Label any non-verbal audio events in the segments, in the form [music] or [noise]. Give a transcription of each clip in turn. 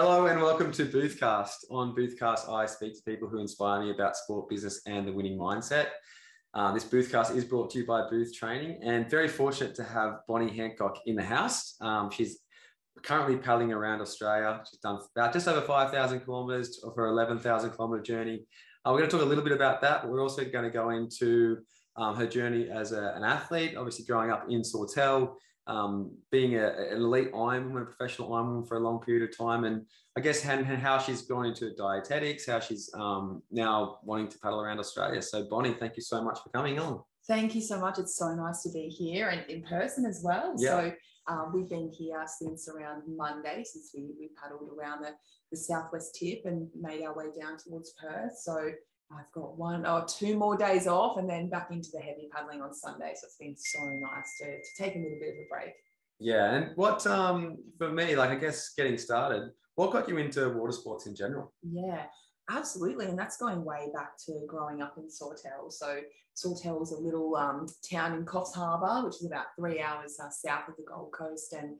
Hello and welcome to Boothcast. On Boothcast, I speak to people who inspire me about sport, business, and the winning mindset. Uh, this Boothcast is brought to you by Booth Training, and very fortunate to have Bonnie Hancock in the house. Um, she's currently paddling around Australia. She's done about just over 5,000 kilometers of her 11,000 kilometer journey. Uh, we're going to talk a little bit about that, but we're also going to go into um, her journey as a, an athlete, obviously growing up in Sawtell, um, being a, an elite Ironman, a professional Ironman for a long period of time, and I guess and, how she's gone into dietetics, how she's um, now wanting to paddle around Australia. So, Bonnie, thank you so much for coming on. Thank you so much. It's so nice to be here and in person as well. Yeah. So, um, we've been here since around Monday, since we, we paddled around the, the southwest tip and made our way down towards Perth. So, I've got one or two more days off and then back into the heavy paddling on Sunday. So it's been so nice to, to take a little bit of a break. Yeah. And what, um, for me, like, I guess getting started, what got you into water sports in general? Yeah, absolutely. And that's going way back to growing up in Sawtell. So Sawtell is a little um, town in Coffs Harbour, which is about three hours uh, south of the Gold Coast. And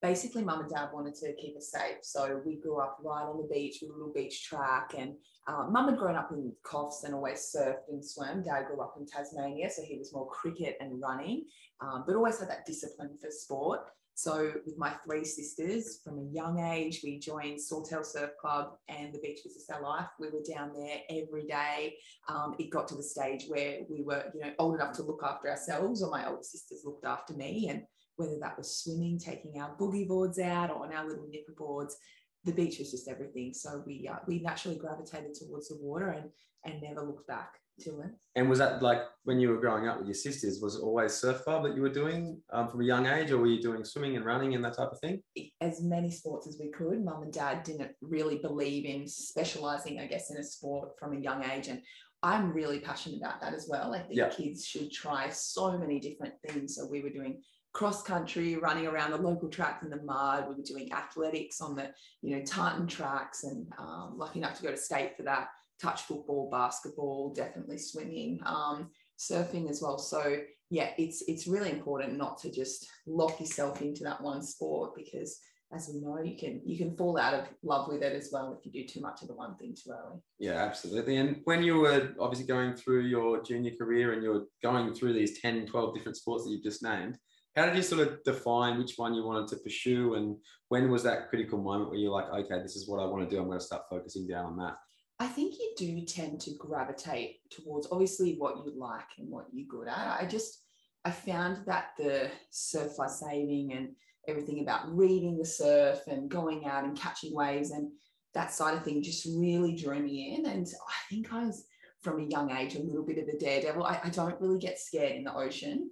basically mum and dad wanted to keep us safe. So we grew up right on the beach with a little beach track. And uh, mum had grown up in Coffs and always surfed and swam. Dad grew up in Tasmania, so he was more cricket and running, um, but always had that discipline for sport. So with my three sisters, from a young age, we joined Sawtell Surf Club and the Beach was just Our Life. We were down there every day. Um, it got to the stage where we were, you know, old enough to look after ourselves, or my older sisters looked after me, and whether that was swimming, taking our boogie boards out or on our little nipper boards. The beach was just everything. So we uh, we naturally gravitated towards the water and and never looked back till then. And was that like when you were growing up with your sisters? Was it always surf club that you were doing um, from a young age, or were you doing swimming and running and that type of thing? As many sports as we could. Mum and dad didn't really believe in specialising, I guess, in a sport from a young age, and I'm really passionate about that as well. I think yeah. kids should try so many different things. So we were doing cross country, running around the local track in the mud. We were doing athletics on the, you know, tartan tracks and um, lucky enough to go to state for that. Touch football, basketball, definitely swimming, um, surfing as well. So yeah, it's it's really important not to just lock yourself into that one sport because as we know, you can you can fall out of love with it as well if you do too much of the one thing too early. Yeah, absolutely. And when you were obviously going through your junior career and you're going through these 10, 12 different sports that you've just named, how did you sort of define which one you wanted to pursue and when was that critical moment where you're like okay this is what i want to do i'm going to start focusing down on that i think you do tend to gravitate towards obviously what you like and what you're good at. I just i found that the surf life saving and everything about reading the surf and going out and catching waves and that side of thing just really drew me in. And i think i was from a young age a little bit of a daredevil. I, I don't really get scared in the ocean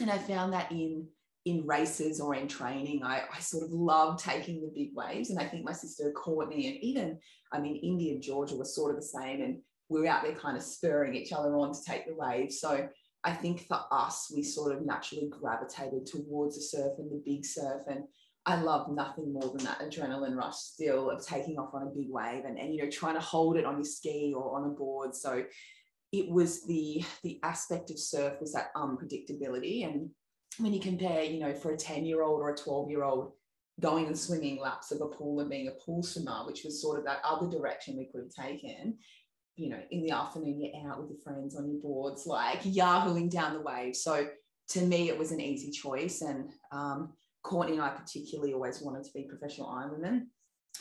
and I found that in in races or in training, I, I sort of love taking the big waves. And I think my sister Courtney and even, I mean, India and Georgia were sort of the same. And we were out there kind of spurring each other on to take the waves. So I think for us, we sort of naturally gravitated towards the surf and the big surf. And I love nothing more than that adrenaline rush still of taking off on a big wave and, and you know, trying to hold it on your ski or on a board. So it was the the aspect of surf was that unpredictability. And when you compare you know for a 10 year old or a 12 year old going and swimming laps of a pool and being a pool swimmer which was sort of that other direction we could have taken you know in the afternoon you're out with your friends on your boards like yahooing down the wave. So to me it was an easy choice. And um, courtney and i particularly always wanted to be professional ironwomen.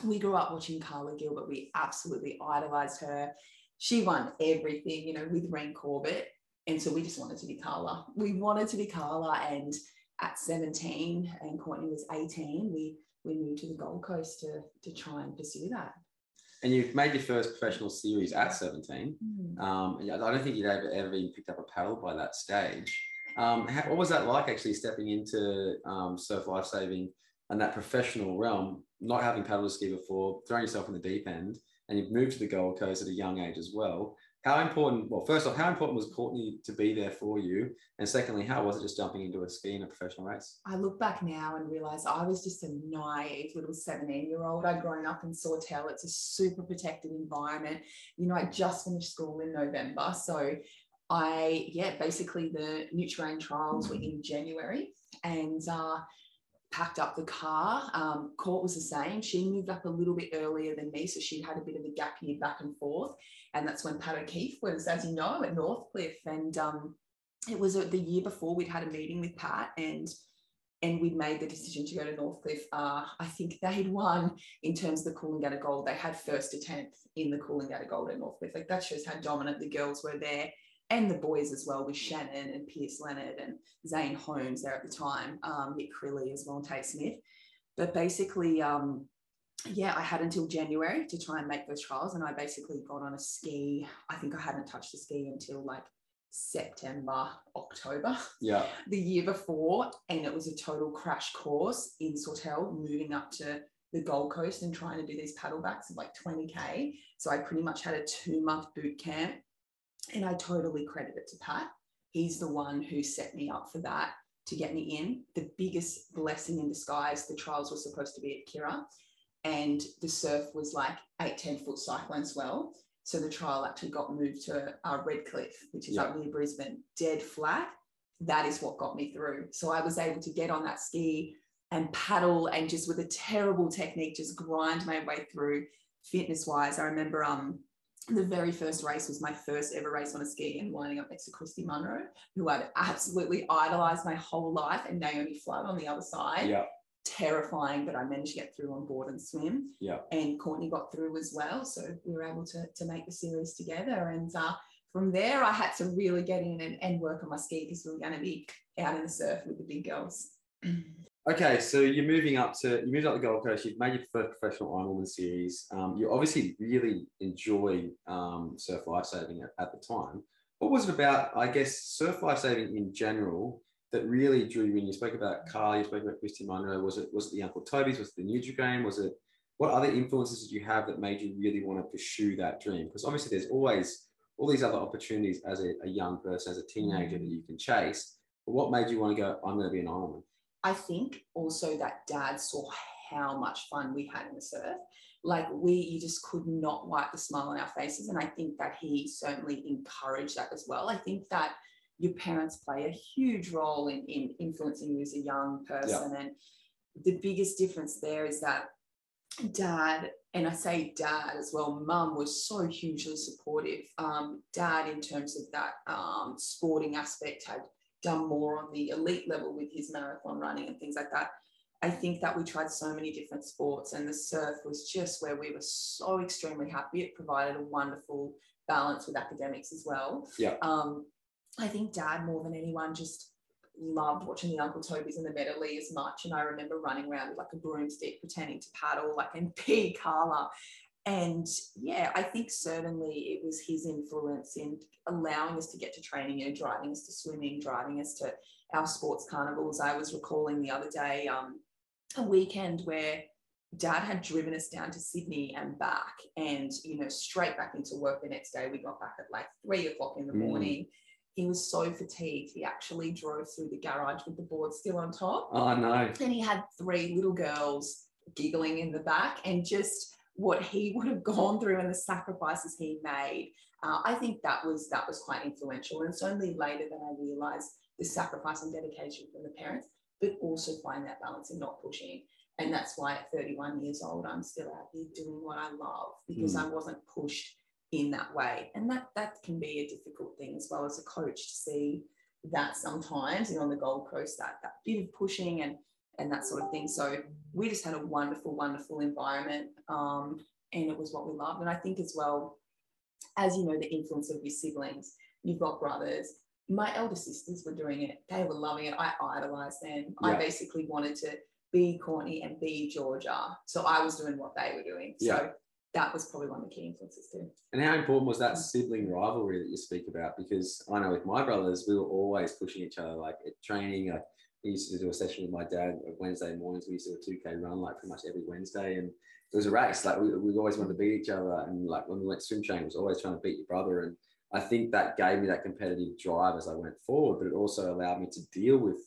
We grew up watching karla gilbert. We absolutely idolized her she won everything, you know, with Reen Corbett. And so we just wanted to be Karla. We wanted to be Karla. And at 17 and Courtney was 18, we we moved to the Gold Coast to, to try and pursue that. And you've made your first professional series at 17. Mm. Um, I don't think you'd ever, ever even picked up a paddle by that stage. Um, how, what was that like actually stepping into um, surf lifesaving and that professional realm, not having paddled a ski before, throwing yourself in the deep end? And you've moved to the Gold Coast at a young age as well. How important, well, first off, how important was Courtney to be there for you? And secondly, how was it just jumping into a ski in a professional race? I look back now and realize I was just a naive little 17 year old. I'd grown up in Sawtell. It's a super protected environment. You know, I just finished school in November. So I, yeah, basically the Nutrigrain trials were in January. And uh, packed up the car. Um, Court was the same. She moved up a little bit earlier than me, so she had a bit of a gap year back and forth. And that's when Pat O'Keefe was, as you know, at Northcliffe. And um, it was the year before we'd had a meeting with Pat and and we'd made the decision to go to Northcliffe. Uh, I think they'd won in terms of the Coolangatta Gold. They had first to 10th in the Coolangatta Gold at Northcliffe. Like that shows how dominant the girls were there and the boys as well with Shannon and Pierce Leonard and Zane Holmes there at the time, um, Nick Crilly as well, and Tate Smith. But basically, um, yeah, I had until January to try and make those trials. And I basically got on a ski. I think I hadn't touched a ski until like September, October. Yeah. [laughs] The year before. And it was a total crash course in Sawtell, moving up to the Gold Coast and trying to do these paddlebacks of like 20K. So I pretty much had a two month boot camp. And I totally credit it to Pat. He's the one who set me up for that to get me in. The biggest blessing in disguise, the trials were supposed to be at Kirra, and the surf was like eight, 10 foot cyclone swell. So the trial actually got moved to uh, Redcliffe, which is yeah. up near Brisbane, dead flat. That is what got me through. So I was able to get on that ski and paddle and just with a terrible technique, just grind my way through fitness wise. I remember um, the very first race was my first ever race on a ski and lining up next to Christy Munro, who I'd absolutely idolized my whole life, and Naomi Flood on the other side. Yeah terrifying, but I managed to get through on board and swim. Yeah. And Courtney got through as well. So we were able to, to make the series together. And uh, from there, I had to really get in and, and work on my ski because we were going to be out in the surf with the big girls. [clears throat] Okay, so you're moving up to you moved up the Gold Coast. You've made your first professional Ironwoman series. Um, you obviously really enjoy um, surf lifesaving at, at the time. What was it about? I guess surf lifesaving in general that really drew you in? You spoke about Carl, you spoke about Christy Munro. Was it was it the Uncle Toby's? Was it the Nutrigrain? Was it what other influences did you have that made you really want to pursue that dream? Because obviously there's always all these other opportunities as a, a young person, as a teenager that you can chase. But what made you want to go, I'm going to be an Ironman? I think also that dad saw how much fun we had in the surf. Like we, you just could not wipe the smile on our faces. And I think that he certainly encouraged that as well. I think that your parents play a huge role in, in influencing you as a young person. Yeah. And the biggest difference there is that dad, and I say dad as well, mum was so hugely supportive. Um, dad, in terms of that um, sporting aspect, had done more on the elite level with his marathon running and things like that. I think that we tried so many different sports, and the surf was just where we were so extremely happy. It provided a wonderful balance with academics as well. Yeah. Um, I think dad more than anyone just loved watching the Uncle Toby's and the Medley as much. And I remember running around with like a broomstick pretending to paddle, like in [laughs] P Karla. And yeah, I think certainly it was his influence in allowing us to get to training, you know, driving us to swimming, driving us to our sports carnivals. I was recalling the other day um, a weekend where dad had driven us down to Sydney and back and, you know, straight back into work the next day. We got back at like three o'clock in the mm. morning he was so fatigued, he actually drove through the garage with the board still on top. Oh, no. And he had three little girls giggling in the back and just what he [laughs] would have gone through and the sacrifices he made. Uh, I think that was that was quite influential. And it's only later that I realized the sacrifice and dedication from the parents, but also find that balance and not pushing. And that's why at 31 years old, I'm still out here doing what I love because mm. I wasn't pushed in that way. And that that can be a difficult thing as well as a coach to see that sometimes, you know, on the Gold Coast, that that bit of pushing and and that sort of thing. So we just had a wonderful, wonderful environment. Um, and it was what we loved. And I think as well, as you know, the influence of your siblings, you've got brothers. My elder sisters were doing it. They were loving it. I idolized them. Yeah. I basically wanted to be Courtney and be Georgia. So I was doing what they were doing. Yeah. So that was probably one of the key influences too. And how important was that sibling rivalry that you speak about? Because I know with my brothers, we were always pushing each other, like at training. Like we used to do a session with my dad on Wednesday mornings. We used to do a 2K run like pretty much every Wednesday. And it was a race. Like we, we always wanted to beat each other. And like when we went swim training, it was always trying to beat your brother. And I think that gave me that competitive drive as I went forward, but it also allowed me to deal with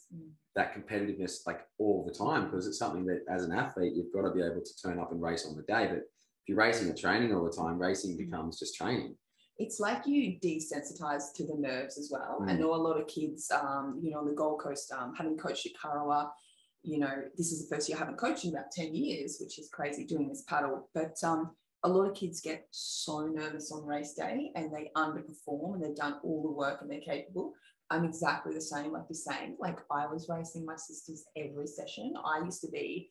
that competitiveness like all the time because it's something that as an athlete, you've got to be able to turn up and race on the day. But if you're racing or training all the time, racing mm. becomes just training. It's like you desensitize to the nerves as well. Mm. I know a lot of kids, um, you know, on the Gold Coast, um, having coached at Kurrawa, you know, this is the first year I haven't coached in about 10 years, which is crazy doing this paddle. But um, a lot of kids get so nervous on race day and they underperform and they've done all the work and they're capable. I'm exactly the same, like you're saying. Like I was racing my sisters every session. I used to be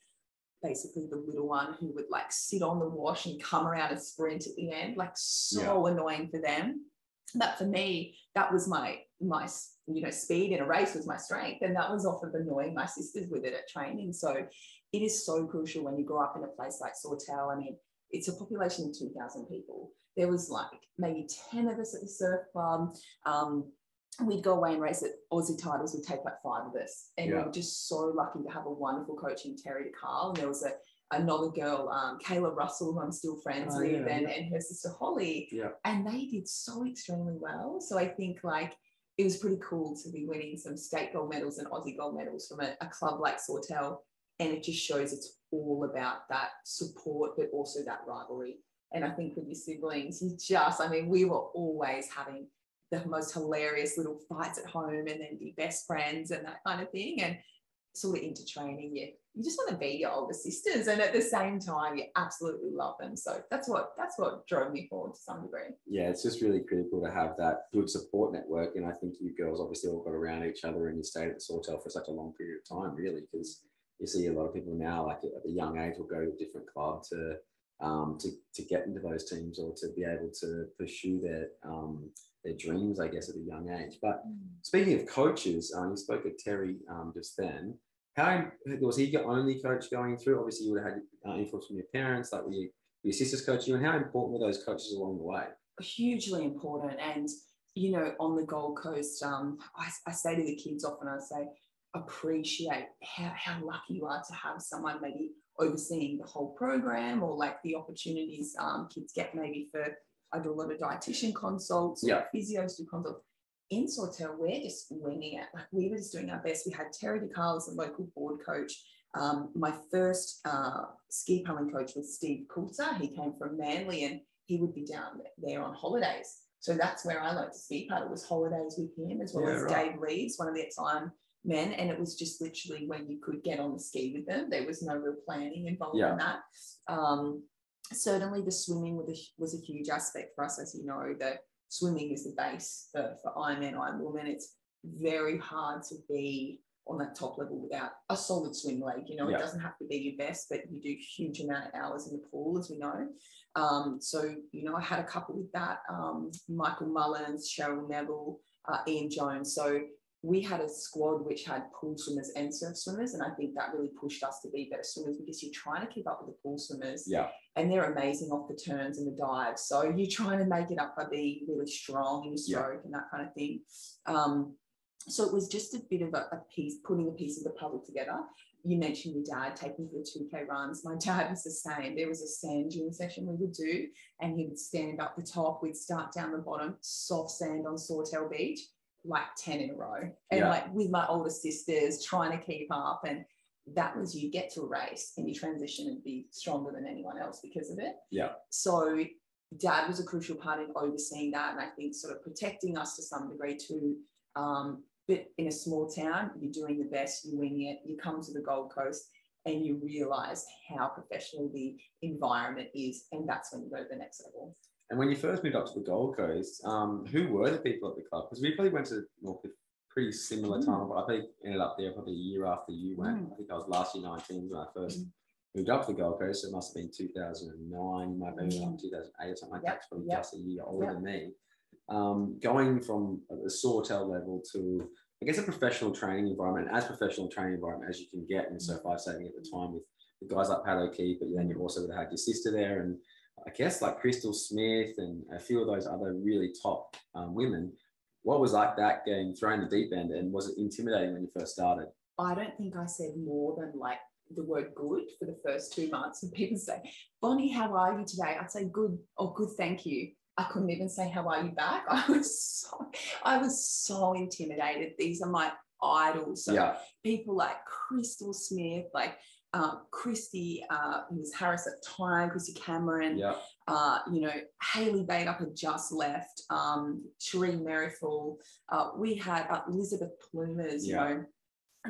basically the little one who would like sit on the wash and come around and sprint at the end, like so yeah. annoying for them. But for me, that was my my you know speed in a race was my strength, and that was often annoying my sisters with it at training. So it is so crucial when you grow up in a place like Sawtell. I mean, it's a population of two thousand people. There was like maybe ten of us at the surf club. Um, we'd go away and race at Aussie titles, We'd take like five of us. And yeah. we were just so lucky to have a wonderful coach in Terry DeCarl. And there was a another girl, um, Kayla Russell, who I'm still friends oh, with, yeah, and, yeah. and her sister Holly. Yeah. And they did so extremely well. So I think like it was pretty cool to be winning some state gold medals and Aussie gold medals from a, a club like Sawtell. And it just shows it's all about that support, but also that rivalry. And I think with your siblings, you just, I mean, we were always having the most hilarious little fights at home and then be best friends and that kind of thing. And sort of into training, you you just want to be your older sisters, and at the same time, you absolutely love them. So that's what that's what drove me forward to some degree. Yeah, it's just really critical to have that good support network, and I think you girls obviously all got around each other, and you stayed at Sawtell for such a long period of time, really, because you see a lot of people now, like at a young age, will go to a different club to um, to to get into those teams or to be able to pursue their um, their dreams, I guess, at a young age. But mm. speaking of coaches, um, you spoke of Terry um, just then. How was he your only coach going through? Obviously, you would have had uh, influence from your parents, like were you, your sisters coaching you, and how important were those coaches along the way? Hugely important. And, you know, on the Gold Coast, um, I, I say to the kids often, I say, appreciate how, how lucky you are to have someone maybe overseeing the whole program or like the opportunities um, kids get maybe for I do a lot of dietitian consults, yeah. physios do consults. In Sawtell, we're just winging it. Like we were just doing our best. We had Terry DeCarl as a local board coach. Um, my first uh, ski paddling coach was Steve Coulter. He came from Manly and he would be down there on holidays. So that's where I learned to ski paddle was holidays with him, as well yeah, as right. Dave Leeds, one of the time men. And it was just literally when you could get on the ski with them. There was no real planning involved yeah. in that. Um, certainly the swimming was a, was a huge aspect for us, as you know, that swimming is the base for, for Ironman, Iron Woman. It's very hard to be on that top level without a solid swim leg. You know, yeah. it doesn't have to be your best, but you do huge amount of hours in the pool, as we know. Um, so, you know, I had a couple with that. Um, Michael Mullins, Cheryl Neville, uh, Ian Jones. So we had a squad which had pool swimmers and surf swimmers, and I think that really pushed us to be better swimmers because you're trying to keep up with the pool swimmers. Yeah. And they're amazing off the turns and the dives. So you're trying to make it up by being really strong in your stroke yeah. and that kind of thing. Um, so it was just a bit of a, a, piece, putting a piece of the puzzle together. You mentioned your dad taking the 2K runs. My dad was the same. There was a sand dune session we would do, and he would stand up the top. We'd start down the bottom, soft sand on Sawtell Beach like 10 in a row and yeah. like with my older sisters trying to keep up and that was you get to a race and you transition and be stronger than anyone else because of it. Yeah. So dad was a crucial part in overseeing that and i think sort of protecting us to some degree too. Um, but in a small town you're doing the best you're winning it you come to the gold coast and you realize how professional the environment is and that's when you go to the next level. And when you first moved up to the Gold Coast, um, who were the people at the club? Because we probably went to North pretty similar mm. time, but I think ended up there probably a year after you went. Mm. I think I was last year 19 when I first mm. moved up to the Gold Coast. So it must have been 2009, might have been mm. 2008 or something like yep. that. Probably yep. just a year older yep. than me. Um, going from a Sawtell level to I guess a professional training environment, as professional training environment as you can get in surf life saving at the time with the guys like Pat O'Keefe, but then you also would have had your sister there and I guess like Kristyl Smith and a few of those other really top um, women. What was like that getting thrown in the deep end, and was it intimidating when you first started? I don't think I said more than like the word good for the first two months. And people say, Bonnie, how are you today? I'd say good or good, thank you. I couldn't even say how are you back. [laughs] I was so I was so intimidated. These are my idols. So yeah. people like Kristyl Smith, like uh, Christy, uh, who was Harris at time, Christy Cameron, yeah. uh, you know, Hayley Bateup had just left, um, Sheree Merrifield. Uh, we had uh, Elizabeth Pluimers, yeah. you know,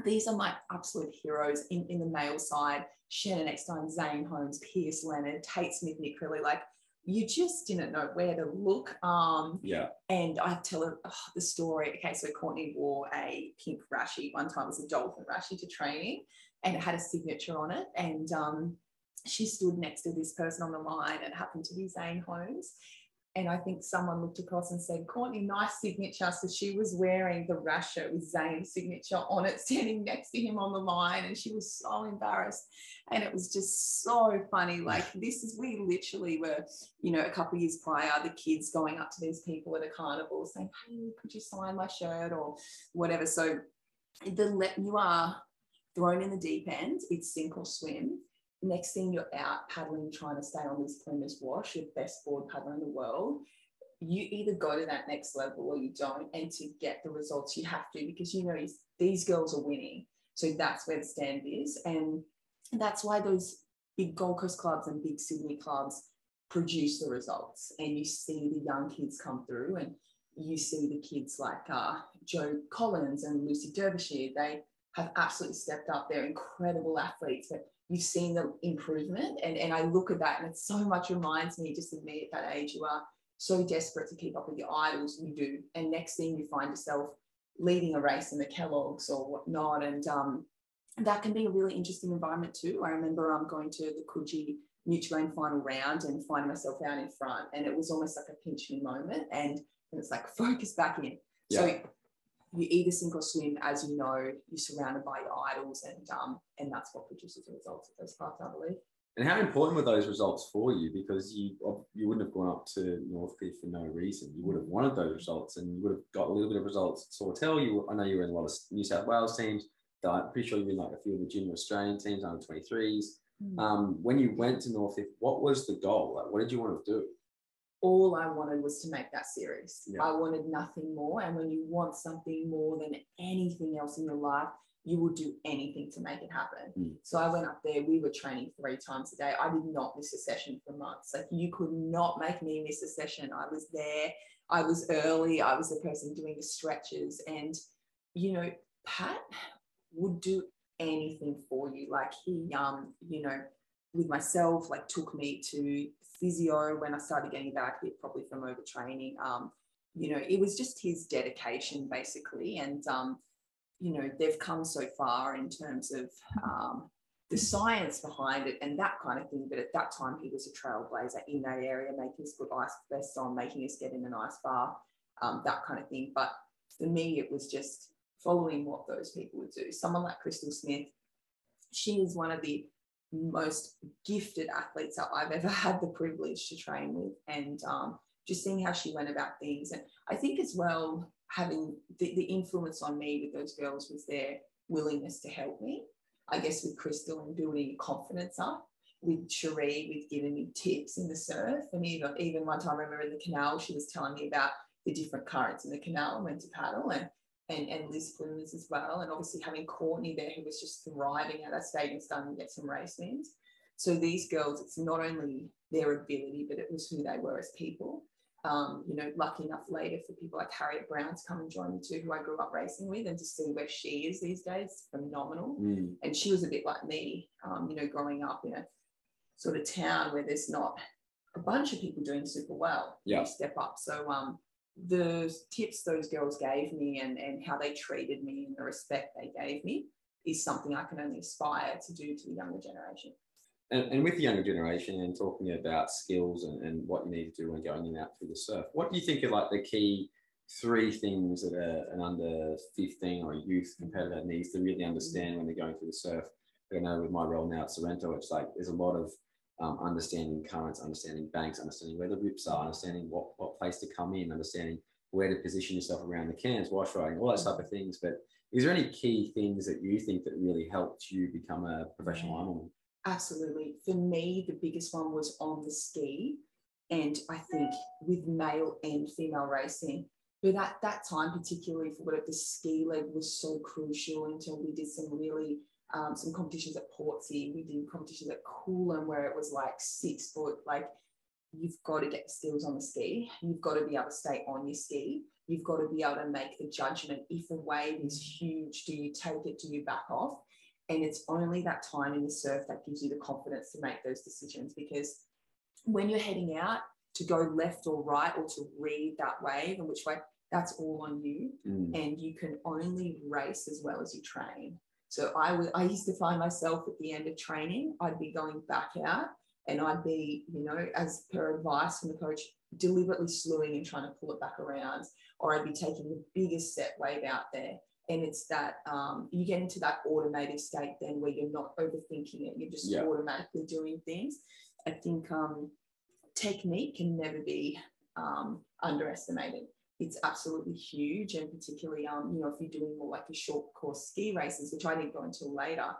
these are my absolute heroes in, in the male side. Shannon Eckstein, Zane Holmes, Pierce Leonard, Tate Smith, Nick Crilly, like you just didn't know where to look. Um, yeah. And I tell her oh, the story. Okay, so Courtney wore a pink rashie. One time it was a dolphin rashie to training, and it had a signature on it. And um, she stood next to this person on the line. It happened to be Zane Holmes. And I think someone looked across and said, Courtney, nice signature. So she was wearing the rash shirt with Zane's signature on it, [laughs] standing next to him on the line. And she was so embarrassed. And it was just so funny. Like, this is, we literally were, you know, a couple years prior, the kids going up to these people at a carnival saying, Hey, could you sign my shirt or whatever? So the let you are thrown in the deep end, it's sink or swim next thing you're out paddling, trying to stay on this Pluimers wash, your best board paddler in the world, you either go to that next level or you don't. And to get the results, you have to because you know these girls are winning. So that's where the stand is. And that's why those big Gold Coast clubs and big Sydney clubs produce the results. And you see the young kids come through and you see the kids like uh, Jo Collins and Lucy Derbyshire. They have absolutely stepped up. They're incredible athletes. But you've seen the improvement. And, and I look at that and it so much reminds me just of me at that age. You are so desperate to keep up with your idols, you do. And next thing you find yourself leading a race in the Kellogg's or whatnot. And um, that can be a really interesting environment too. I remember um, going to the Coogee Nutrigrain final round and finding myself out in front. And it was almost like a pinch me moment. And, and it's like [laughs] focus back in. Yeah. So you either sink or swim, as you know, you're surrounded by your idols, and um, and that's what produces the results of those parts, I believe. And how important were those results for you? Because you you wouldn't have gone up to Northcliffe for no reason. You would have wanted those results, and you would have got a little bit of results at Sawtell. You, I know you were in a lot of New South Wales teams. I'm pretty sure you were in like a few of the junior Australian teams, under 23s. Mm. Um, when you went to Northcliffe, what was the goal? Like, what did you want to do? All I wanted was to make that series. Yeah. I wanted nothing more. And when you want something more than anything else in your life, you will do anything to make it happen. Mm. So I went up there. We were training three times a day. I did not miss a session for months. Like you could not make me miss a session. I was there. I was early. I was the person doing the stretches. And, you know, Pat would do anything for you. Like he, um, you know, with myself, like took me to physio when I started getting back, here, probably from overtraining. Um, you know, it was just his dedication basically. And, um, you know, they've come so far in terms of um, the science behind it and that kind of thing. But at that time, he was a trailblazer in that area, making us put ice vests on, making us get in an ice bar, um, that kind of thing. But for me, it was just following what those people would do. Someone like Kristyl Smith, she is one of the most gifted athletes that I've ever [laughs] had the privilege to train with, and um, just seeing how she went about things. And I think as well, having the, the influence on me with those girls was their willingness to help me. I guess with Kristyl and building confidence up. With Cherie, with giving me tips in the surf, and even even one time I remember in the canal, she was telling me about the different currents in the canal and when to paddle, and and, and Liz Pluimers as well. And obviously having Courtney there who was just thriving at that stage and starting to get some race wins. So these girls, it's not only their ability, but it was who they were as people. Um, you know, lucky enough later for people like Harriet Brown to come and join me too, who I grew up racing with, and to see where she is these days, phenomenal. Mm. And she was a bit like me, um, you know, growing up in a sort of town where there's not a bunch of people doing super well. Yeah. step up. So um, the tips those girls gave me and, and how they treated me and the respect they gave me is something I can only aspire to do to the younger generation. And, and with the younger generation and talking about skills and, and what you need to do when going in out through the surf, what do you think are like the key three things that a, an under 15 or a youth competitor needs to really understand when they're going through the surf? I know with my role now at Sorrento, it's like there's a lot of um, understanding currents, understanding banks, understanding where the rips are, understanding what, what place to come in, understanding where to position yourself around the cans, wash riding, all that type of things. But is there any key things that you think that really helped you become a professional Ironman? Absolutely. For me, the biggest one was on the ski. And I think with male and female racing, but at that time, particularly for whatever the ski leg was so crucial until we did some really um, some competitions at Portsea. We did competitions at Coolum where it was like six foot, like you've got to get skills on the ski. You've got to be able to stay on your ski. You've got to be able to make the judgment. If a wave is huge, do you take it? Do you back off? And it's only that time in the surf that gives you the confidence to make those decisions because when you're heading out to go left or right or to read that wave and which way, that's all on you. Mm. And you can only race as well as you train. So I used to find myself at the end of training, I'd be going back out and I'd be, you know, as per advice from the coach, deliberately slewing and trying to pull it back around, or I'd be taking the biggest set wave out there. And it's that um, you get into that automated state then where you're not overthinking it, you're just Yeah. automatically doing things. I think um, technique can never be um, underestimated. It's absolutely huge, and particularly, um, you know, if you're doing more like a short course ski races, which I didn't go until later,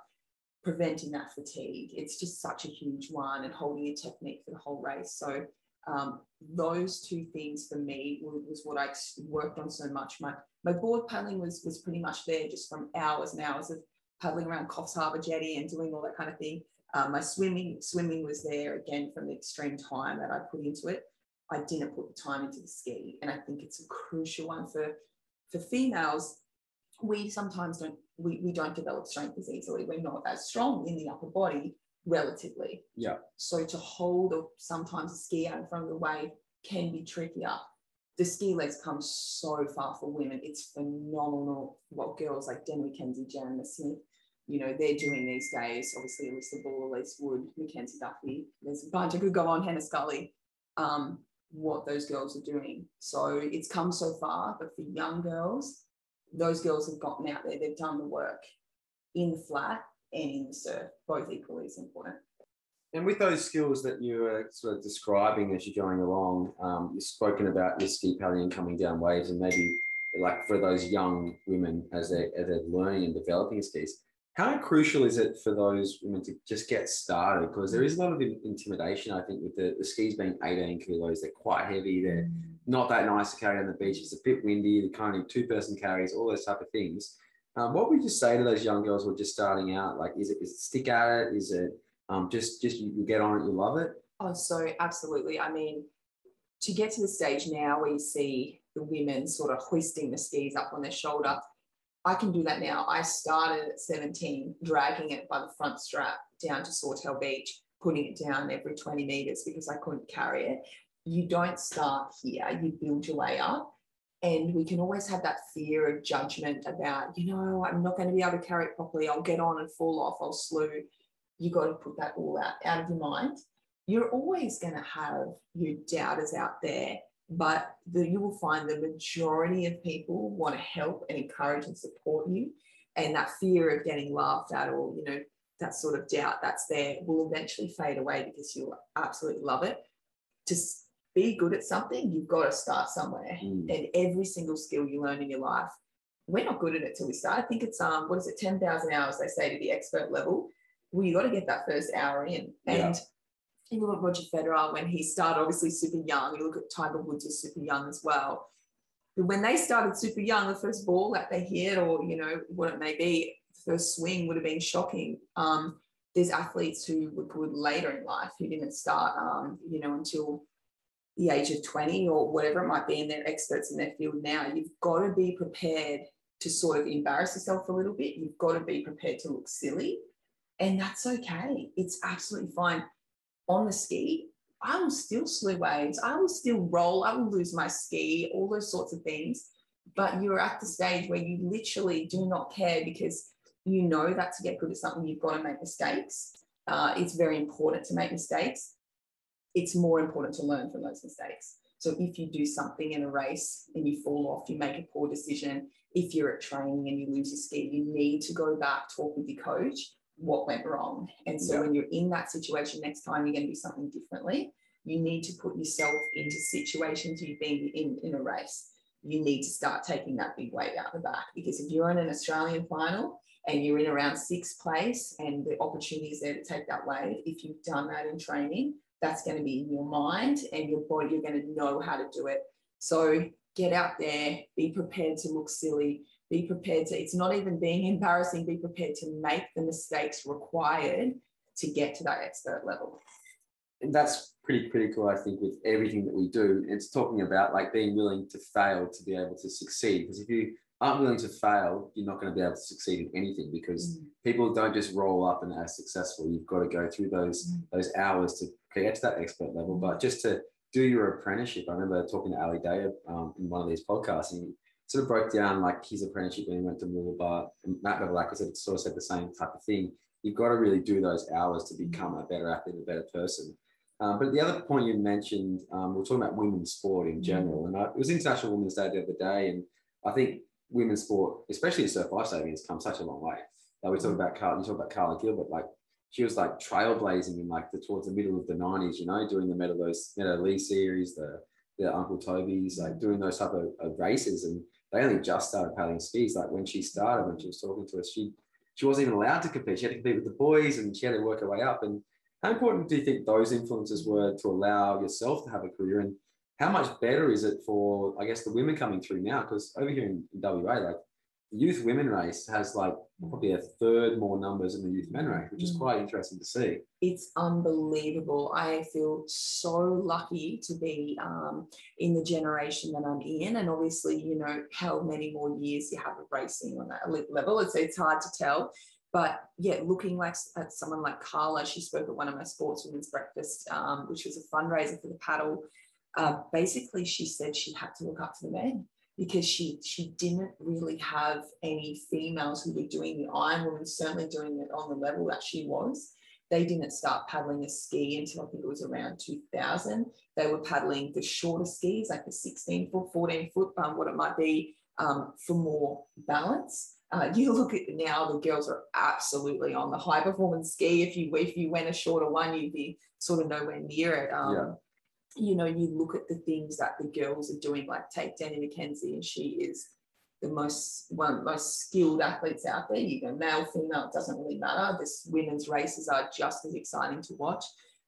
preventing that fatigue. It's just such a huge one, and holding your technique for the whole race. So um, those two things for me was, was what I worked on so much. My my board paddling was was pretty much there just from hours and hours of paddling around Coffs Harbour Jetty and doing all that kind of thing. Um, my swimming swimming was there again from the extreme time that I put into it. I didn't put the time into the ski, and I think it's a crucial one for for females. We sometimes don't we, we don't develop strength as easily. We're not as strong in the upper body relatively. Yeah. So to hold or sometimes a ski out in front of the wave can be trickier. The ski legs come so far for women. It's phenomenal what girls like Jen McKenzie, Jen Smith, you know, they're doing these days. Obviously, Alyssa Ball, Elise Wood, Mackenzie Duffy. There's a bunch. I could go on, Hannah Scully. Um, what those girls are doing. So it's come so far, but for young girls, those girls have gotten out there. They've done the work in the flat and in the surf, both equally as important. And with those skills that you were sort of describing as you're going along, um, you've spoken about your ski paddling coming down waves, and maybe like for those young women as they as they're learning and developing skis, how crucial is it for those women to just get started? Because there is a lot of intimidation, I think, with the, the skis being 18 kilos. They're quite heavy. They're not that nice to carry on the beach. It's a bit windy. The kind of two person carries, all those type of things. Um, what would you say to those young girls who are just starting out? Like, is it, is it stick at it? Is it um, just just you, you get on it, you love it? Oh, so absolutely. I mean, to get to the stage now where you see the women sort of hoisting the skis up on their shoulder, I can do that now. I started at 17, dragging it by the front strap down to Sawtell Beach, putting it down every 20 meters because I couldn't carry it. You don't start here, you build your way up. And we can always have that fear of judgment about, you know, I'm not going to be able to carry it properly. I'll get on and fall off. I'll slew. You got to put that all out, out of your mind. You're always going to have your doubters out there but the, you will find the majority of people want to help and encourage and support you. And that fear of getting laughed at or you know that sort of doubt that's there will eventually fade away because you'll absolutely love it. To be good at something you've got to start somewhere. Mm. and every single skill you learn in your life we're not good at it till we start. I think it's um what is it 10,000 hours they say to the expert level. Well you got to get that first hour in. Yeah. You look at Roger Federer when he started, obviously super young. You look at Tiger Woods was super young as well. But when they started super young, the first ball that they hit, or you know what it may be, first swing would have been shocking. Um, there's athletes who were good later in life who didn't start, um, you know, until the age of 20 or whatever it might be, and they're experts in their field now. You've got to be prepared to sort of embarrass yourself a little bit. You've got to be prepared to look silly, and that's okay. It's absolutely fine on the ski, I will still slew waves. I will still roll. I will lose my ski, all those sorts of things. But you're at the stage where you literally do not care because you know that to get good at something, you've got to make mistakes. Uh, it's very important to make mistakes. It's more important to learn from those mistakes. So if you do something in a race and you fall off, you make a poor decision. If you're at training and you lose your ski, you need to go back, talk with your coach, what went wrong. And so Yeah. when you're in that situation next time, you're going to do something differently. You need to put yourself into situations you've been in in a race. You need to start taking that big wave out the back because if you're in an Australian final and you're in around sixth place and the opportunity is there to take that wave, if you've done that in training, that's going to be in your mind and your body, you're going to know how to do it. So get out there, be prepared to look silly, be prepared to, it's not even being embarrassing, be prepared to make the mistakes required to get to that expert level. and that's pretty critical, I think, with everything that we do. It's talking about like being willing to fail to be able to succeed. Because if you aren't willing to fail, you're not going to be able to succeed in anything because mm. people don't just roll up and are successful. You've got to go through those mm. those hours to get to that expert level. But just to do your apprenticeship, I remember talking to Ali Day um, in one of these podcasts, and sort of broke down like his apprenticeship when he went to Mooloolaba. And Matt Bevilacqua said sort of said the same type of thing. You've got to really do those hours to become a better athlete, a better person. Um, but the other point you mentioned, um, we are talking about women's sport in mm. general, and I, it was International Women's Day the other day, and I think women's sport, especially in surf lifesaving, has come such a long way. Like we talk mm. about Carl, you talk about Karla Gilbert, like she was like trailblazing in like the towards the middle of the nineties, you know, doing the Meadow those Meadow Lea series, the Uncle Toby's, like doing those type of, of, races, and they only just started paddling skis. Like when she started, when she was talking to us, she she wasn't even allowed to compete. She had to compete with the boys, and she had to work her way up. And how important do you think those influences were to allow yourself to have a career? And how much better is it for, I guess, the women coming through now? Because over here in, in WA, like youth women race has like probably a third more numbers in the youth men race, which is mm. quite interesting to see. It's unbelievable. I feel so lucky to be um, in the generation that I'm in. And obviously, you know, how many more years you have of racing on that elite level. It's, it's hard to tell. But yeah, looking like at someone like Karla, she spoke at one of my sports women's breakfast, um, which was a fundraiser for the paddle. Uh, basically, she said she had to look up to the men because she she didn't really have any females who were doing the Iron Woman, certainly doing it on the level that she was. They didn't start paddling a ski until I think it was around 2000. They were paddling the shorter skis, like the 16 foot, 14 foot, um, what it might be, um, for more balance. Uh, you look at now, the girls are absolutely on the high performance ski. If you if you went a shorter one, you'd be sort of nowhere near it. Um, yeah. You know, you look at the things that the girls are doing, like take Danny McKenzie, and she is the most one most skilled athletes out there. You go male, female, it doesn't really matter. This women's races are just as exciting to watch.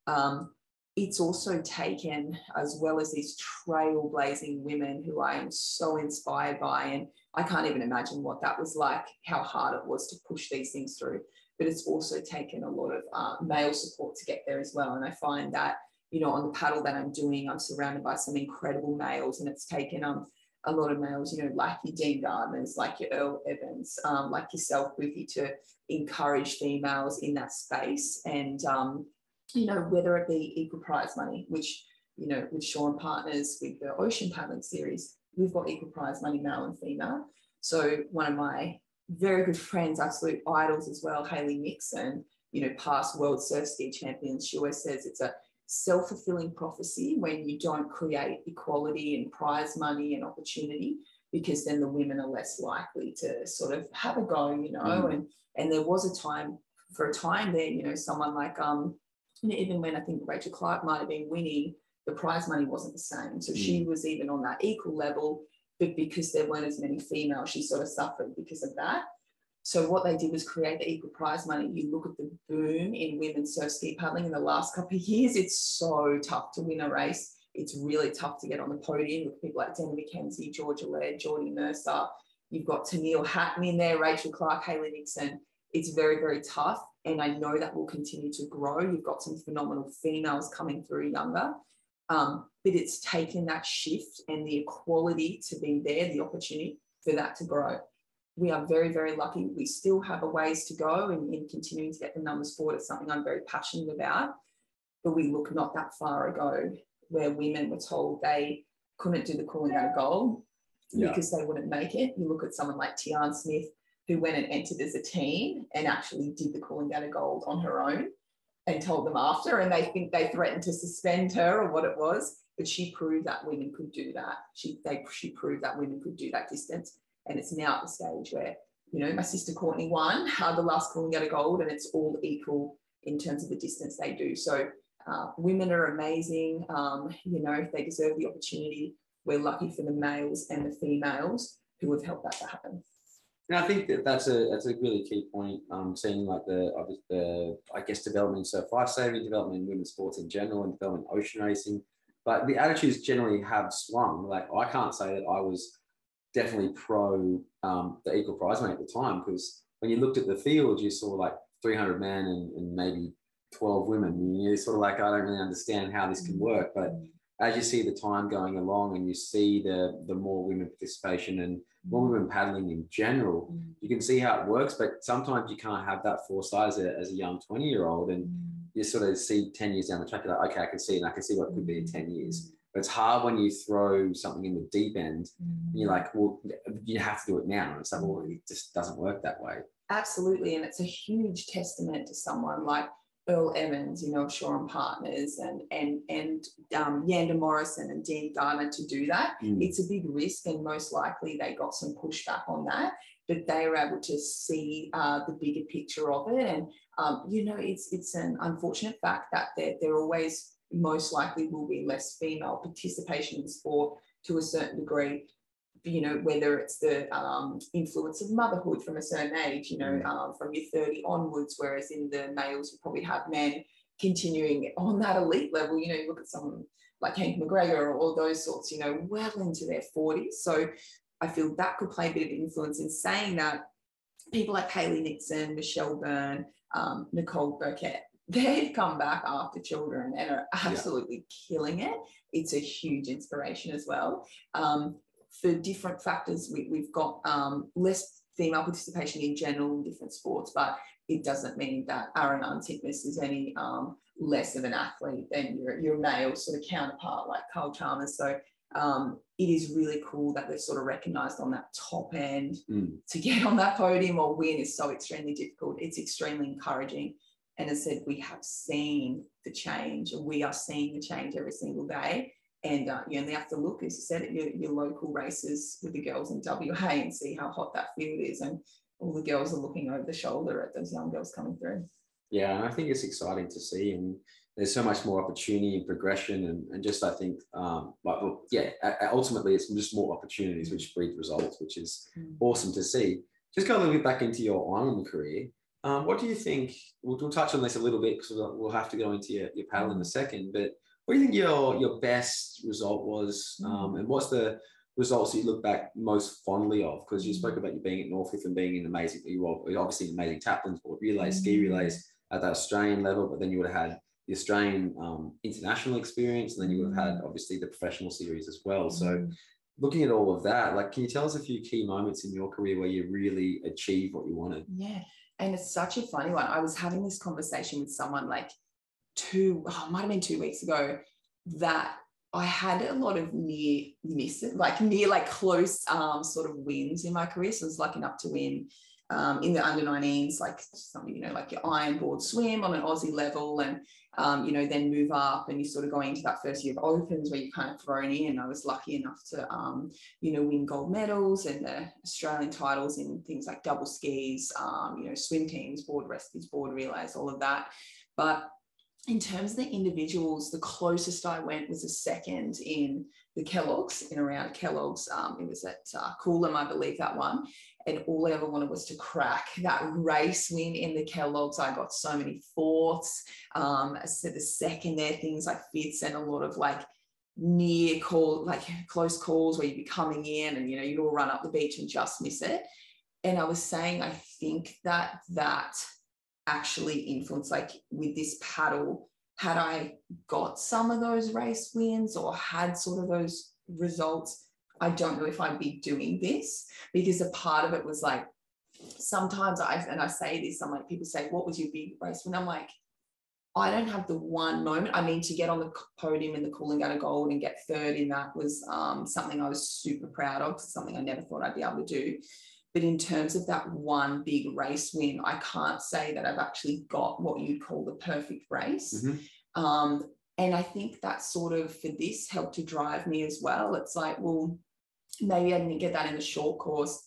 Um, it's also taken, as well as these trailblazing women who I am so inspired by. And I can't even imagine what that was like, how hard it was to push these things through. But it's also taken a lot of uh, male support to get there as well. And I find that, you know, on the paddle that I'm doing, I'm surrounded by some incredible males, and it's taken um, a lot of males, you know, like your Dean Gardners, like your Earl Evans, um, like yourself, Ruthie, to encourage females in that space. And, um, you know, whether it be equal prize money, which, you know, with Sean Partners with the Ocean Paddling Series, we've got equal prize money, male and female. So one of my very good friends, absolute idols as well, Hayley Nixon, you know, past world surf ski champions, she always says it's a self-fulfilling prophecy when you don't create equality and prize money and opportunity because then the women are less likely to sort of have a go, you know. Mm. And and there was a time for a time there, you know, someone like um even when I think Rachel Clark might have been winning, the prize money wasn't the same. So mm. she was even on that equal level, but because there weren't as many females, she sort of suffered because of that. So what they did was create the equal prize money. You look at the boom in women's surf ski paddling in the last couple of years. It's so tough to win a race. It's really tough to get on the podium with people like Danny McKenzie, Georgia Laird, Jordy Mercer. You've got Tennille Hatton in there, Rachel Clark, Hayley Nixon. It's very, very tough. And I know that will continue to grow. You've got some phenomenal females coming through younger. Um, but it's taken that shift and the equality to be there, the opportunity for that to grow. We are very, very lucky. We still have a ways to go in, in continuing to get the numbers forward. It's something I'm very passionate about. But we look not that far ago where women were told they couldn't do the calling Coolangatta Gold yeah. because they wouldn't make it. You look at someone like Tian Smith, who went and entered as a team and actually did the Coolangatta Gold on her own and told them after, and they think they threatened to suspend her or what it was. But she proved that women could do that. She they she proved that women could do that distance, and it's now at the stage where you know my sister Courtney won uh, [laughs] the last Coolangatta Gold, and it's all equal in terms of the distance they do. So uh, women are amazing. Um, you know, they deserve the opportunity. We're lucky for the males and the females who have helped that to happen. And I think that that's a that's a really key point. Um, seeing like the the I guess development surf life saving, development in women's sports in general, and development ocean racing. But the attitudes generally have swung. Like I can't say that I was definitely pro um, the equal prize money at the time because when you looked at the field, you saw like 300 men and, and maybe 12 women. And you're sort of like, I don't really understand how this can work. But as you see the time going along and you see the, the more women participation and more women paddling in general, Mm. you can see how it works. But sometimes you can't have that foresight as a, as a young 20 year old. And you sort of see 10 years down the track, you're like, okay, I can see and I can see what it could be in 10 years. But it's hard when you throw something in the deep end and you're like, well, you have to do it now. And it's like, well, it just doesn't work that way. Absolutely. And it's a huge testament to someone like Earl Evans, you know, of Shaw and Partners and and and um, Yanda Morrison and Dean Gardner to do that. Mm. It's a big risk, and most likely they got some pushback on that. But they were able to see uh, the bigger picture of it, and um, you know, it's it's an unfortunate fact that they're, they're always most likely will be less female participation in sport to a certain degree you know, whether it's the um, influence of motherhood from a certain age, you know, um, from your 30 onwards, whereas in the males, you probably have men continuing on that elite level. You know, you look at someone like Hank McGregor or all those sorts, you know, well into their 40s. So I feel that could play a bit of influence in saying that people like Hayley Nixon, Michelle Byrne, um, Nicole Burkett, they've come back after children and are absolutely killing it. It's a huge inspiration as well. Um, for different factors, we, we've got um, less female participation in general in different sports, but it doesn't mean that Ariarne Titmus is any um, less of an athlete than your, your male sort of counterpart like Kyle Chalmers. So um, it is really cool that they're sort of recognised on that top end. Mm. To get on that podium or win is so extremely difficult. It's extremely encouraging. And as I said, we have seen the change, and we are seeing the change every single day. And uh, you only have to look, as you said, at your, your local races with the girls in WA and see how hot that field is. And all the girls are looking over the shoulder at those young girls coming through. Yeah, and I think it's exciting to see, and there's so much more opportunity and progression, and, and just I think, um, like, well, yeah, ultimately it's just more opportunities which breed results, which is Mm. awesome to see. Just go a little bit back into your island career. Um, what do you think? We'll, we'll touch on this a little bit because we'll, we'll have to go into your, your paddle in a second. But what do you think your your best result was, um, and what's the results that you look back most fondly of? Because you spoke about you being at Northcliffe and being an amazing, you were obviously an amazing taplin sport relays, ski relays at that Australian level, but then you would have had the Australian um, international experience, and then you would have had obviously the professional series as well. So, looking at all of that, like, can you tell us a few key moments in your career where you really achieved what you wanted? Yeah. And it's such a funny one. I was having this conversation with someone like two, oh, might have been two weeks ago, that I had a lot of near misses, like near, like close um, sort of wins in my career. So I was lucky enough to win um, in the under 19s, like you know, like your iron board swim on an Aussie level and, um, you know, then move up and you're sort of going into that first year of opens where you're kind of thrown in. I was lucky enough to, um, you know, win gold medals and the Australian titles in things like double skis, um, you know, swim teams, board rescues, board relays, all of that. But in terms of the individuals, the closest I went was a second in the Kellogg's, in around Kellogg's. Um, it was at uh, Coolum, I believe, that one. And all I ever wanted was to crack that race win in the Kellogg's. I got so many fourths. Um, so the second there, things like fifths and a lot of like near call, like close calls where you'd be coming in and, you know, you'd all run up the beach and just miss it. And I was saying, I think that that actually influenced, like with this paddle, had I got some of those race wins or had sort of those results, I don't know if I'd be doing this because a part of it was like sometimes I and I say this, I'm like people say, what was your big race win? I'm like, I don't have the one moment. I mean, to get on the podium in the Coolangatta Gold and get third in that was um, something I was super proud of. Something I never thought I'd be able to do. But in terms of that one big race win, I can't say that I've actually got what you'd call the perfect race. Mhm. Um, and I think that sort of for this helped to drive me as well. It's like, well, maybe I didn't get that in the short course.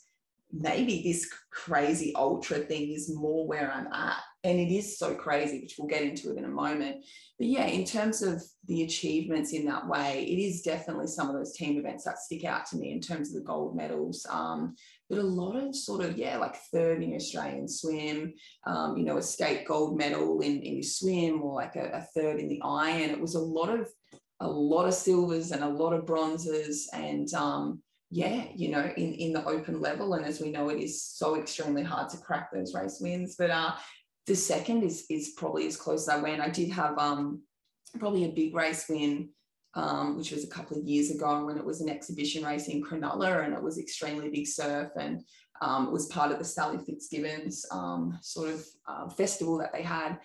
Maybe this crazy ultra thing is more where I'm at. And it is so crazy, which we'll get into in a moment. But yeah, in terms of the achievements in that way, it is definitely some of those team events that stick out to me in terms of the gold medals. Um, but a lot of sort of, yeah, like third in Australian swim, um, you know, a state gold medal in, in swim or like a, a third in the iron. It was a lot of a lot of silvers and a lot of bronzes and um, yeah, you know, in, in the open level. And as we know, it is so extremely hard to crack those race wins. But uh, the second is is probably as close as I went. I did have um probably a big race win, um, which was a couple of years ago when it was an exhibition race in Cronulla and it was extremely big surf and um, it was part of the Sally Fitzgibbons um, sort of uh, festival that they had.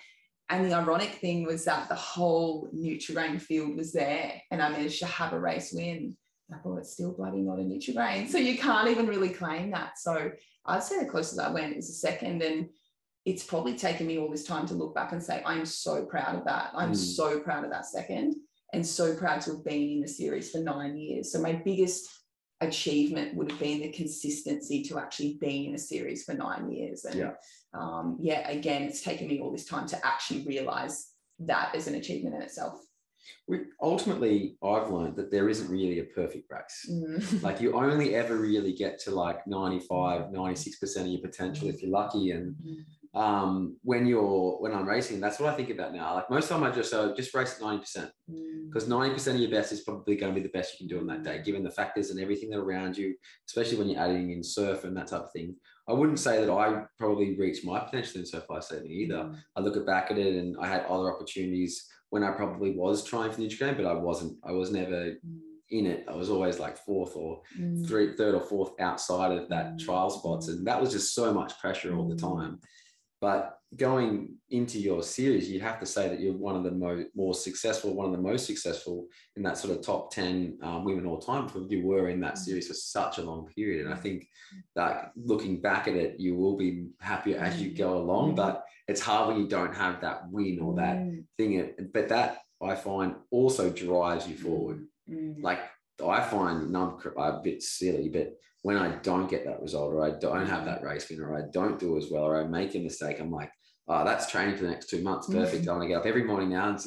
And the ironic thing was that the whole Nutrigrain field was there and I managed to have a race win. I thought it's still bloody not a Nutrigrain. So you can't even really claim that. So I'd say the closest I went is a second. And it's probably taken me all this time to look back and say, I'm so proud of that. I'm mm. so proud of that second and so proud to have been in the series for nine years. So my biggest achievement would have been the consistency to actually be in a series for nine years. And yeah, um, yeah again, it's taken me all this time to actually realize that as an achievement in itself. We, ultimately, I've learned that there isn't really a perfect race. Mm. like you only ever really get to like 95, 96% of your potential if you're lucky. And mm um, when you're when I'm racing. That's what I think about now. Like most of the time, I just uh, just race at ninety percent because mm. ninety percent of your best is probably going to be the best you can do on that day, given the factors and everything that around you, especially when you're adding in surf and that type of thing. I wouldn't say that I probably reached my potential in surf lifesaving either. Mm. I look back at it and I had other opportunities when I probably was trying for the Nutrigrain, but I wasn't. I was never. Mm in it. I was always like fourth or mm. three, third or fourth outside of that mm. trial spots. And that was just so much pressure all the mm. time. But going into your series, you'd have to say that you're one of the mo- more successful, one of the most successful in that sort of top 10 um, women all time because you were in that mm. series for such a long period. And I think that looking back at it, you will be happier as you go along, mm. but it's hard when you don't have that win or that mm. thing. But that I find also drives you forward. Like I find, I'm a bit silly, but when I don't get that result or I don't have that race win or I don't do as well or I make a mistake, I'm like, oh, that's training for the next two months. Perfect. Mm-hmm. I want to get up every morning now and,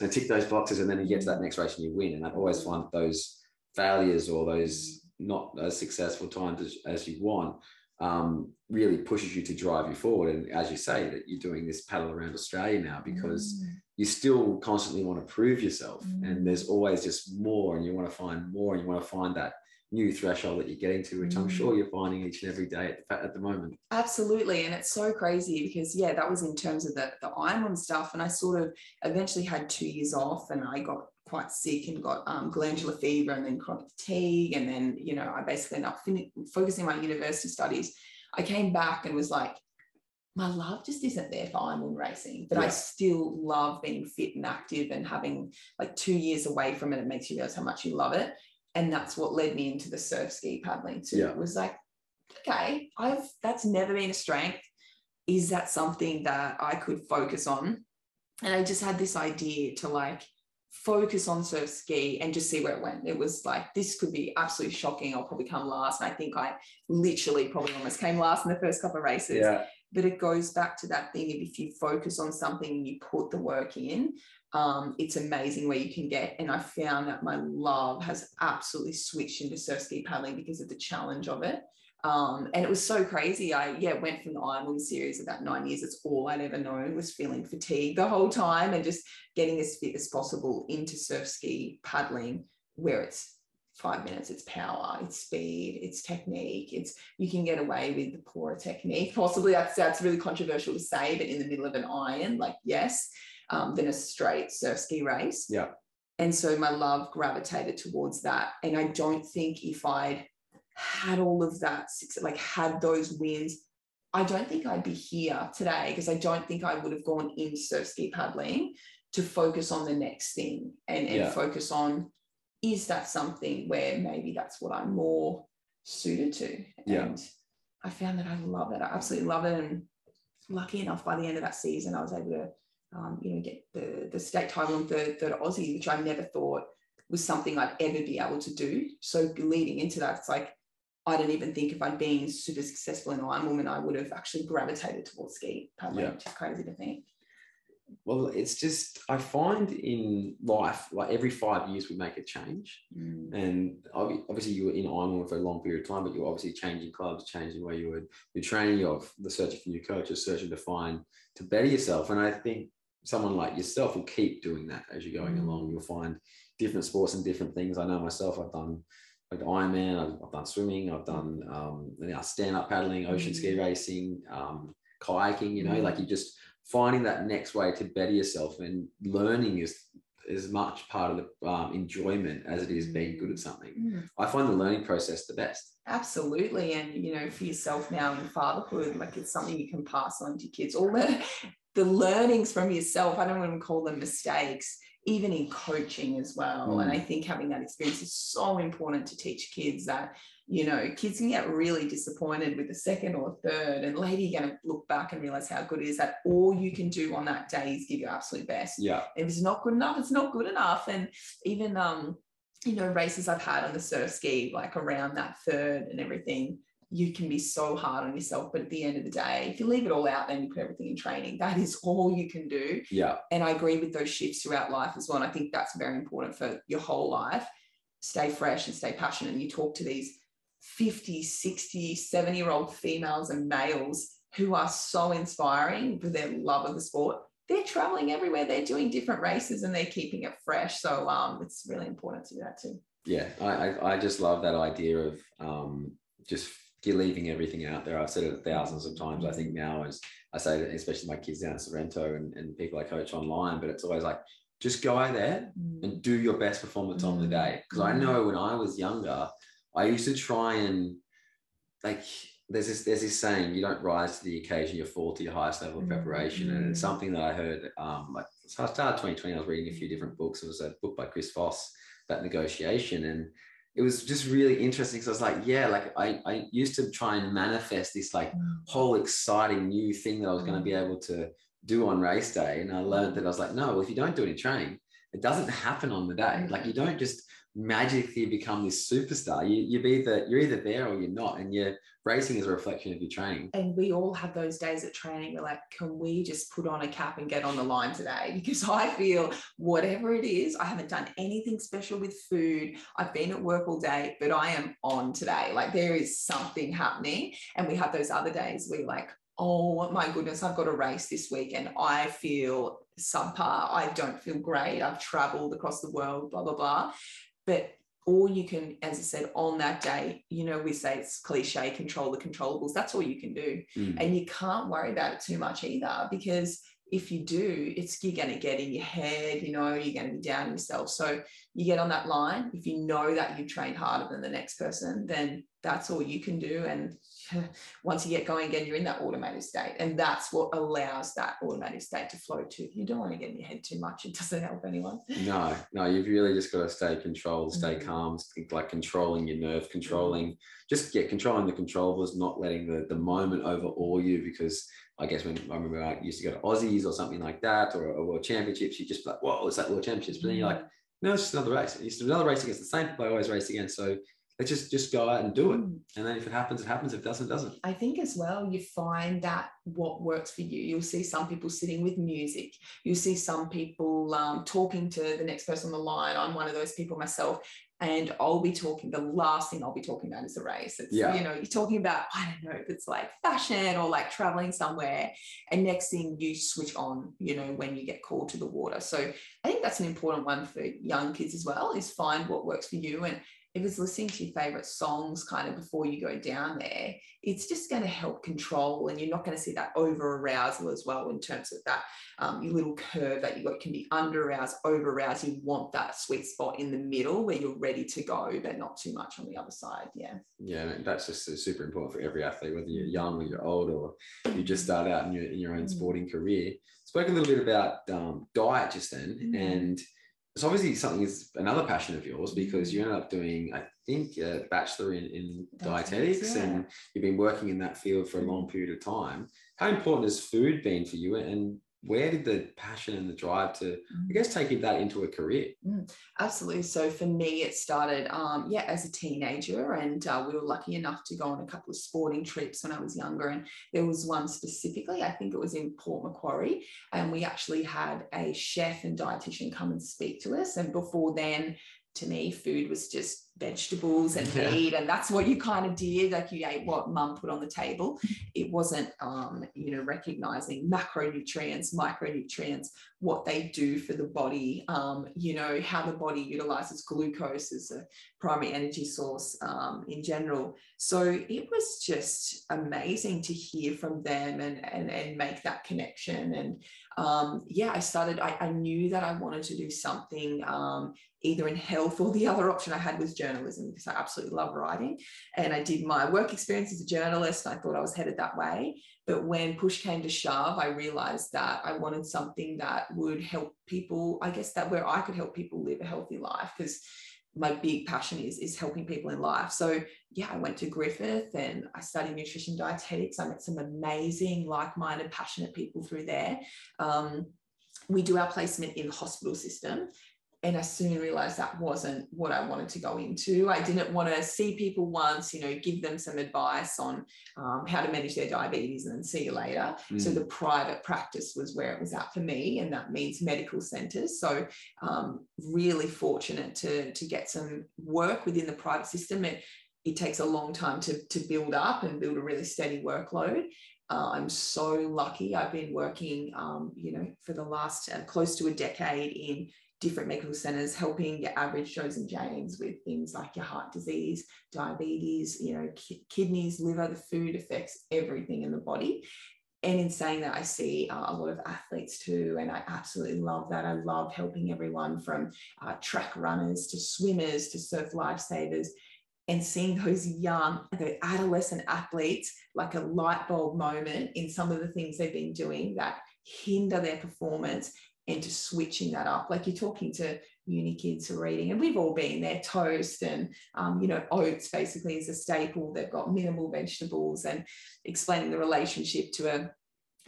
and tick those boxes. And then you get to that next race and you win. And I always find those failures or those not as successful times as, as you want um, really pushes you to drive you forward. And as you say, that you're doing this paddle around Australia now because mm. you still constantly want to prove yourself. Mm. And there's always just more, and you want to find more, and you want to find that new threshold that you're getting to, which I'm sure mm. you're finding each and every day at the, at the moment. Absolutely. And it's so crazy because, yeah, that was in terms of the, the Ironman stuff. And I sort of eventually had two years off and I got quite sick and got um, glandular fever and then chronic fatigue. And then, you know, I basically ended up fin- focusing my university studies. I came back and was like, my love just isn't there for Ironman racing, but yeah. I still love being fit and active and having like two years away from it. It makes you realize how much you love it and that's what led me into the surf ski paddling too. Yeah. It was like, okay, I've that's never been a strength. Is that something that I could focus on? And I just had this idea to like focus on surf ski and just see where it went. It was like this could be absolutely shocking. I'll probably come last. And I think I literally probably almost came last in the first couple of races. Yeah. But it goes back to that thing of if you focus on something and you put the work in, um, it's amazing where you can get. And I found that my love has absolutely switched into surf ski paddling because of the challenge of it. Um, and it was so crazy. I yeah went from the Ironman series about nine years. It's all I'd ever known was feeling fatigued the whole time and just getting as fit as possible into surf ski paddling, where it's five minutes, it's power, it's speed, it's technique. It's you can get away with the poorer technique. Possibly that's that's really controversial to say, but in the middle of an iron, like yes um, than a straight surf ski race. Yeah. And so my love gravitated towards that. And I don't think if I'd had all of that, like had those wins, I don't think I'd be here today because I don't think I would have gone in surf ski paddling to focus on the next thing and, and yeah. focus on is that something where maybe that's what I'm more suited to. Yeah. And I found that I love it. I absolutely love it. And lucky enough by the end of that season, I was able to um, you know, get the, the state title in third, third Aussie, which I never thought was something I'd ever be able to do. So leading into that, it's like, I don't even think if I'd been super successful in Ironwoman, I would have actually gravitated towards ski paddling, yeah. which is crazy to think. Well, it's just I find in life, like every five years we make a change, mm. and obviously you were in Ironwoman for a long period of time, but you're obviously changing clubs, changing where you were, you're training, you're the searching for new coaches, searching to find to better yourself. And I think someone like yourself will keep doing that as you're going mm. along. You'll find different sports and different things. I know myself, I've done like Ironman, I've, I've done swimming, I've done um, stand up paddling, ocean mm. ski racing, um, kayaking, you know, mm. like you're just finding that next way to better yourself and learning is as much part of the um, enjoyment as it is being good at something. Mm. I find the learning process the best. Absolutely. And, you know, for yourself now in fatherhood, like it's something you can pass on to kids. All the, the learnings from yourself, I don't want to call them mistakes, even in coaching as well. Mm. And I think having that experience is so important to teach kids that, you know, kids can get really disappointed with the second or third. And later you're going to look back and realize how good it is that all you can do on that day is give your absolute best. Yeah. If it's not good enough, it's not good enough. And even, um, you know, races I've had on the surf ski, like around that third and everything, you can be so hard on yourself. But at the end of the day, if you leave it all out and you put everything in training, that is all you can do. Yeah. And I agree with those shifts throughout life as well. And I think that's very important for your whole life. Stay fresh and stay passionate. And you talk to these 50, 60, 70 year old females and males who are so inspiring for their love of the sport they're traveling everywhere. They're doing different races and they're keeping it fresh. So um, it's really important to do that too. Yeah, I, I, I just love that idea of um, just leaving everything out there. I've said it thousands of times. I think now, as I say, especially my kids down at Sorrento and, and people I coach online, but it's always like, just go out there Mm. and do your best performance on the day. Because I know when I was younger, I used to try and like there's this there's this saying you don't rise to the occasion you fall to your highest level of preparation and it's Mm. something that i heard um like so i started 2020 i was reading a few different books it was a book by chris voss about negotiation and it was just really interesting because i was like yeah like i i used to try and manifest this like mm. whole exciting new thing that i was going to be mm. able to do on race day. And i learned that i was like no well, if you don't do any training it doesn't happen on the day. Like you mm. don't just magically become this superstar. You, you're either you're either there or you're not. And your racing is a reflection of your training And we all have those days at training. We're like, can we just put on a cap and get on the line today? [laughs] Because I feel whatever it is, I haven't done anything special with food. I've been at work all day, but I am on today. Like there is something happening. And we have those other days where like, oh my goodness, I've got a race this week and I feel subpar. I don't feel great. I've traveled across the world, blah, blah, blah. But all you can, as I said, on that day, you know, we say it's cliche, control the controllables. That's all you can do. Mm. And you can't worry about it too much either, because if you do, it's you're going to get in your head, you know, you're going to be down yourself. So you get on that line. If you know that you've trained harder than the next person, then that's all you can do. And once you get going again, you're in that automatic state. And that's what allows that automatic state to flow too. You don't want to get in your head too much. It doesn't help anyone. no no you've really just got to stay controlled stay Mhm. calm like controlling your nerve controlling just get controlling the controllables not letting the, the moment overawe you because I guess when I remember I used to go to Aussies or something like that or, or World Championships, you just be like, whoa, it's like World Championships. But then you're like, no, it's just another race. It's another race against the same people I always race against. So let's just just go out and do it. Mm. And then if it happens, it happens. If it doesn't, it doesn't. I think as well, you find that what works for you. You'll see some people sitting with music. You'll see some people um, talking to the next person on the line. I'm one of those people myself. And I'll be talking, the last thing I'll be talking about is a race. It's, Yeah. you know, you're talking about, I don't know if it's like fashion or like traveling somewhere. And next thing you switch on, you know, when you get called to the water. So I think that's an important one for young kids as well is find what works for you. And if it's listening to your favorite songs kind of before you go down there, it's just going to help control and you're not going to see that over arousal as well in terms of that um, your little curve that you got can be under aroused, over aroused. You want that sweet spot in the middle where you're ready to go, but not too much on the other side. Yeah. Yeah, that's just super important for every athlete, whether you're young or you're old or you just start out in your, in your own Mm. sporting career. Spoke a little bit about um, diet just then, Mm. and it's obviously something is another passion of yours because Mm. you ended up doing, I think, a bachelor in, in Dietetics, dietetics, yeah. and you've been working in that field for a long period of time. How important has food been for you, and where did the passion and the drive to, I guess, taking that into a career? Absolutely. So for me, it started, um, yeah, as a teenager, and uh, we were lucky enough to go on a couple of sporting trips when I was younger. And there was one specifically, I think it was in Port Macquarie, and we actually had a chef and dietitian come and speak to us. And before then, to me, food was just vegetables and Yeah. meat and that's what you kind of did like you ate what mum put on the table. It wasn't um, you know recognizing macronutrients micronutrients what they do for the body. Um, you know how the body utilizes glucose as a primary energy source um, in general. So it was just amazing to hear from them and and, and make that connection. And um, yeah i started I, I knew that i wanted to do something um, either in health or the other option I had was journalism because I absolutely love writing. And I did my work experience as a journalist. I thought I was headed that way. But when push came to shove, I realized that I wanted something that would help people, I guess that where I could help people live a healthy life because my big passion is, is helping people in life. So yeah, I went to Griffith and I studied nutrition dietetics. I met some amazing, like-minded, passionate people through there. Um, we do our placement in the hospital system and I soon realized that wasn't what I wanted to go into. I didn't want to see people once, you know, give them some advice on um, how to manage their diabetes and then see you later. Mm. So the private practice was where it was at for me, and that means medical centers. So um, really fortunate to to get some work within the private system. It it takes a long time to to build up and build a really steady workload. Uh, I'm so lucky. I've been working, um, you know, for the last uh, close to a decade in different medical centers helping your average Joes and Janes with things like your heart disease, diabetes, you know, ki- kidneys, liver, the food affects everything in the body. And in saying that, I see uh, a lot of athletes too, and I absolutely love that. I love helping everyone from uh, track runners to swimmers to surf lifesavers and seeing those young, the adolescent athletes like a light bulb moment in some of the things they've been doing that hinder their performance into switching that up. Like you're talking to uni kids who are eating, and we've all been there, toast and, um, you know, oats basically is a staple. They've got minimal vegetables and explaining the relationship to a,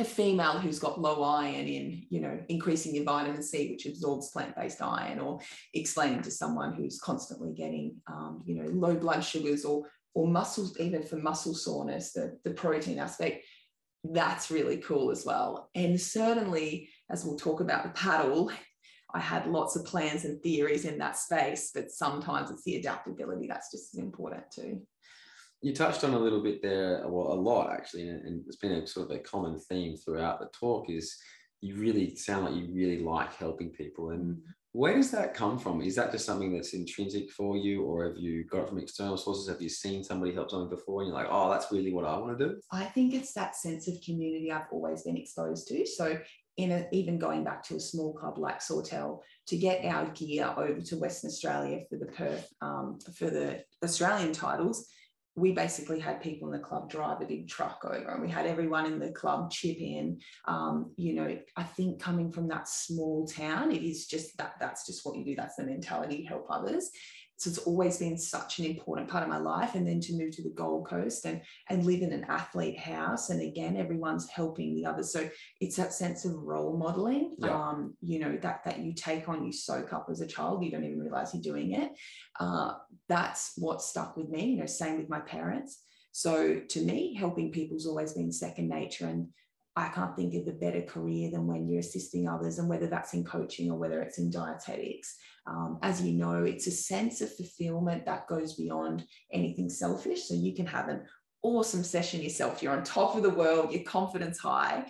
a female who's got low iron in, you know, increasing your vitamin C, which absorbs plant-based iron, or explaining to someone who's constantly getting, um, you know, low blood sugars or or muscles, even for muscle soreness, the, the protein aspect, that's really cool as well. And certainly, as we'll talk about the paddle, I had lots of plans and theories in that space, but sometimes it's the adaptability that's just as important too. You touched on a little bit there, well, a lot actually, and it's been a sort of a common theme throughout the talk is you really sound like you really like helping people. And where does that come from? Is that just something that's intrinsic for you, or have you got it from external sources? Have you seen somebody help someone before and you're like, oh, that's really what I want to do? I think it's that sense of community I've always been exposed to. So in a, even going back to a small club like Sawtell, to get our gear over to Western Australia for the Perth, um, for the Australian titles, we basically had people in the club drive a big truck over and we had everyone in the club chip in. Um, you know, I think coming from that small town, it is just that that's just what you do. That's the mentality, help others so it's always been such an important part of my life and then to move to the gold coast and and live in an athlete house and again everyone's helping the others. So it's that sense of role modeling yeah. um, you know that that you take on you soak up as a child you don't even realize you're doing it. Uh, that's what stuck with me you know same with my parents. So to me helping people's always been second nature and I can't think of a better career than when you're assisting others, and whether that's in coaching or whether it's in dietetics. Um, as you know, it's a sense of fulfillment that goes beyond anything selfish. So you can have an awesome session yourself. You're on top of the world, your confidence high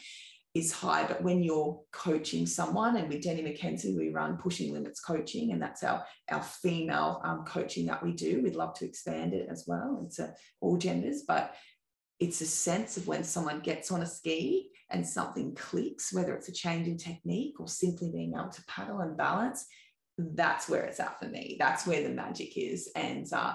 is high. But when you're coaching someone, and with Denny McKenzie, we run Pushing Limits Coaching, and that's our, our female um, coaching that we do. We'd love to expand it as well. It's all genders, but it's a sense of when someone gets on a ski and something clicks, whether it's a change in technique or simply being able to paddle and balance, that's where it's at for me. That's where the magic is. And uh,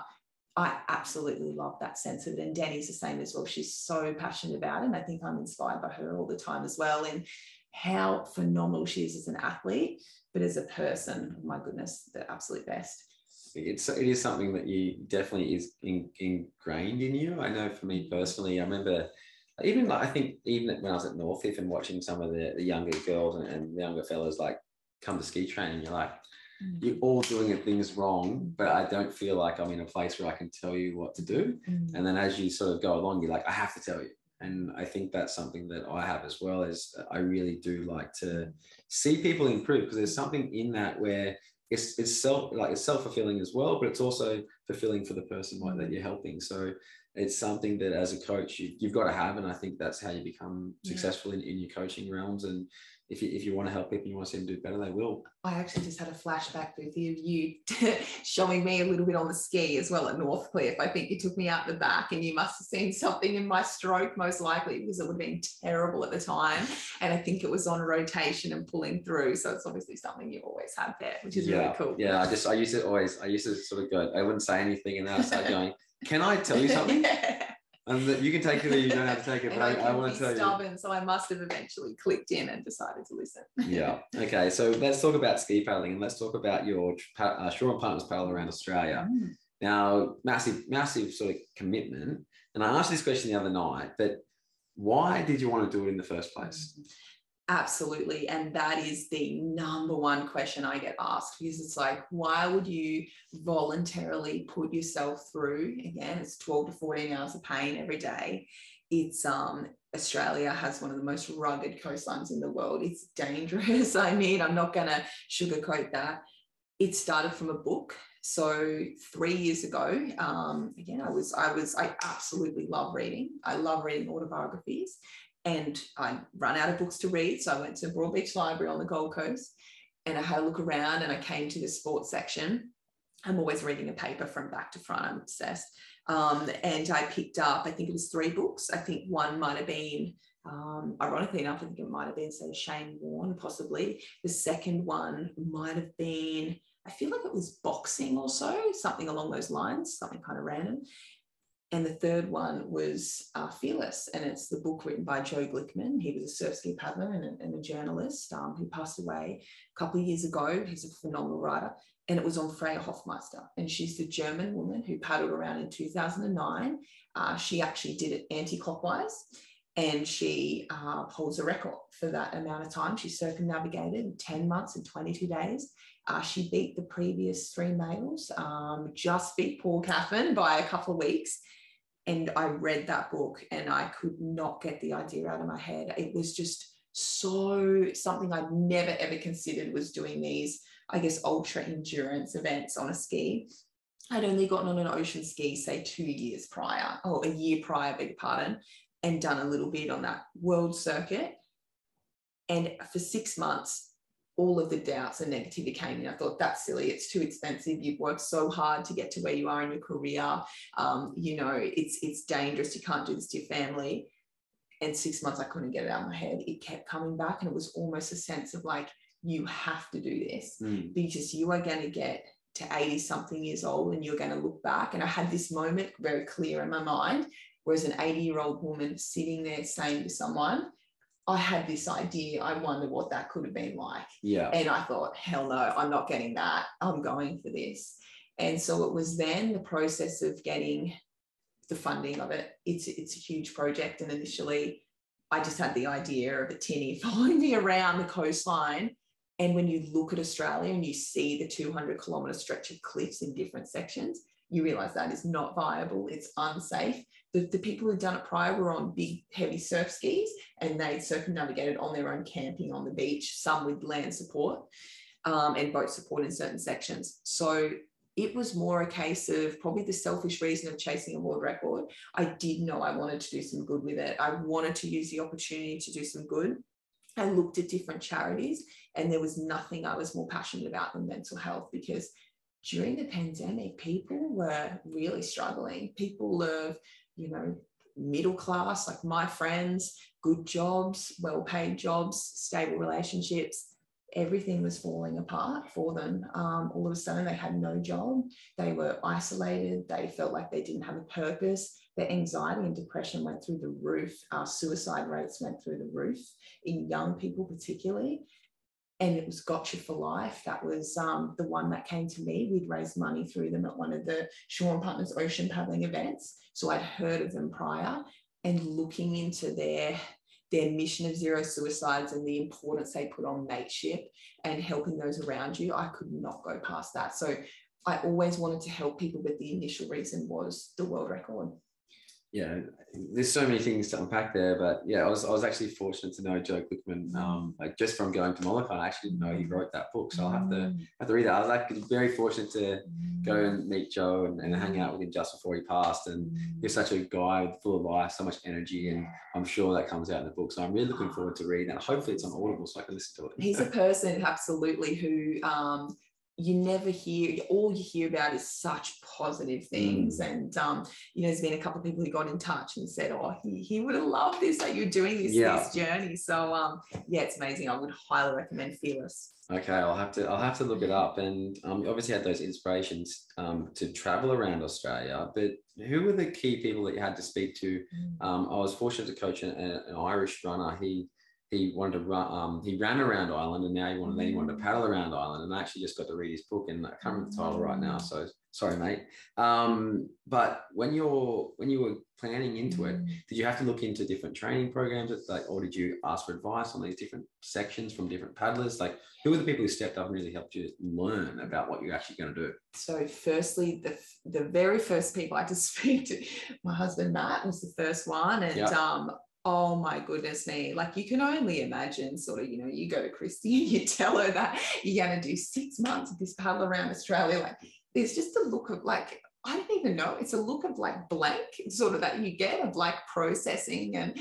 I absolutely love that sense of it. And Danny's the same as well. She's so passionate about it. And I think I'm inspired by her all the time as well. And how phenomenal she is as an athlete, but as a person, my goodness, the absolute best. It's it is something that you definitely is in, ingrained in you. I know for me personally, I remember even like I think even when I was at Northcliffe and watching some of the, the younger girls and, and the younger fellas like come to ski training, you're like, mm. you're all doing things wrong, but I don't feel like I'm in a place where I can tell you what to do. Mm. And then as you sort of go along, you're like, I have to tell you. And I think that's something that I have as well is I really do like to see people improve because there's something in that where it's it's self like it's self fulfilling as well, but it's also fulfilling for the person like, that you're helping. So it's something that as a coach you, have got to have, and I think that's how you become successful yeah. in, in your coaching realms and if you, if you want to help people, you want to see them do better, they will. I actually just had a flashback with you, you [laughs] showing me a little bit on the ski as well at Northcliffe. I think you took me out the back and you must have seen something in my stroke, most likely, because it would have been terrible at the time. And I think it was on rotation and pulling through. So it's obviously something you've always had there, which is yeah, really cool. Yeah, I just, I used to always, I used to sort of go, I wouldn't say anything and then I started going, can I tell you something? [laughs] yeah and you can take it or you don't have to take it. But I, I, I want to tell stubborn, you. So I must have eventually clicked in and decided to listen. yeah. [laughs] Okay. So let's talk about ski paddling and let's talk about your uh, Shaw and Partners paddle around Australia. Mm. Now, massive, massive sort of commitment. And I asked this question the other night, but why did you want to do it in the first place? Absolutely. And that is the number one question I get asked because it's like, why would you voluntarily put yourself through? Again, it's 12 to 14 hours of pain every day. It's um Australia has one of the most rugged coastlines in the world. It's dangerous. [laughs] I mean, I'm not gonna sugarcoat that. It started from a book. So three years ago, um, again, I was, I was, I absolutely love reading. I love reading autobiographies and I run out of books to read. So I went to Broadbeach Library on the Gold Coast and I had a look around and I came to the sports section. I'm always reading a paper from back to front. I'm obsessed. Um, and I picked up, I think it was three books. I think one might have been, um, ironically enough, I think it might have been, say, Shane Warne, possibly. The second one might have been, I feel like it was boxing or so, something along those lines, something kind of random and the third one was uh, Fearless, and it's the book written by Joe Glickman. He was a surf ski paddler and a, and a journalist um, who passed away a couple of years ago. He's a phenomenal writer, and it was on Freya Hoffmeister, and she's the German woman who paddled around in 2009. Uh, she actually did it anti-clockwise, and she uh, holds a record for that amount of time. She circumnavigated in 10 months and 22 days. Uh, she beat the previous three males, um, just beat Paul Caffyn by a couple of weeks and I read that book and I could not get the idea out of my head. It was just so something I'd never ever considered was doing these, I guess, ultra endurance events on a ski. I'd only gotten on an ocean ski, say two years prior, or a year prior, beg pardon, and done a little bit on that world circuit. And for six months, all of the doubts and negativity came in. I thought that's silly. It's too expensive. You've worked so hard to get to where you are in your career. Um, you know, it's it's dangerous. You can't do this to your family. And six months, I couldn't get it out of my head. It kept coming back, and it was almost a sense of like, you have to do this mm. because you are going to get to 80 something years old and you're going to look back. And I had this moment very clear in my mind, whereas an 80 year old woman sitting there saying to someone, I had this idea. I wonder what that could have been like. Yeah. And I thought, hell no, I'm not getting that. I'm going for this. And so it was then the process of getting the funding of it. It's it's a huge project. And initially I just had the idea of a tinny [laughs] following me around the coastline. And when you look at Australia and you see the 200 kilometre stretch of cliffs in different sections, you realize that is not viable. It's unsafe the, the people who'd done it prior were on big, heavy surf skis and they'd circumnavigated on their own camping on the beach, some with land support um, and boat support in certain sections. So it was more a case of probably the selfish reason of chasing a world record. I did know I wanted to do some good with it. I wanted to use the opportunity to do some good. I looked at different charities and there was nothing I was more passionate about than mental health because during the pandemic, people were really struggling. People of you know, middle class, like my friends, good jobs, well paid jobs, stable relationships. Everything was falling apart for them. Um, all of a sudden, they had no job. They were isolated. They felt like they didn't have a purpose. Their anxiety and depression went through the roof. Our suicide rates went through the roof in young people, particularly and it was Gotcha4Life. That was um, the one that came to me. We'd raised money through them at one of the Shaw and Partners ocean paddling events. So I'd heard of them prior and looking into their their mission of zero suicides and the importance they put on mateship and helping those around you, I could not go past that. So I always wanted to help people, but the initial reason was the world record. Yeah, there's so many things to unpack there, but yeah, I was I was actually fortunate to know Joe Glickman, um, like just from going to Molokai. I actually didn't know he wrote that book, so I'll have to Mm. have to read that. I was like very fortunate to go and meet Joe and, and hang out with him just before he passed, and he's such a guy full of life, so much energy, and I'm sure that comes out in the book. So I'm really looking forward to reading that. Hopefully, it's on Audible so I can listen to it. he's a [laughs] person absolutely who um, you never hear all you hear about is such positive things and um, you know there's been a couple of people who got in touch and said oh he, he would have loved this that you're doing this, Yeah. this journey so um, yeah it's amazing i would highly recommend fearless Okay, I'll have to I'll have to look it up. And um, you obviously had those inspirations um, to travel around Australia. But who were the key people that you had to speak to? Um, I was fortunate to coach an, an Irish runner. He he wanted to run. Um, he ran around Ireland, and now he wanted then he wanted to paddle around Ireland. And I actually just got to read his book, and I can't remember the title right now. So sorry, mate. Um, but when you're when you were planning into it, did you have to look into different training programs like or did you ask for advice on these different sections from different paddlers like who were the people who stepped up and really helped you learn about what you're actually going to do so firstly the the very first people i had to [laughs] speak to my husband matt was the first one and Yeah. um oh my goodness me like you can only imagine sort of you know you go to christy [laughs] and you tell her that you're going to do six months of this paddle around australia like there's just a look of like i don't even know it's a look of like blank sort of that you get of like processing and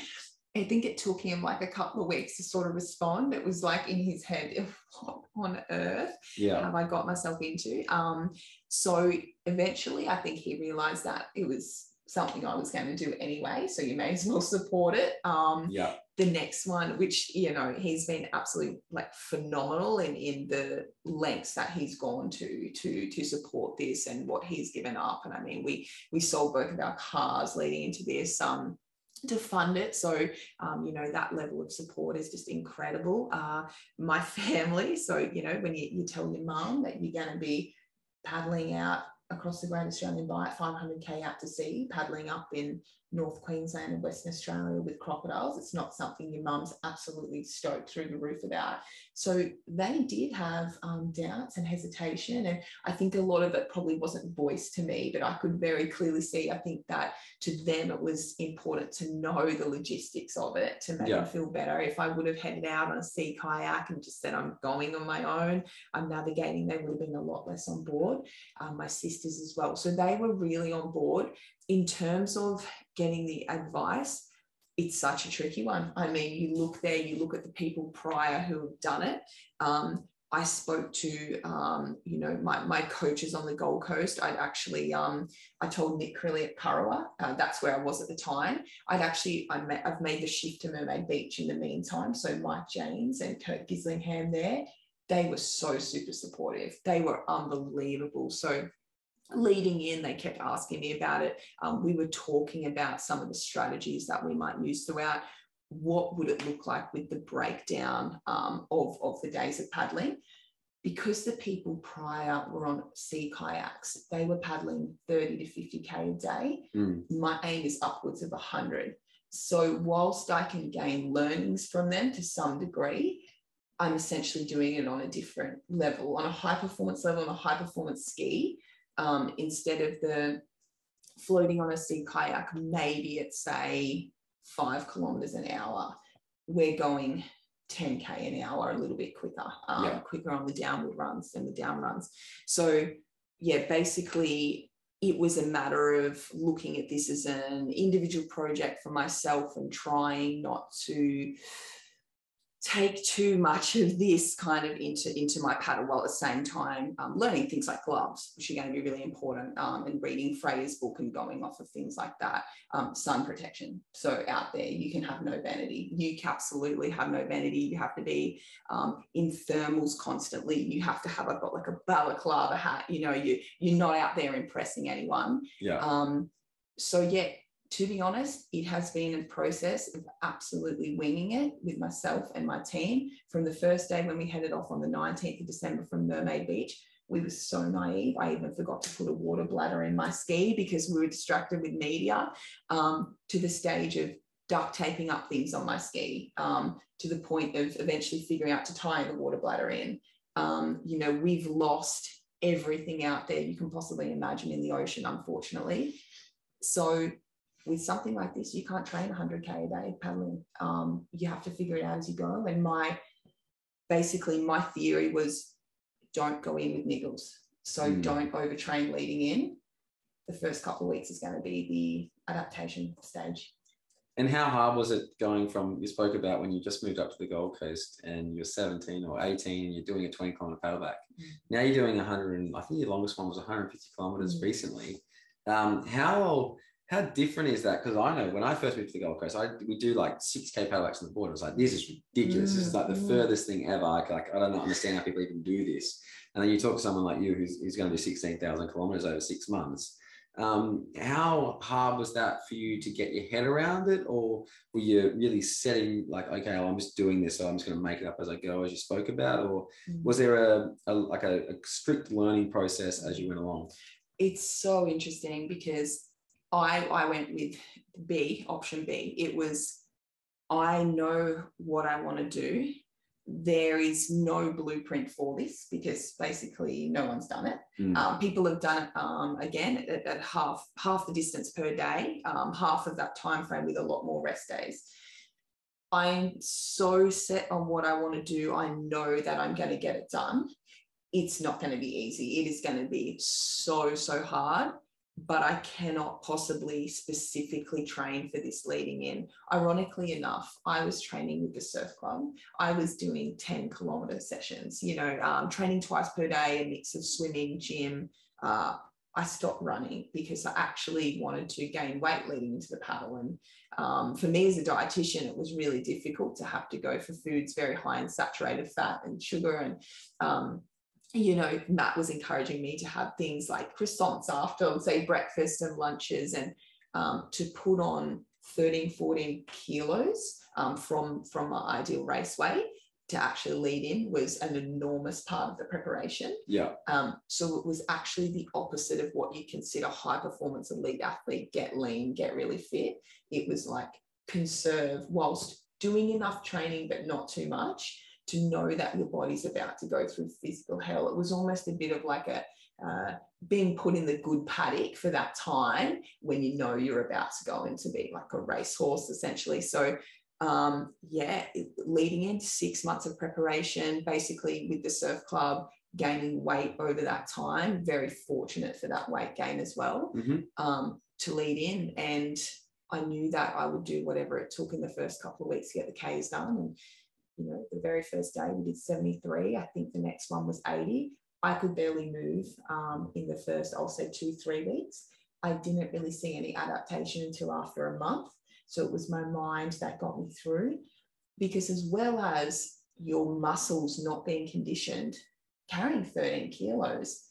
I think it took him like a couple of weeks to sort of respond. It was like in his head, what on earth? yeah have I got myself into? Um, so eventually, I think he realized that it was something I was going to do anyway. So you may as well support it. Um, yeah the next one, which you know he's been absolutely like phenomenal in in the lengths that he's gone to to to support this and what he's given up. And I mean, we we sold both of our cars leading into this. Um, to fund it. So, um, you know, that level of support is just incredible. Uh, my [laughs] family, so, you know, when you, you tell your mum that you're going to be paddling out across the Great Australian Bight, 500k out to sea, paddling up in North Queensland and Western Australia with crocodiles. It's not something your mum's absolutely stoked through the roof about. So they did have um, doubts and hesitation. And I think a lot of it probably wasn't voiced to me, but I could very clearly see, I think that to them it was important to know the logistics of it to make Yeah. them feel better. If I would have headed out on a sea kayak and just said, I'm going on my own, I'm navigating, they would have been a lot less on board. Um, my sisters as well. So they were really on board. In terms of getting the advice, it's such a tricky one. I mean, you look there, you look at the people prior who have done it. Um, I spoke to, um, you know, my, my coaches on the Gold Coast. I'd actually, um, I told Nick Crilly at Kurrawa, uh, that's where I was at the time. I'd actually, I I've made the shift to Mermaid Beach in the meantime. So Mike James and Kurt Gislingham there, they were so super supportive. They were unbelievable. So leading in, they kept asking me about it. Um, we were talking about some of the strategies that we might use throughout. What would it look like with the breakdown um, of, of the days of paddling? Because the people prior were on sea kayaks, they were paddling 30 to 50K a day. Mm. My aim is upwards of 100. So, whilst I can gain learnings from them to some degree, I'm essentially doing it on a different level, on a high performance level, on a high performance ski um, instead of the floating on a sea kayak, maybe at say five kilometers an hour, we're going 10k an hour, a little bit quicker, um, Yeah. quicker on the downward runs than the down runs. So, yeah, basically, it was a matter of looking at this as an individual project for myself and trying not to take too much of this kind of into into my paddle while at the same time um, learning things like gloves which are going to be really important um, and reading Freya's book and going off of things like that um, sun protection. So out there you can have no vanity. You absolutely have no vanity. You have to be um, in thermals constantly. You have to have i've got like a balaclava hat. You know you you're not out there impressing anyone. Yeah. Um, so yeah, to be honest, it has been a process of absolutely winging it with myself and my team. From the first day when we headed off on the 19th of December from Mermaid Beach, we were so naive. I even forgot to put a water bladder in my ski because we were distracted with media. Um, to the stage of duct taping up things on my ski, um, to the point of eventually figuring out to tie the water bladder in. Um, you know, we've lost everything out there you can possibly imagine in the ocean, unfortunately. So with something like this, you can't train 100k a day paddling. Um, you have to figure it out as you go. And my basically my theory was don't go in with niggles. So mm. don't overtrain leading in. The first couple of weeks is going to be the adaptation stage. And how hard was it going from you spoke about when you just moved up to the Gold Coast and you're 17 or 18 and you're doing a 20 kilometer paddleback. Mm. Now you're doing 100 and I think your longest one was 150 kilometers mm. recently. Um, how how different is that? Because I know when I first moved to the Gold Coast, I we do like 6k paddlebacks on the board. I was like, this is ridiculous. Mm. This is like the mm. furthest thing ever. Like, like I don't understand how people even do this. And then you talk to someone like you who's, who's going to do 16,000 kilometers over six months um, how hard was that for you to get your head around it, or were you really setting like, okay, well, I'm just doing this, so I'm just going to make it up as I go, as you spoke about, or mm. was there a, a like a, a strict learning process as you went along? It's so interesting because I I went with B option B. It was I know what I want to do there is no blueprint for this because basically no one's done it. Mm. Um, people have done it um, again at, at, half half the distance per day, um, half of that time frame with a lot more rest days. I'm so set on what I want to do. I know that I'm going to get it done. It's not going to be easy. It is going to be so so hard but I cannot possibly specifically train for this leading in. Ironically enough, I was training with the surf club. I was doing 10 kilometer sessions, you know, um, training twice per day, a mix of swimming, gym. Uh, I stopped running because I actually wanted to gain weight leading into the paddle. And um, for me as a dietitian, it was really difficult to have to go for foods very high in saturated fat and sugar and um, you know, Matt was encouraging me to have things like croissants after, say, breakfast and lunches, and um, to put on 13, 14 kilos um, from, from my ideal race weight to actually lead in was an enormous part of the preparation. Yeah. Um, so it was actually the opposite of what you consider high performance elite athlete, get lean, get really fit. It was like conserve whilst doing enough training, but not too much to know that your body's about to go through physical hell. It was almost a bit of like a uh, being put in the good paddock for that time when you know you're about to go into being like a racehorse essentially. So um, yeah, leading into six months of preparation, basically with the surf club, gaining weight over that time. Very fortunate for that weight gain as well mm-hmm. um, to lead in. And I knew that I would do whatever it took in the first couple of weeks to get the Ks done. And you know, the very first day we did 73. I think the next one was 80. I could barely move um, in the first, I'll say two, three weeks. I didn't really see any adaptation until after a month. So it was my mind that got me through because, as well as your muscles not being conditioned, carrying 13 kilos,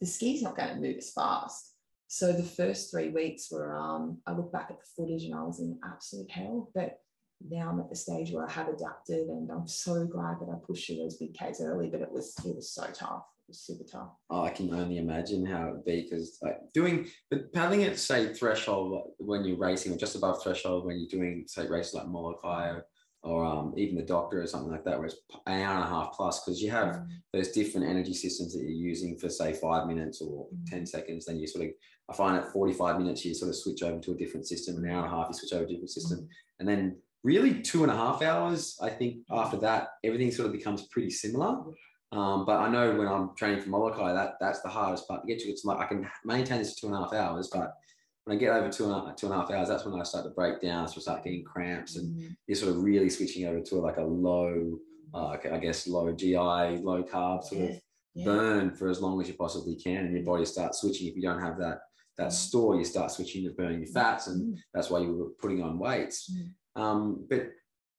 the ski's not going to move as fast. So the first three weeks were, um, I look back at the footage and I was in absolute hell. But now I'm at the stage where I have adapted and I'm so glad that I pushed through those big Ks early, but it was it was so tough. It was super tough. Oh, I can only imagine how it'd be because like doing but paddling at say threshold when you're racing or just above threshold when you're doing say races like Molokai or, or um, even the doctor or something like that where it's an hour and a half plus because you have mm. those different energy systems that you're using for say five minutes or mm. 10 seconds then you sort of I find at 45 minutes you sort of switch over to a different system an hour and a half you switch over to a different system mm. and then really two and a half hours. I think after that, everything sort of becomes pretty similar. Um, but I know when I'm training for Molokai, that that's the hardest part to get to. It's like I can maintain this two and a half hours, but when I get over two and a, two and a half hours, that's when I start to break down. So I start getting cramps, and mm-hmm. you're sort of really switching over to like a low, uh, I guess low GI, low carb sort yeah. of yeah. burn for as long as you possibly can, and your body starts switching. If you don't have that that mm. store, you start switching to burning your fats, and mm-hmm. that's why you were putting on weights. Mm-hmm. Um, but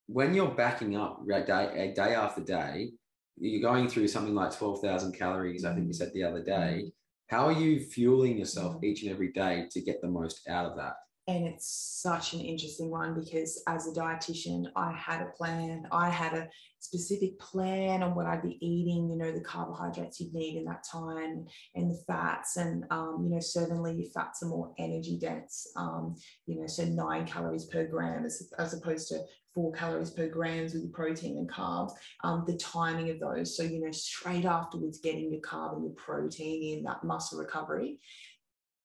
when you're backing up day, day after day, you're going through something like 12,000 calories, I think you said the other day. Mm. How are you fueling yourself each and every day to get the most out of that? And it's such an interesting one because as a dietitian, I had a plan. I had a specific plan on what I'd be eating, you know, the carbohydrates you'd need in that time and the fats. And, um, you know, certainly your fats are more energy dense, um, you know, so nine calories per gram as, as opposed to four calories per grams with your protein and carbs, um, the timing of those. So, you know, straight afterwards, getting your carb and your protein in that muscle recovery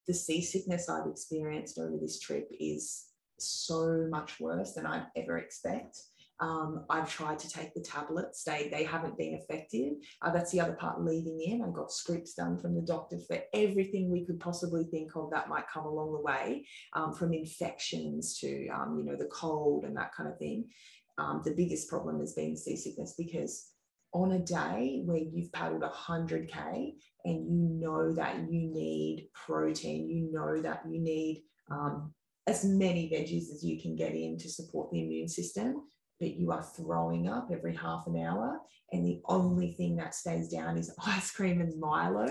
the seasickness I've experienced over this trip is so much worse than I'd ever expect. Um, I've tried to take the tablets. They they haven't been effective. Uh, that's the other part leading in. I got scripts done from the doctor for everything we could possibly think of that might come along the way, um, from infections to um, you know the cold and that kind of thing. Um, the biggest problem has been seasickness because on a day where you've paddled 100k and you know that you need protein, you know that you need um, as many veggies as you can get in to support the immune system but you are throwing up every half an hour and the only thing that stays down is [laughs] ice cream and Milo,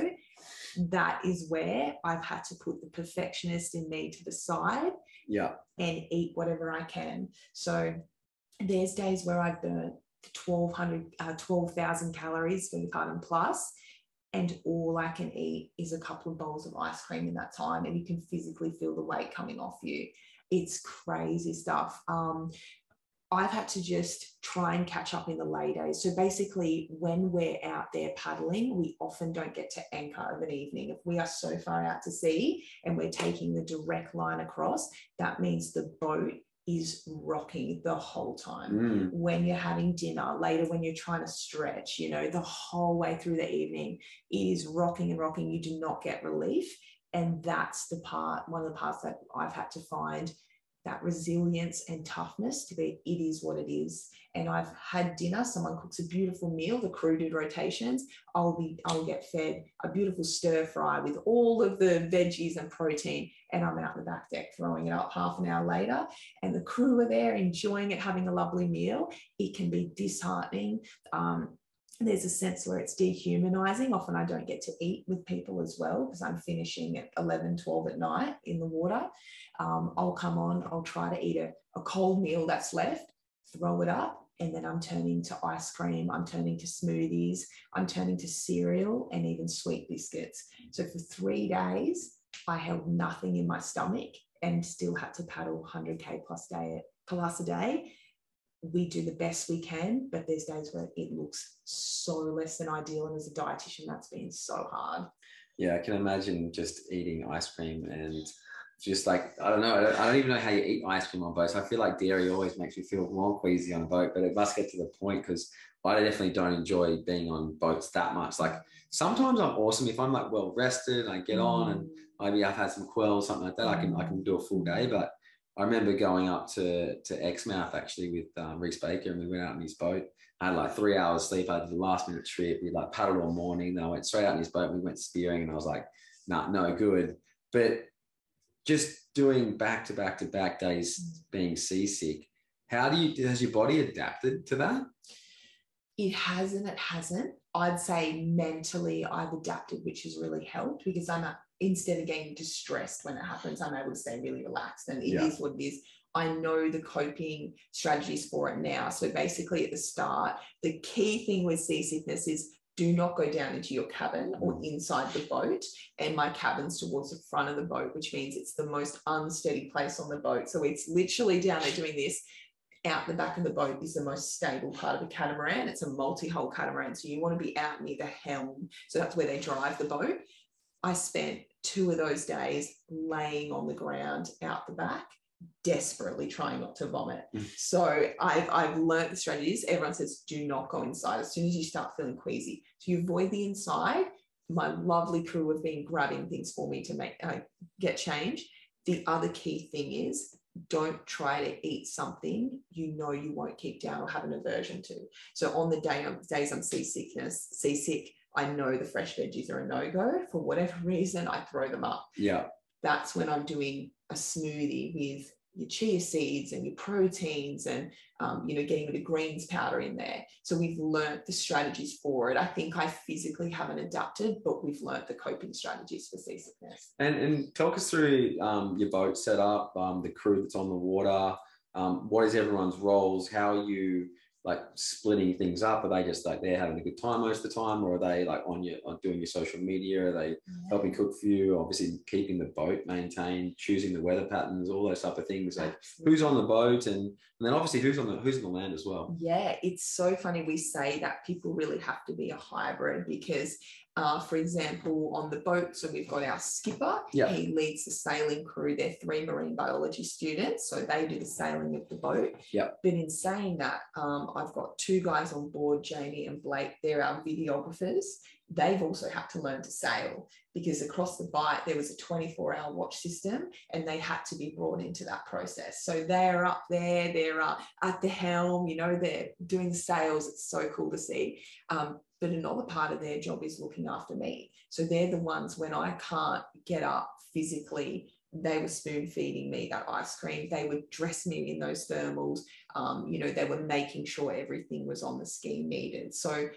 that is where I've had to put the perfectionist in me to the side yeah. and eat whatever I can. So there's days where I've burnt 1200 uh, 12,000 calories for the Pardon Plus and all I can eat is a couple of bowls of ice cream in that time and you can physically feel the weight coming off you it's crazy stuff um, I've had to just try and catch up in the lay days. So basically, when we're out there paddling, we often don't get to anchor of an evening. If we are so far out to sea and we're taking the direct line across, that means the boat is rocking the whole time. Mm. When you're having dinner, later when you're trying to stretch, you know, the whole way through the evening, it is rocking and rocking. You do not get relief. And that's the part, one of the parts that I've had to find that resilience and toughness to be it is what it is. And i've had dinner someone cooks a beautiful meal the crew did rotations i'll be i'll get fed a beautiful stir fry with all of the veggies and protein and i'm out on the back deck throwing it up half an hour later. And the crew are there enjoying it having a lovely meal. It can be disheartening um, there's a sense where it's dehumanizing. Often I don't get to eat with people as well because I'm finishing at 11, 12 at night in the water. Um, I'll come on, I'll try to eat a, a cold meal that's left, throw it up, and then I'm turning to ice cream, I'm turning to smoothies, I'm turning to cereal and even sweet biscuits. So for three days, I held nothing in my stomach and still had to paddle 100k plus day plus a day we do the best we can, but there's days where it looks so less than ideal. And as a dietitian, that's been so hard. Yeah, I can imagine just eating ice cream and just like I don't know, I don't, I don't, even know how you eat ice cream on boats. I feel like dairy always makes me feel more queasy on a boat, but it must get to the point because I definitely don't enjoy being on boats that much. Like sometimes I'm awesome if I'm like well rested I get on and mm. maybe I've had some quail or something like that. I can I can do a full day, but I remember going up to to Exmouth actually with um, Reese Baker, and we went out in his boat. I had like three hours sleep. I did the last minute trip. We like paddled all morning. Then I went straight out in his boat. We went spearing, and I was like, "Nah, no good." But just doing back to back to back days, being seasick. How do you has your body adapted to that? It hasn't. It hasn't. I'd say mentally, I've adapted, which has really helped because I'm at instead of getting distressed when it happens, I'm able to stay really relaxed. And it yeah. is what it is. I know the coping strategies for it now. So basically, at the start, the key thing with seasickness is do not go down into your cabin or mm. inside the boat. And my cabin's towards the front of the boat, which means it's the most unsteady place on the boat. So it's literally down there doing this. Out the back of the boat is the most stable part of a catamaran. It's a multi hull catamaran. So you want to be out near the helm. So that's where they drive the boat. I spent two of those days laying on the ground out the back, desperately trying not to vomit. Mm. So I've, I've learned the strategies. Everyone says, do not go inside as soon as you start feeling queasy. So you avoid the inside. My lovely crew have been grabbing things for me to make uh, get change. The other key thing is don't try to eat something you know you won't keep down or have an aversion to. So on the day of days I'm seasickness, seasick, I know the fresh veggies are a no go. For whatever [laughs] reason, I throw them up. Yeah. That's when I'm doing a smoothie with your chia seeds and your proteins and um, you know getting the greens powder in there so we've learnt the strategies for it i think i physically haven't adapted but we've learnt the coping strategies for seasickness and and talk us through um, your boat setup um, the crew that's on the water um, what is everyone's roles how are you like splitting things up? Are they just like they're having a good time most of the time, or are they like on your on doing your social media? Are they yeah. helping cook for you? Obviously, keeping the boat maintained, choosing the weather patterns, all those type of things. Like Absolutely. who's on the boat, and and then obviously who's on the who's on the land as well. Yeah, it's so funny we say that people really have to be a hybrid because uh, for example, on the boat, so we've got our skipper. Yeah. He leads the sailing crew. They're three marine biology students, so they do the sailing of the boat. Yeah. But in saying that, um, I've got two guys on board, Jamie and Blake. They're our videographers. They've also had to learn to sail because across the bight there was a 24 hour watch system and they had to be brought into that process. So they're up there, they're at the helm, you know, they're doing sails. It's so cool to see. Um, but another part of their job is looking after me. So they're the ones when I can't get up physically, they were spoon feeding me that ice cream. They would dress me in those thermals. Um, you know, they were making sure everything was on the scheme needed. So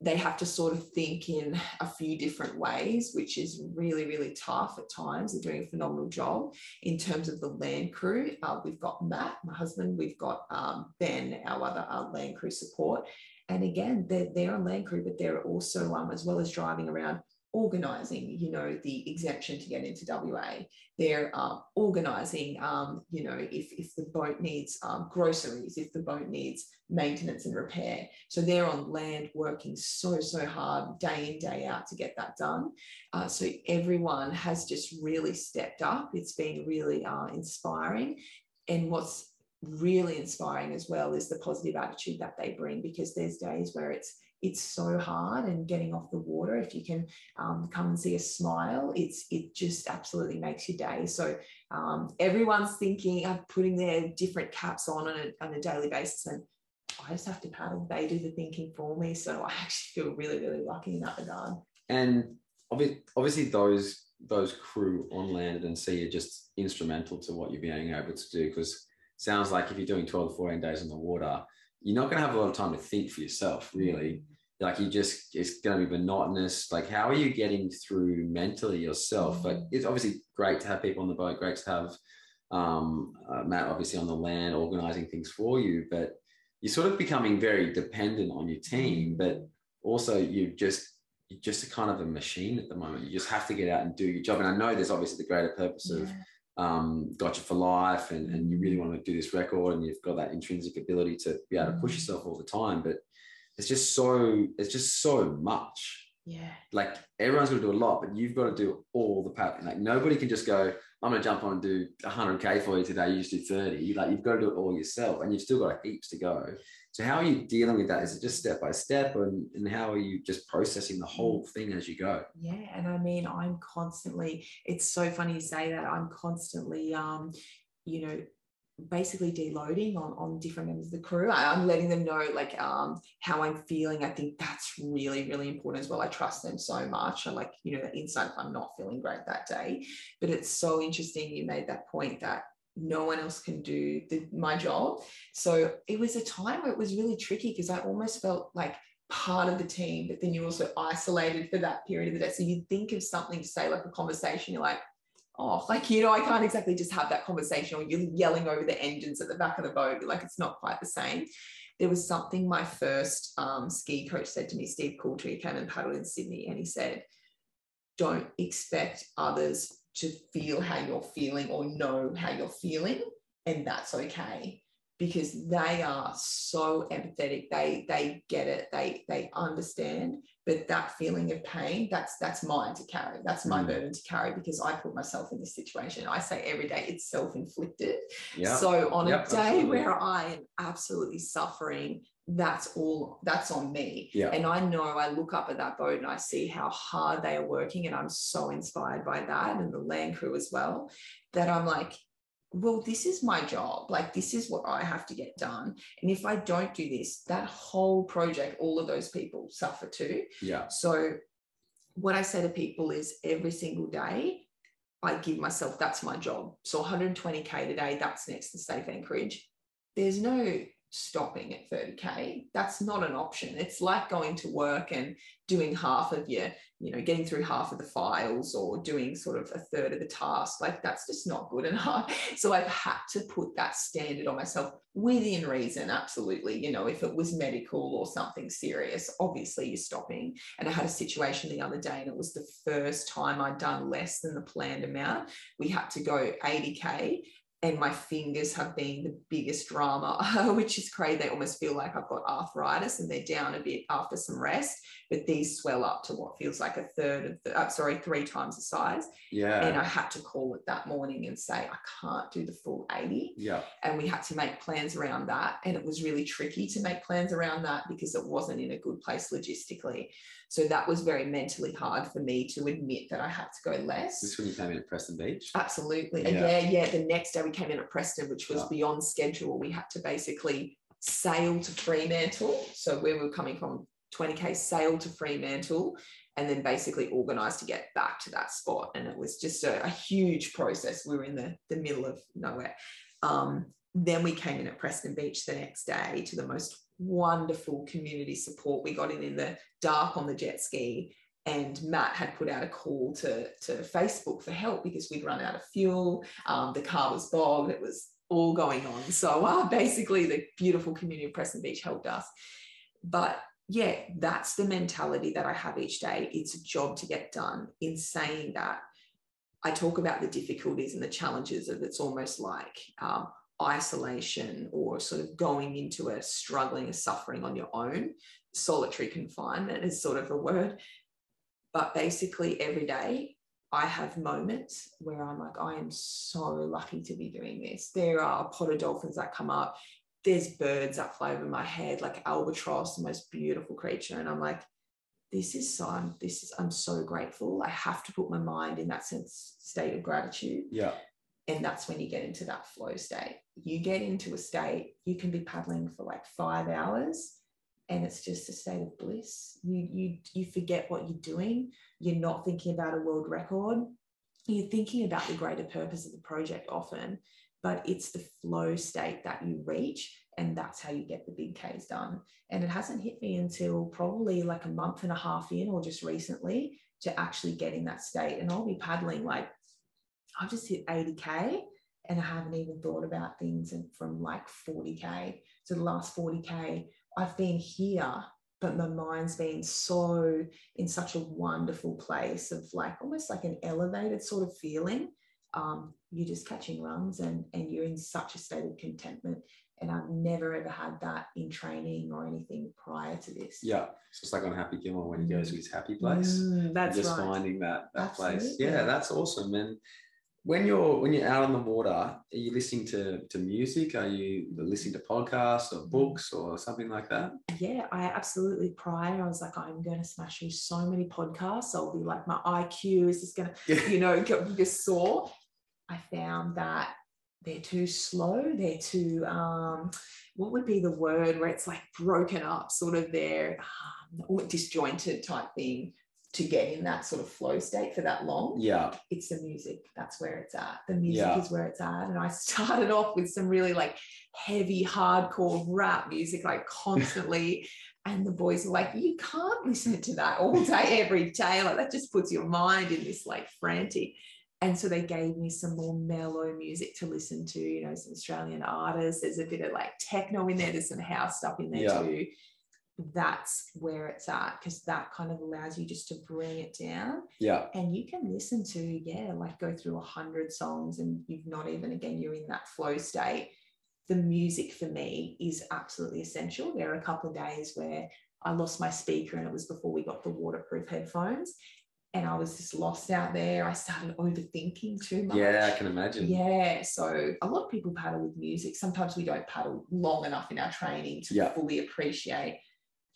they have to sort of think in a few different ways, which is really, really tough at times. They're doing a phenomenal job in terms of the land crew. Uh, we've got Matt, my husband, we've got um, Ben, our other uh, land crew support. And again, they're, they're on land crew, but they're also, um, as well as driving around, organising, you know, the exemption to get into WA. They're uh, organising, um, you know, if, if the boat needs um, groceries, if the boat needs maintenance and repair. So they're on land working so, so hard day in, day out to get that done. Uh, so everyone has just really stepped up. It's been really uh, inspiring. And what's really inspiring as well is the positive attitude that they bring because there's days where it's it's so hard and getting off the water if you can um, come and see a smile. It's it just absolutely makes your day. So um, everyone's thinking of putting their different caps on on a, on a daily basis and i just have to paddle. They do the thinking for me. So i actually feel really really lucky in that regard. And obviously those those crew on land and sea are just instrumental to what you're being able to do because sounds like if you're doing 12 to 14 days on the water you're not going to have a lot of time to think for yourself, really. Like you just, it's going to be monotonous. Like, how are you getting through mentally yourself? Like, it's obviously great to have people on the boat, great to have um, uh, Matt obviously on the land organizing things for you, but you're sort of becoming very dependent on your team. But also, you just you're just a kind of a machine at the moment. You just have to get out and do your job. And I know there's obviously the greater purpose yeah. of um, Gotcha4Life and, and you really want to do this record and you've got that intrinsic ability to be able to push mm. yourself all the time but it's just so it's just so much. Yeah. Like everyone's going to do a lot but you've got to do all the pattern like nobody can just go i'm going to jump on and do 100k for you today you just do 30 like you've got to do it all yourself and you've still got heaps to go so how are you dealing with that? Is it just step by step, and, and how are you just processing the whole thing as you go? Yeah, and I mean, I'm constantly. It's so funny you say that. I'm constantly, um, you know, basically deloading on, on different members of the crew. I, am letting them know like um, how I'm feeling. I think that's really, really important as well. I trust them so much. I like, you know, that insight if I'm not feeling great that day. But it's so interesting you made that point that no one else can do the, my job. So it was a time where it was really tricky because I almost felt like part of the team, but then you're also isolated for that period of the day. So you think of something to say, like a conversation, you're like, oh, like, you know, I can't exactly just have that conversation or you're yelling over the engines at the back of the boat. Like, it's not quite the same. There was something my first um, ski coach said to me, Steve Coultree came and paddled in Sydney, and he said, don't expect others to feel how you're feeling or know how you're feeling and that's okay because they are so empathetic they they get it they they understand but that feeling of pain that's that's mine to carry that's my mm. burden to carry because i put myself in this situation i say every day it's self-inflicted yeah. so on yep, a day absolutely. where i am absolutely suffering that's all that's on me. Yeah. and i know i look up at that boat and i see how hard they are working and i'm so inspired by that and the land crew as well that i'm like well this is my job. Like this is what i have to get done. And if i don't do this that whole project all of those people suffer too. Yeah. So what i say to people is every single day i give myself that's my job. So 120k today that's next to safe anchorage. There's no stopping at 30k that's not an option. It's like going to work and doing half of your you know getting through half of the files or doing sort of a third of the task. Like that's just not good [laughs] enough. So i've had to put that standard on myself within reason absolutely. You know if it was medical or something serious obviously you're stopping. And i had a situation the other day and it was the first time i'd done less than the planned amount. We had to go 80k and my fingers have been the biggest drama, [laughs] which is crazy. They almost feel like I've got arthritis and they're down a bit after some rest, but these swell up to what feels like a third of the, uh, sorry, three times the size. Yeah. And I had to call it that morning and say, I can't do the full 80. yeah. And we had to make plans around that. And it was really tricky to make plans around that because it wasn't in a good place logistically. So that was very mentally hard for me to admit that I had to go less. This is when you came in at Preston Beach. Absolutely. Yeah. yeah, yeah. The next day we came in at Preston, which was beyond schedule. We had to basically sail to Fremantle. So where we were coming from, 20k sail to Fremantle and then basically organize to get back to that spot. And it was just a, a huge process. We were in the, the middle of nowhere. Um, then we came in at Preston Beach the next day to the most wonderful community support. We got in in the dark on the jet ski and Matt had put out a call to, to Facebook for help because we'd run out of fuel. Um, the car was bogged. It was all going on. So [laughs] uh, basically, the beautiful community of Preston Beach helped us. But yeah, that's the mentality that I have each day. It's a job to get done. In saying that, I talk about the difficulties and the challenges of it's almost like um, isolation or sort of going into a struggling, a suffering on your own. Solitary confinement is sort of a word. But basically, every day I have moments where I'm like, I am so lucky to be doing this. There are a pot of dolphins that come up. There's birds that fly over my head, like albatross, the most beautiful creature. And I'm like, this is so, I'm, this is, I'm so grateful. I have to put my mind in that sense, state of gratitude. Yeah. And that's when you get into that flow state. You get into a state, you can be paddling for like five hours and it's just a state of bliss. You you you forget what you're doing. You're not thinking about a world record. You're thinking about the greater purpose of the project often, but it's the flow state that you reach, and that's how you get the big Ks done. And it hasn't hit me until probably like a month and a half in, or just recently, to actually get in that state. And I'll be paddling like I've just hit 80k, and I haven't even thought about things and from like 40k. to the last 40k I've been here, but my mind's been so in such a wonderful place of like almost like an elevated sort of feeling. Um, you're just catching runs and, and you're in such a state of contentment. And I've never ever had that in training or anything prior to this. Yeah. So it's like on Happy Gilmore when he goes to his happy place. Mm, that's just right. finding that that place. Yeah, that's awesome. And when you're when you're out on the water, are you listening to to music? Are you listening to podcasts or books or something like that? yeah, I absolutely prior, I was like, I'm going to smash through so many podcasts. I'll be like, my IQ is just going to, Yeah. you know, get just soar. I found that they're too slow. They're too, um, what would be the word where it's like broken up, sort of they're um, disjointed type thing to get in that sort of flow state for that long Yeah. it's the music. That's where it's at. The music Yeah. is where it's at. And i [laughs] started off with some really like heavy hardcore rap music like constantly. [laughs] And the boys were like you can't listen to that all day [laughs] every day. Like that just puts your mind in this like frantic. And so they gave me some more mellow music to listen to you know some australian artists. There's a bit of like techno in there. There's some house stuff in there Yeah. too that's where it's at because that kind of allows you just to bring it down Yeah. and you can listen to yeah like go through a hundred songs and you've not even again you're in that flow state the music for me is absolutely essential there are a couple of days where i lost my speaker and it was before we got the waterproof headphones and i was just lost out there i started overthinking too much Yeah, I can imagine. yeah, so a lot of people paddle with music. Sometimes we don't paddle long enough in our training to Yeah. fully appreciate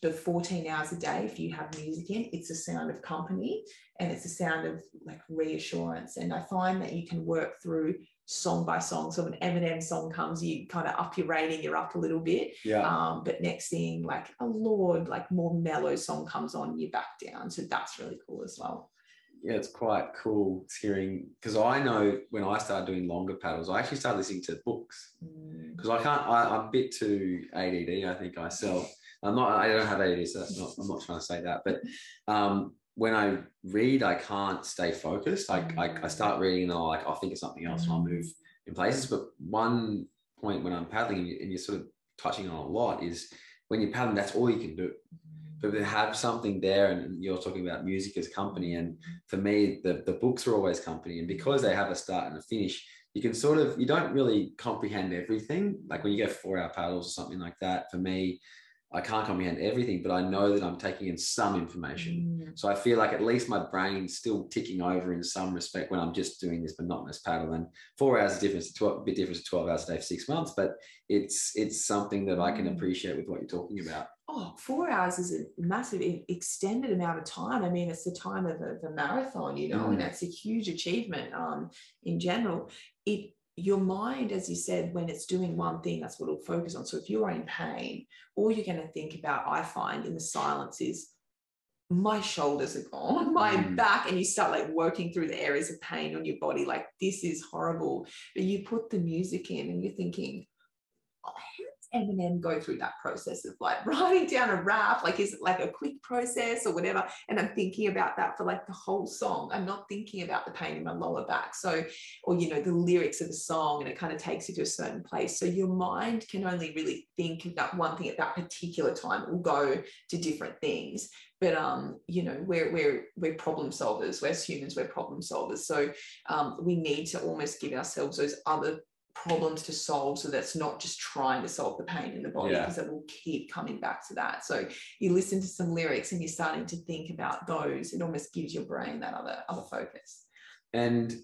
the 14 hours a day. If you have music in, it's a sound of company and it's a sound of like reassurance. And I find that you can work through song by song. So when Eminem song comes, you kind of up your rating, you're up a little bit. Yeah. Um, but next thing, like a Lorde, like more mellow song comes on, you're back down. So that's really cool as well. yeah, it's quite cool hearing because I know when I started doing longer paddles, I actually started listening to books Mm. because I can't. I, I'm a bit too ADD. I think myself. I'm not. I don't have ADD, so that's not. I'm not trying to say that. But um, when I read, I can't stay focused. I, I, I start reading and I'll like I'll think of something else and I'll mm. move in places. But one point when I'm paddling and, you, and you're sort of touching on a lot is when you're paddling, that's all you can do. Mm. But to have something there, and you're talking about music as company, and for me, the, the books are always company. And because they have a start and a finish, you can sort of you don't really comprehend everything. Like when you go four hour paddles or something like that, for me, I can't comprehend everything, but I know that I'm taking in some information. Mm. So I feel like at least my brain's still ticking over in some respect when I'm just doing this monotonous paddle. And four hours 12, a bit different to 12 hours a day for six months, but it's it's something that I can mm. appreciate with what you're talking about. Oh, four hours is a massive extended amount of time. I mean, it's the time of a, of a marathon, you know, mm. and that's a huge achievement um, in general. It your mind, as you said, when it's doing one thing, that's what it'll focus on. So if you're in pain, all you're going to think about, I find in the silence is my shoulders are gone, [laughs] my mm. back, and you start like working through the areas of pain on your body. Like, this is horrible. But you put the music in and you're thinking, Eminem go through that process of like [laughs] writing down a rap? Like, is it like a quick process or whatever? And I'm thinking about that for like the whole song. I'm not thinking about the pain in my lower back. So, or, you know, the lyrics of the song and it kind of takes you to a certain place. So your mind can only really think of that one thing at that particular time. It will go to different things but um, you know we're we're we're problem solvers. We're humans, we're problem solvers. So um, we need to almost give ourselves those other problems to solve so that's not just trying to solve the pain in the body because yeah. it will keep coming back to that. So you listen to some lyrics and you're starting to think about those it almost gives your brain that other other focus. And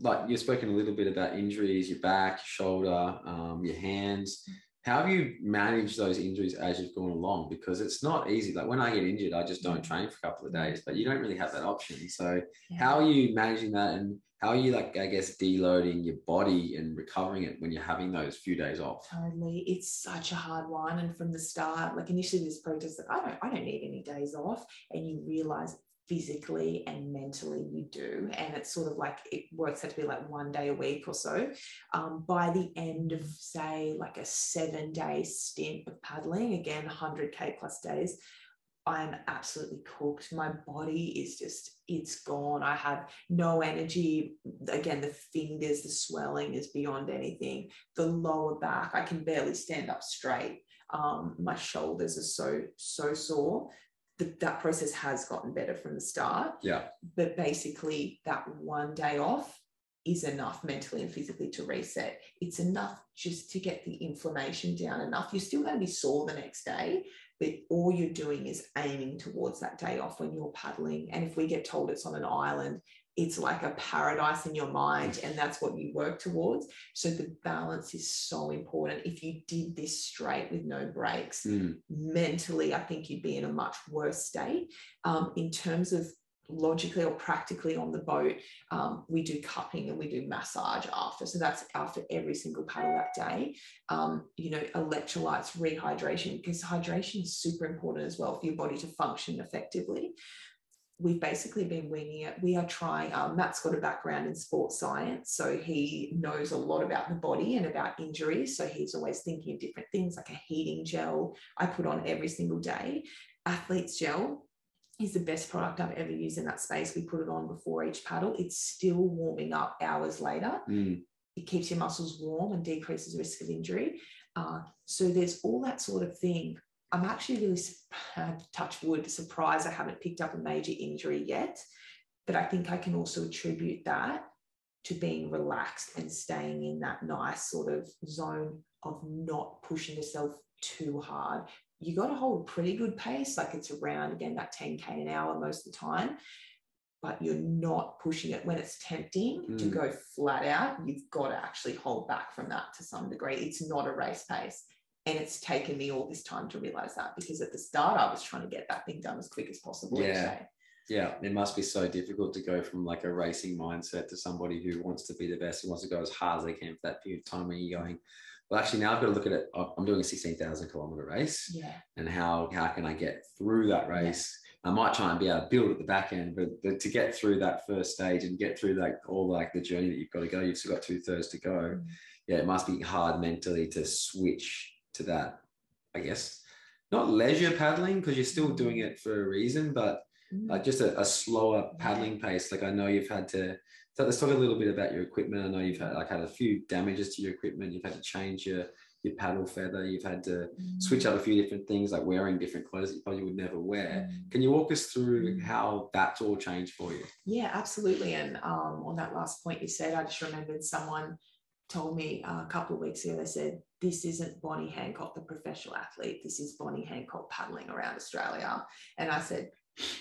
like you've spoken a little bit about injuries your back your shoulder um, your hands. How have you managed those injuries as you've gone along? Because it's not easy. Like when i get injured i just don't train for a couple of days but you don't really have that option. So yeah. how are you managing that and how are you like i guess deloading your body and recovering it when you're having those few days off? Totally. It's such a hard one and from the start like initially this practice like i don't i don't need any days off and you realize physically and mentally you do and it's sort of like it works out to be like one day a week or so. Um, by the end of say like a seven day stint of paddling again 100k plus days I'm absolutely cooked. My body is just, it's gone. I have no energy. Again, the fingers, the swelling is beyond anything. The lower back, I can barely stand up straight. Um, my shoulders are so, so sore. The, that process has gotten better from the start. Yeah. But basically, that one day off is enough mentally and physically to reset. It's enough just to get the inflammation down enough. You're still going to be sore the next day, but all you're doing is aiming towards that day off when you're paddling. And if we get told it's on an island, it's like a paradise in your mind, and that's what you work towards. So the balance is so important. If you did this straight with no breaks, mm. mentally, I think you'd be in a much worse state. Um, in terms of logically or practically on the boat, um, we do cupping and we do massage after. So that's after every single paddle that day. Um, you know, electrolytes, rehydration, because hydration is super important as well for your body to function effectively. We've basically been weaning it. We are trying. Um, Matt's got a background in sports science, so he knows a lot about the body and about injuries. So he's always thinking of different things like a heating gel I put on every single day. Athlete's gel, is the best product I've ever used in that space. We put it on before each paddle. It's still warming up hours later. Mm. It keeps your muscles warm and decreases risk of injury. Uh, so there's all that sort of thing. I'm actually really uh, touch wood surprised I haven't picked up a major injury yet, but I think I can also attribute that to being relaxed and staying in that nice sort of zone of not pushing yourself too hard, you got to hold pretty good pace. Like it's around again that 10k an hour most of the time, but you're not pushing it when it's tempting mm. to go flat out. You've got to actually hold back from that to some degree. It's not a race pace. And it's taken me all this time to realize that because at the start I was trying to get that thing done as quick as possible. Yeah. Yeah, it must be so difficult to go from like a racing mindset to somebody who wants to be the best, who wants to go as hard as they can for that period of time when you're going, well, actually now I've got to look at it. I'm doing a 16,000 kilometer race. Yeah. And how, how can I get through that race? Yeah. I might try and be able to build at the back end, but, to get through that first stage and get through like all like the journey that you've got to go, you've still got two thirds to go. Mm. Yeah. It must be hard mentally to switch to that, I guess, not leisure paddling because you're still doing mm. it for a reason, but mm. like just a, a slower paddling pace. Like I know you've had to so let's talk a little bit about your equipment. I know you've had like had a few damages to your equipment. You've had to change your your paddle feather. You've had to Mm. switch out a few different things like wearing different clothes that you probably would never wear. Mm. Can you walk us through Mm. how that's all changed for you? Yeah, absolutely. And um, on that last point you said, I just remembered someone told me uh, a couple of weeks ago, they said, This isn't Bonnie Hancock, the professional athlete. This is Bonnie Hancock paddling around Australia. And I said,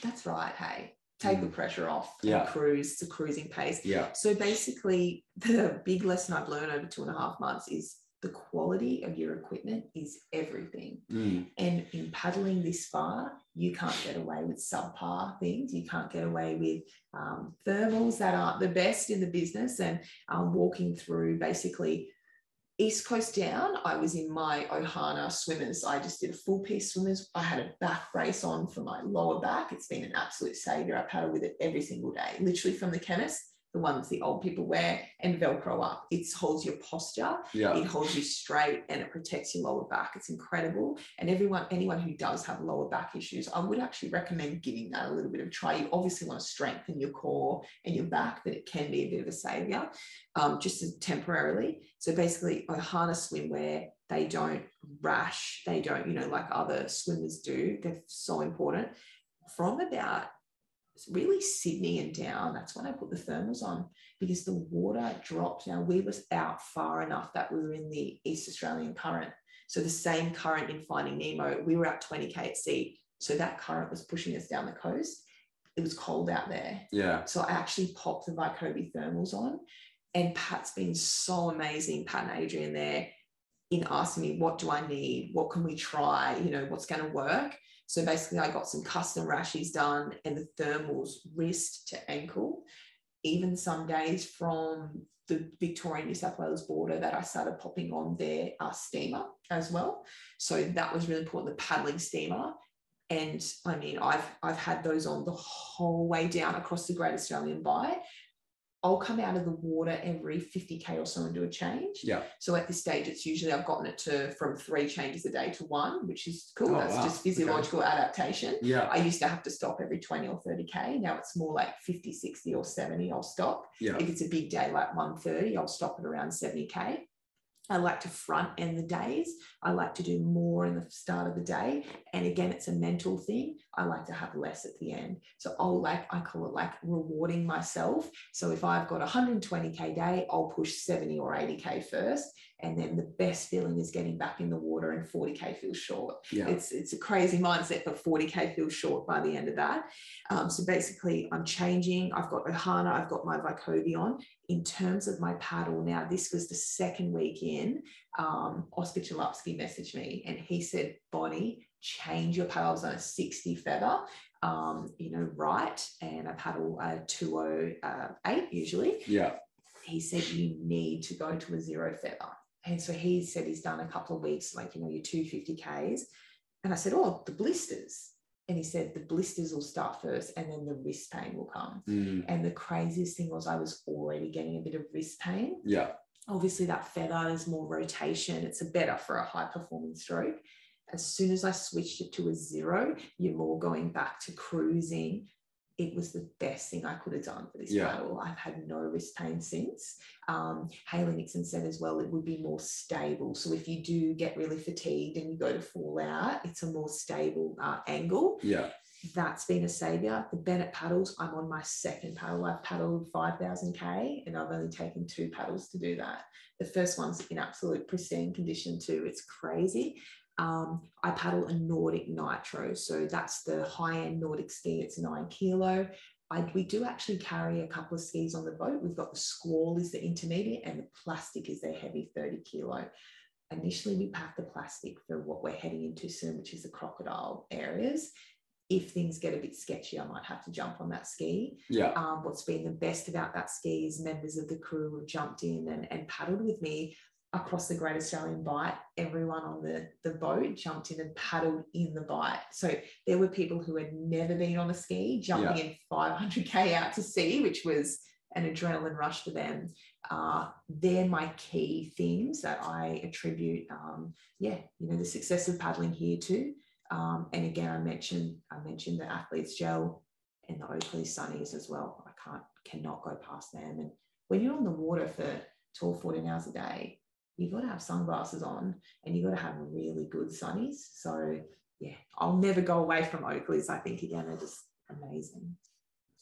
That's right. Hey, take the pressure off and Yeah. cruise. It's a cruising pace. Yeah. So basically, the big lesson I've learned over two and a half months is the quality of your equipment is everything. Mm. And in paddling this far, you can't get away with subpar things. You can't get away with um, thermals that aren't the best in the business. And um, walking through basically East Coast down, I was in my Ohana swimmers. I just did a full piece swimmers. I had a back brace on for my lower back. It's been an absolute savior. I paddle with it every single day, literally from the chemist, the ones the old people wear, and Velcro up. It holds your posture Yeah. it holds you straight and it protects your lower back. It's incredible. And everyone, anyone who does have lower back issues, I would actually recommend giving that a little bit of a try. You obviously want to strengthen your core and your back, but it can be a bit of a savior, um, just temporarily. So basically, Ohana swimwear, they don't rash, they don't, you know, like other swimmers do. They're so important. From about really Sydney and down, that's when I put the thermals on because the water dropped. Now we was out far enough that we were in the East Australian current. So the same current in Finding Nemo, we were at 20k at sea. So that current was pushing us down the coast. It was cold out there. Yeah. So I actually popped the Vaikobi thermals on. And Pat's been so amazing, Pat and Adrian there, in asking me, what do I need? What can we try? You know, what's going to work? So basically, I got some custom rashes done and the thermals wrist to ankle. Even some days from the Victoria New South Wales border that I started popping on their uh, steamer as well. So that was really important, the paddling steamer. And I mean, I've I've had those on the whole way down across the Great Australian Bight. I'll come out of the water every 50k or so and do a change. Yeah. So at this stage, it's usually I've gotten it to from three changes a day to one, which is cool. Oh, That's wow. just physiological adaptation. Yeah. I used to have to stop every 20 or 30k. Now it's more like 50, 60 or 70. I'll stop. Yeah. If it's a big day like 130, I'll stop at around 70k. I like to front end the days. I like to do more in the start of the day. And again, it's a mental thing. I like to have less at the end. So I'll like, I call it like rewarding myself. So if I've got 120K day, I'll push 70 or 80K first. And then the best feeling is getting back in the water and 40K feels short. Yeah. It's it's a crazy mindset, but 40k feels short by the end of that. Um, so basically, I'm changing. I've got Ohana, I've got my Vaikobi on. In terms of my paddle, now this was the second week in. Um, Oscar Chalupsky messaged me and he said, Bonnie, change your paddles on a 60 feather, um, you know, right, and I paddle a 208 usually Yeah. he said you need to go to a zero feather. And so he said he's done a couple of weeks, like, you know, your 250Ks. And I said, Oh, the blisters. And he said, The blisters will start first and then the wrist pain will come. Mm. And the craziest thing was, I was already getting a bit of wrist pain. Yeah. Obviously, that feather is more rotation, it's a better for a high performing stroke. As soon as I switched it to a zero, you're more going back to cruising. It was the best thing I could have done for this Yeah. paddle. I've had no wrist pain since. Um, Hayley Nixon said as well, it would be more stable. So if you do get really fatigued and you go to fall out, it's a more stable uh, angle Yeah. that's been a savior. The Bennett paddles, I'm on my second paddle. I've paddled 5,000K and I've only taken two paddles to do that. The first one's in absolute pristine condition too. It's crazy. Um, I paddle a Nordic Nitro. So that's the high end Nordic ski. It's nine kilo. I, we do actually carry a couple of skis on the boat. We've got the Squall is the intermediate and the plastic is their heavy 30 kilo. Initially, we pack the plastic for what we're heading into soon, which is the crocodile areas. If things get a bit sketchy, I might have to jump on that ski. Yeah. Um, what's been the best about that ski is members of the crew have jumped in and, and paddled with me across the Great Australian Bight. Everyone on the, the boat jumped in and paddled in the bight. So there were people who had never been on a ski jumping in 500k out to sea, which was an adrenaline rush for them. Uh, they're my key themes that I attribute, um, yeah, you know, the success of paddling here too. Um, and again, I mentioned I mentioned the athletes gel and the Oakley Sunnies as well. I can't cannot go past them. And when you're on the water for 12, 14 hours a day, you got to have sunglasses on and you've got to have really good sunnies. So yeah, I'll never go away from Oakleys. I think again, they're just amazing.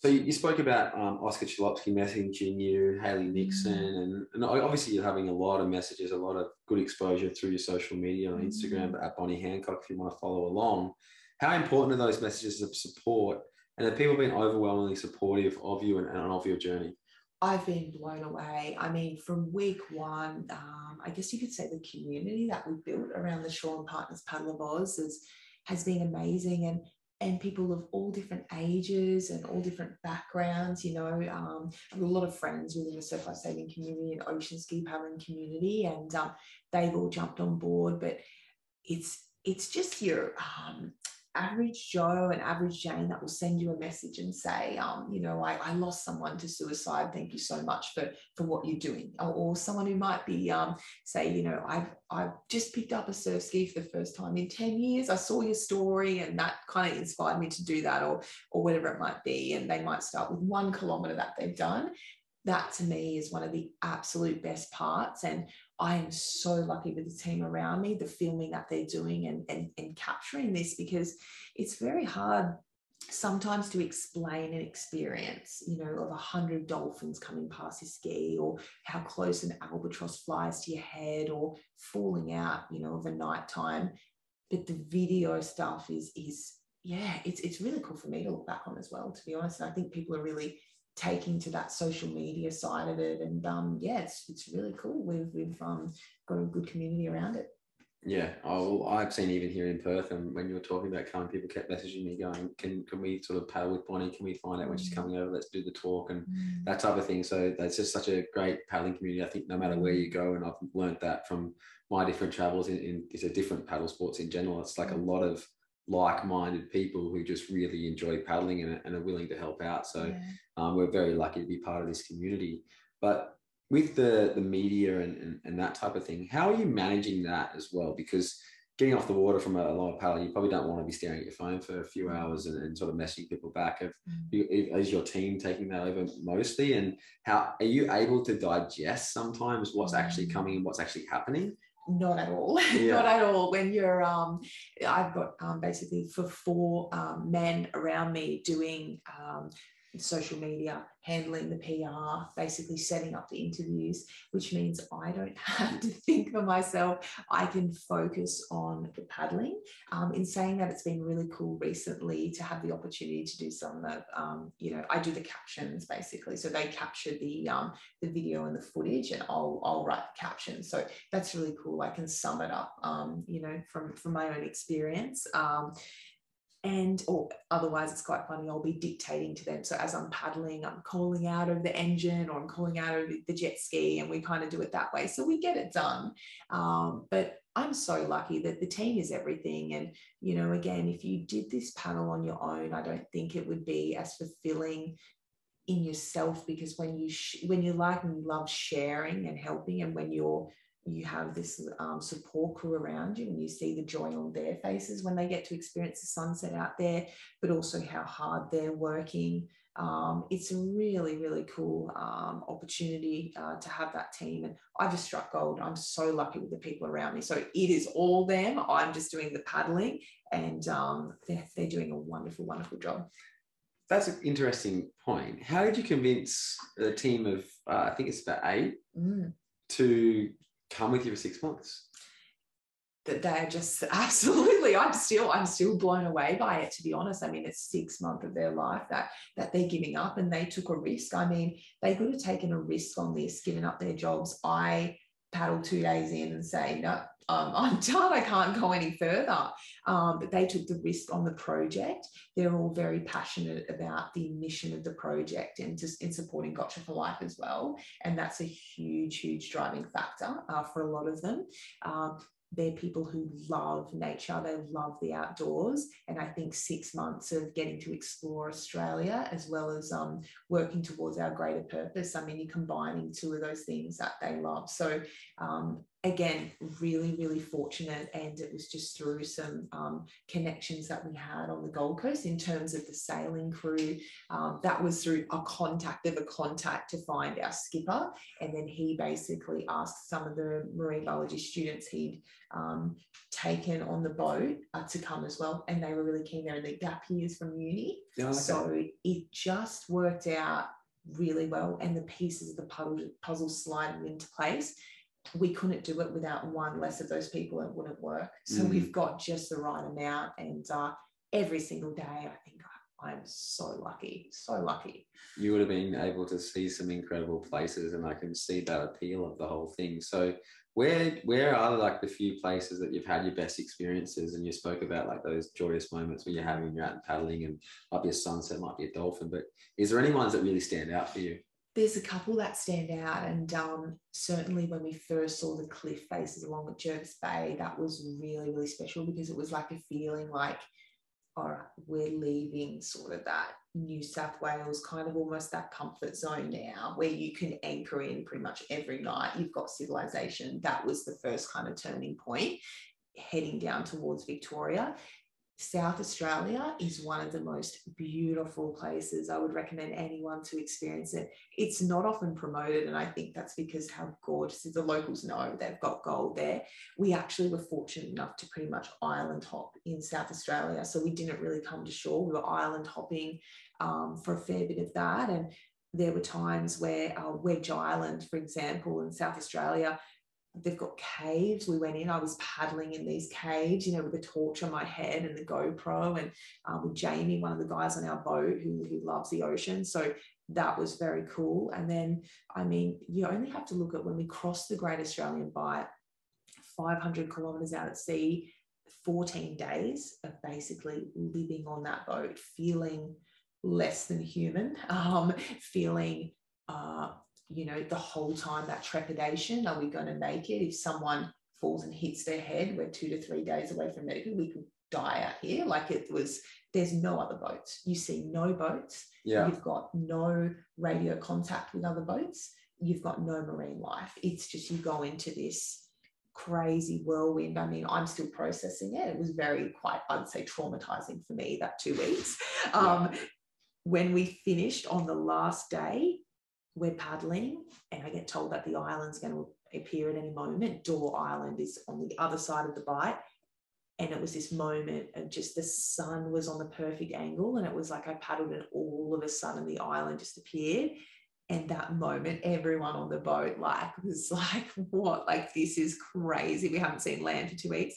So you, spoke about um, Oscar Chalupsky messaging you, Hayley Nixon, mm. and, and obviously you're having a lot of messages, a lot of good exposure through your social media on Instagram, mm. at Bonnie Hancock if you want to follow along. How important are those messages of support? And have people been overwhelmingly supportive of you and, and of your journey? I've been blown away. I mean, from week one, um, I guess you could say the community that we built around the Shaw and Partners Paddle of Oz is, has been amazing. And and people of all different ages and all different backgrounds. You know, um, I have a lot of friends within the surf life saving community and ocean ski paddling community, and um, they've all jumped on board. But it's it's just your um, average Joe and average Jane that will send you a message and say, um, you know, I, I lost someone to suicide. Thank you so much for for what you're doing. Or, or someone who might be um, say, you know, I've I've just picked up a surf ski for the first time in 10 years. I saw your story and that kind of inspired me to do that or or whatever it might be. And they might start with one kilometer that they've done. That to me is one of the absolute best parts. And I am so lucky with the team around me, the filming that they're doing and, and, and capturing this because it's very hard sometimes to explain an experience, you know, of a hundred dolphins coming past your ski or how close an albatross flies to your head or falling out, you know, of a nighttime. But the video stuff is is yeah, it's it's really cool for me to look back on as well, to be honest. And I think people are really taking to that social media side of it. And um, yeah, it's, it's really cool. We've, we've um, got a good community around it. Yeah, oh, I've seen even here in Perth, and when you were talking about coming, people kept messaging me going, "Can can we sort of paddle with Bonnie? Can we find out when she's mm. coming over? Let's do the talk and mm. that type of thing." So that's just such a great paddling community. I think no matter where you go, and I've learned that from my different travels in, in these are different paddle sports in general. It's like a mm. lot of like-minded people who just really enjoy paddling and, and are willing to help out. So yeah. um, we're very lucky to be part of this community. But with the the media and, and, and, that type of thing, how are you managing that as well? Because getting off the water from a, live paddle, you probably don't want to be staring at your phone for a few mm. hours and, and sort of messaging people back. Have mm. is your team taking that over mostly? And how are you able to digest sometimes what's actually mm. coming and what's actually happening? Not at all [laughs] yeah. not at all when you're um i've got um basically for four um, men around me doing um social media, handling the PR, basically setting up the interviews, which means I don't [laughs] have to think for myself. I can focus on the paddling. Um, in saying that, it's been really cool recently to have the opportunity to do some of, um, you know, I do the captions basically. So they capture the um, the video and the footage, and I'll I'll write the captions. So that's really cool. I can sum it up, um, you know, from from my own experience. And or otherwise it's quite funny i'll be dictating to them. So as i'm paddling i'm calling out of the engine or i'm calling out of the jet ski and we kind of do it that way. So we get it done. Um, but i'm so lucky that the team is everything. And you know again if you did this paddle on your own i don't think it would be as fulfilling in yourself because when you sh- when you like and love sharing and helping and when you're you have this um, support crew around you and you see the joy on their faces when they get to experience the sunset out there, but also how hard they're working. Um, it's a really, really cool um, opportunity uh, to have that team. And I just struck gold. I'm so lucky with the people around me. So it is all them. I'm just doing the paddling and um, they're, they're doing a wonderful, wonderful job. That's an interesting point. How did you convince a team of, uh, I think it's about eight, mm. to come with you for six months. That they're just [laughs] absolutely. I'm still i'm still blown away by it to be honest. I mean it's six months of their life that that they're giving up and they took a risk. I mean they could have taken a risk on this giving up their jobs. I paddle two days in and say no um, [laughs] I'm done, I can't go any further. Um, but they took the risk on the project. They're all very passionate about the mission of the project and just in supporting Gotcha4Life as well. And that's a huge, huge driving factor uh, for a lot of them. Um, they're people who love nature, they love the outdoors. And I think six months of getting to explore Australia as well as um, working towards our greater purpose, I mean, you're combining two of those things that they love. So um, again, really, really fortunate. And it was just through some um, connections that we had on the Gold Coast in terms of the sailing crew. Um, that was through a contact of a contact to find our skipper. And then he basically asked some of the marine biology students he'd um, taken on the boat uh, to come as well. And they were really keen. They're in the gap years from uni. Yeah. So it just worked out really well. And the pieces of the puzzle, puzzle slided into place we couldn't do it without one less of those people it wouldn't work. So mm. we've got just the right amount and uh, every single day i think i'm so lucky so lucky. You would have been able to see some incredible places and i can see that appeal of the whole thing. So where where are like the few places that you've had your best experiences? And you spoke about like those joyous moments when you're having you're out and paddling and might be a sunset might be a dolphin but is there any ones that really stand out for you there's a couple that stand out, and um, certainly when we first saw the cliff faces along at Jervis Bay, that was really, really special because it was like a feeling like, all right, we're leaving sort of that New South Wales kind of almost that comfort zone now where you can anchor in pretty much every night. You've got civilization. That was the first kind of turning point heading down towards Victoria. South Australia is one of the most beautiful places. I would recommend anyone to experience it. It's not often promoted, and I think that's because how gorgeous the locals know they've got gold there. We actually were fortunate enough to pretty much island hop in South Australia, so we didn't really come to shore. We were island hopping um, for a fair bit of that, and there were times where uh, Wedge Island, for example, in South Australia, they've got caves. We went in, I was paddling in these caves, you know, with a torch on my head and the GoPro, and um, with Jamie, one of the guys on our boat who, who loves the ocean. So that was very cool. And then, I mean, you only have to look at when we crossed the Great Australian Bight, 500 kilometers out at sea, 14 days of basically living on that boat, feeling less than human, [laughs] um, feeling uh, you know, the whole time that trepidation are we going to make it? If someone falls and hits their head, we're two to three days away from medical, we could die out here. Like it was, there's no other boats. You see no boats. Yeah. You've got no radio contact with other boats. You've got no marine life. It's just you go into this crazy whirlwind. I mean, I'm still processing it. It was very quite, I'd say, traumatizing for me that two weeks. Um, When we finished on the last day, we're paddling and I get told that the island's going to appear at any moment. Door Island is on the other side of the bight. And it was this moment of just the sun was on the perfect angle. And it was like I paddled and all of a sudden the island just appeared. And that moment, everyone on the boat like was like, [laughs] what? Like this is crazy. We haven't seen land for two weeks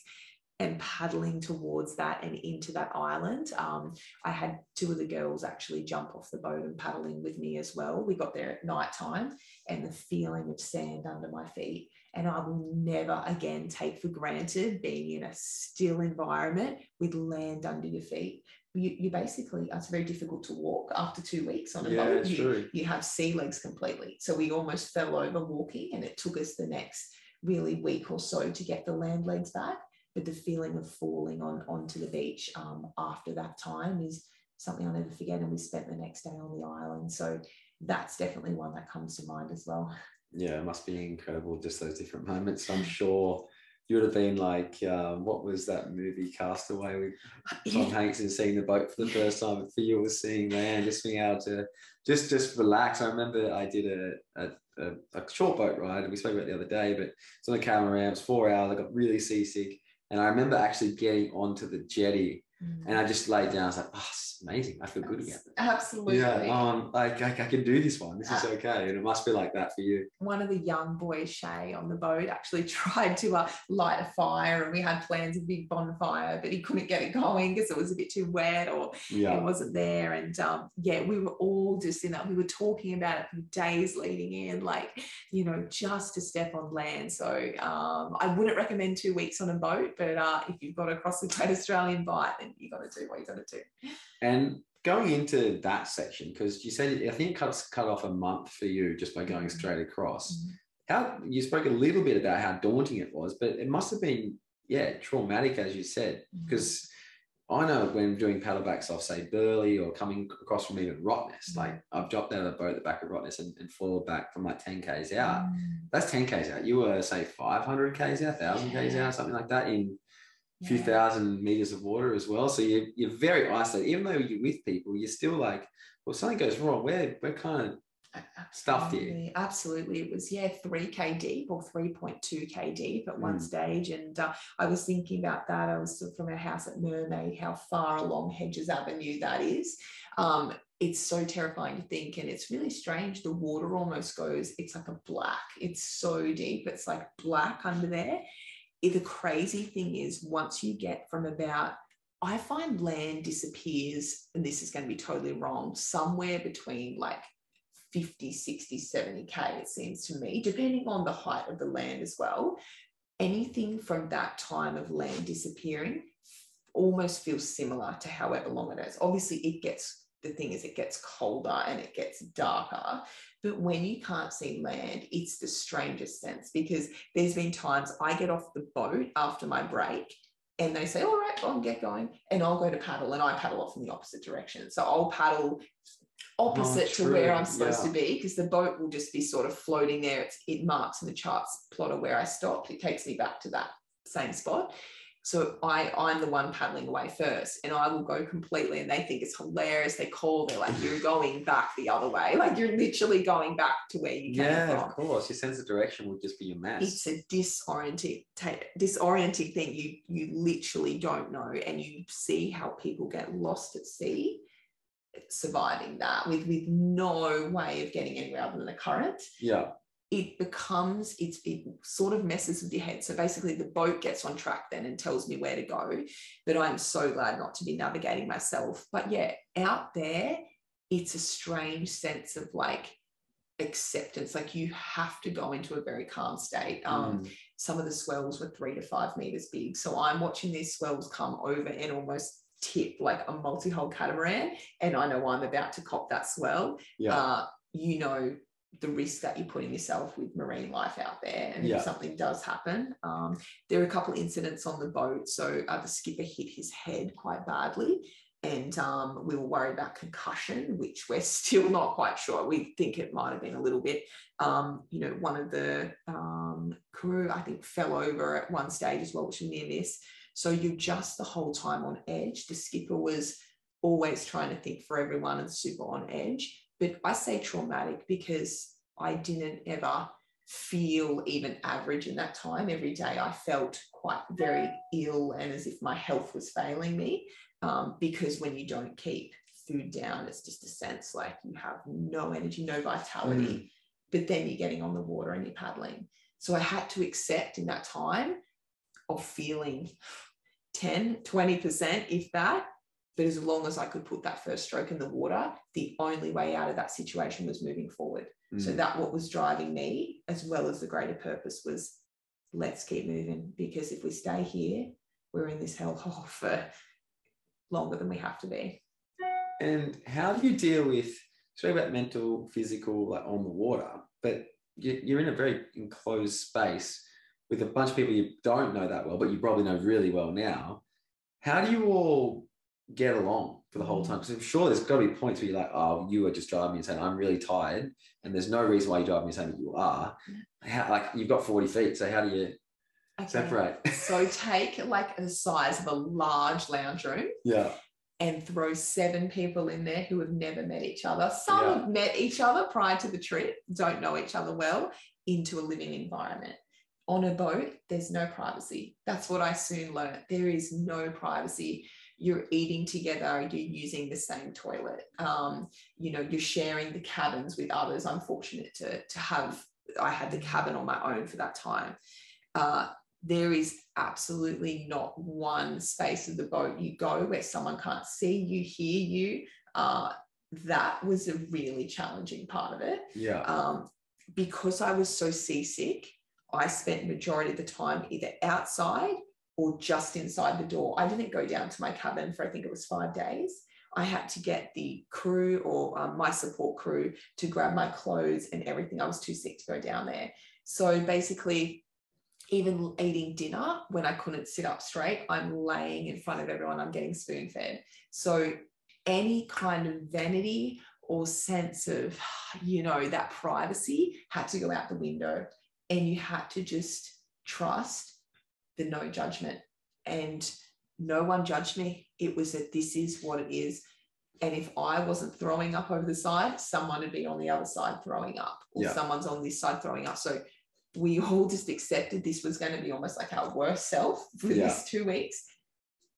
and paddling towards that and into that island. Um, I had two of the girls actually jump off the boat and paddling with me as well. We got there at night time and the feeling of sand under my feet. And I will never again take for granted being in a still environment with land under your feet. You, you basically, it's very difficult to walk after two weeks on a yeah, boat. You, you have sea legs completely. So we almost fell over walking and it took us the next really week or so to get the land legs back but the feeling of falling on onto the beach um, after that time is something I'll never forget. And we spent the next day on the island. So that's definitely one that comes to mind as well. Yeah, it must be incredible, just those different [laughs] moments. I'm sure you would have been like, um, what was that movie Cast Away with Tom yeah. Hanks and seeing the boat for the first time? For you, it was seeing land, just being able to just just relax. I remember I did a, a, a, a short boat ride, and we spoke about the other day, but it's on the. It was four hours. I got really seasick and I remember actually getting onto the jetty mm. and I just laid down. I was like, oh, it's amazing. I feel good again. Absolutely. Yeah. Um, like I, I, can do this one. This is okay. And it must be like that for you. One of the young boys, Shay, on the boat actually [laughs] tried to uh, light a fire and we had plans of a big bonfire, but he couldn't get it going because it was a bit too wet or yeah. it wasn't there. And um, yeah, we were all just in that. We were talking about it for days leading in, like, you know, just to step on land. So um, I wouldn't recommend two weeks on a boat, but uh, if you've got to cross the Great Australian Bight, then you got to do what you got to do. And going into that section, because you said I think it cut, cut off a month for you just by going mm-hmm. straight across. Mm-hmm. how you spoke a little bit about how daunting it was, but it must have been yeah traumatic as you said because. I know when doing paddlebacks off, say Burleigh or coming across from even Rottnest, like I've dropped out of the boat at the back of Rottnest and, and back from like 10 Ks out. Mm. That's 10 Ks out. You were say 500 Ks out, 1000 Ks Yeah. out, something like that in a few thousand meters of water as well. So you're, you're very isolated. Even though you're with people, you're still like, well, something goes wrong, we're, we're kind of stuffed here. Absolutely, absolutely. It was yeah, three k deep or three point two k deep at one Mm. stage, and uh, I was thinking about that. I was from our house at Mermaid, how far along Hedges Avenue that is. Um, it's so terrifying to think, and it's really strange. The water almost goes. It's like a black. It's so deep. It's like black under there. The crazy thing is, once you get from about I find land disappears, and this is going to be totally wrong, somewhere between like 50, 60, 70K, it seems to me, depending on the height of the land as well. Anything from that time of land disappearing almost feels similar to however long it is. Obviously, it gets the thing is, it gets colder and it gets darker. But when you can't see land, it's the strangest sense because there's been times I get off the boat after my break and they say, all right, and get going. And I'll go to paddle and I paddle off in the opposite direction. So I'll paddle opposite to where I'm supposed Yeah. to be because the boat will just be sort of floating there. It's, it marks in the charts plotter where I stopped. It takes me back to that same spot. So I, I'm the one paddling away first and I will go completely and they think it's hilarious. They call, they're like, you're going back the other way. Like you're literally going back to where you came Yeah, from of course. Your sense of direction would just be a mess. it's a disorienting disorienting thing you you literally don't know and you see how people get lost at sea surviving that with with no way of getting anywhere other than the current yeah. It becomes it's it sort of messes with your head so basically the boat gets on track then and tells me where to go but i'm so glad not to be navigating myself but yeah out there it's a strange sense of like acceptance like you have to go into a very calm state um Mm. some of the swells were three to five meters big. So I'm watching these swells come over and almost tip like a multi-hull catamaran. And I know I'm about to cop that swell. yeah. Uh, you know the risk that you're putting yourself with marine life out there. And Yeah. if something does happen, um, there are a couple incidents on the boat. So uh, the skipper hit his head quite badly. And um, we were worried about concussion, which we're [laughs] still not quite sure. We think it might have been a little bit um, you know, one of the um, crew, I think, fell over at one stage as well, which was near miss. So you're just the whole time on edge. The skipper was always trying to think for everyone and super on edge. But I say traumatic because I didn't ever feel even average in that time. Every day I felt quite very ill and as if my health was failing me. Um, because when you don't keep food down, it's just a sense like you have no energy, no vitality but then you're getting on the water and you're paddling. So I had to accept in that time of feeling 10, 20%, if that. But as long as I could put that first stroke in the water, the only way out of that situation was moving forward. So Mm. that what was driving me, as well as the greater purpose, was let's keep moving because if we stay here, we're in this hellhole [laughs] for longer than we have to be. And how do you deal with, sorry about mental, physical, like on the water, but you're in a very enclosed space with a bunch of people you don't know that well, but you probably know really well now. How do you all get along for the whole mm. time? Because I'm sure there's got to be points where you're like, oh, you are just driving me insane. I'm really tired. And there's no reason why you drive me insane, but you are. Mm. How, like you've got 40 feet. So how do you Okay. separate? So take like the size of a large lounge room yeah. and throw seven people in there who have never met each other. Some Yeah. have met each other prior to the trip, don't know each other well, into a living environment. On a boat, there's no privacy. That's what I soon learned. There is no privacy. You're eating together, you're using the same toilet. Um, you know, you're sharing the cabins with others. I'm fortunate to, to have, I had the cabin on my own for that time. Uh, there is absolutely not one space of the boat you go where someone can't see you, hear you. Uh, that was a really challenging part of it. Yeah. Um, because I was so seasick, I spent majority of the time either outside or just inside the door. I didn't go down to my cabin for I think it was five days. I had to get the crew or um, my support crew to grab my clothes and everything. I was too sick to go down there. So basically, even eating dinner when I couldn't sit up straight, I'm laying in front of everyone, I'm getting spoon fed. So any kind of vanity or sense of, you know, that privacy had to go out the window. And you had to just trust the no judgment. And no one judged me. It was that this is what it is. And if I wasn't throwing up over the side, someone would be on the other side throwing up, or Yeah. someone's on this side throwing up. So we all just accepted this was going to be almost like our worst self for Yeah. these two weeks.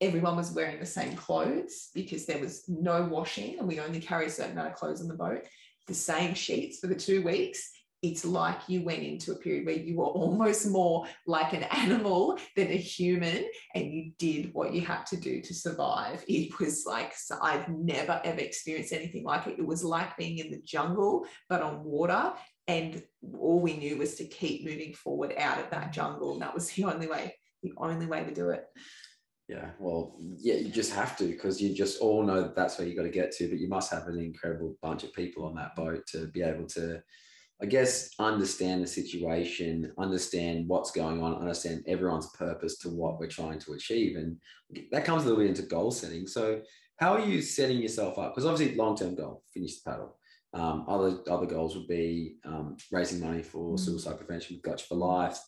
Everyone was wearing the same clothes because there was no washing and we only carry a certain amount of clothes on the boat. The same sheets for the two weeks. It's like you went into a period where you were almost more like an animal than a human and you did what you had to do to survive. It was like, I've never ever experienced anything like it. It was like being in the jungle, but on water. And all we knew was to keep moving forward out of that jungle. And that was the only way, the only way to do it. Yeah, well, yeah, you just have to because you just all know that that's where you got to get to. But you must have an incredible bunch of people on that boat to be able to, I guess, understand the situation, understand what's going on, understand everyone's purpose to what we're trying to achieve, and that comes a little bit into goal setting. So, how are you setting yourself up? Because obviously, long term goal, finish the paddle. Um, other other goals would be um, raising money for Mm. suicide prevention with Gotcha4Life.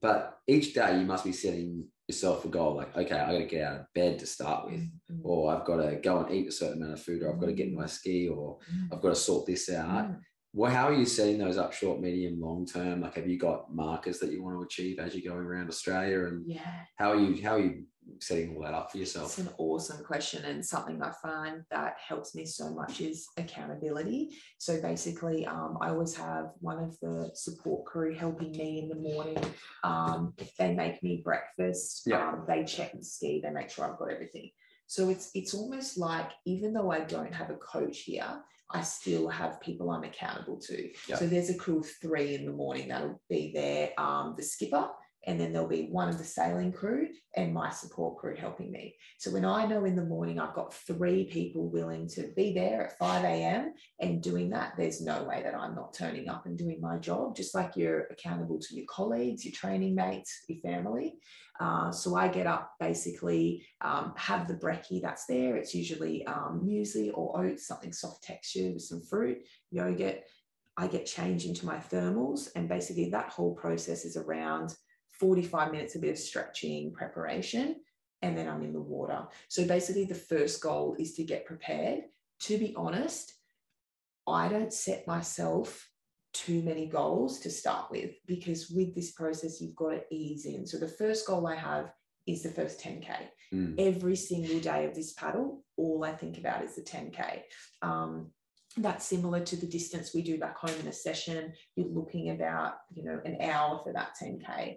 But each day you must be setting yourself a goal like, okay, I got to get out of bed to start with, Mm, or I've got to go and eat a certain amount of food, or I've got to get in my ski, or mm, I've got to sort this out. mm. Well, how are you setting those up short, medium, long term? Like, have you got markers that you want to achieve as you're going around Australia? And Yeah. how are you how are you setting all that up for yourself? It's an awesome question, and something I find that helps me so much is accountability. So basically, um, I always have one of the support crew helping me in the morning. Um, they make me breakfast. Yeah. Um, they check the ski. They make sure I've got everything. So it's it's almost like even though I don't have a coach here, I still have people I'm accountable to. Yeah. So there's a crew of three in the morning that'll be there. Um, the skipper, and then there'll be one of the sailing crew and my support crew helping me. So when I know in the morning I've got three people willing to be there at 5 a.m. and doing that, there's no way that I'm not turning up and doing my job, just like you're accountable to your colleagues, your training mates, your family. Uh, so I get up basically, um, have the brekkie that's there. It's usually um, muesli or oats, something soft textured with some fruit, yogurt. I get changed into my thermals, and basically that whole process is around 45 minutes a bit of stretching preparation and then I'm in the water. So basically the first goal is to get prepared. To be honest, I don't set myself too many goals to start with because with this process you've got to ease in. So the first goal I have is the first 10k. Mm. Every single day of this paddle, all I think about is the 10k. Um, that's similar to the distance we do back home in a session. You're looking about, you know, an hour for that 10k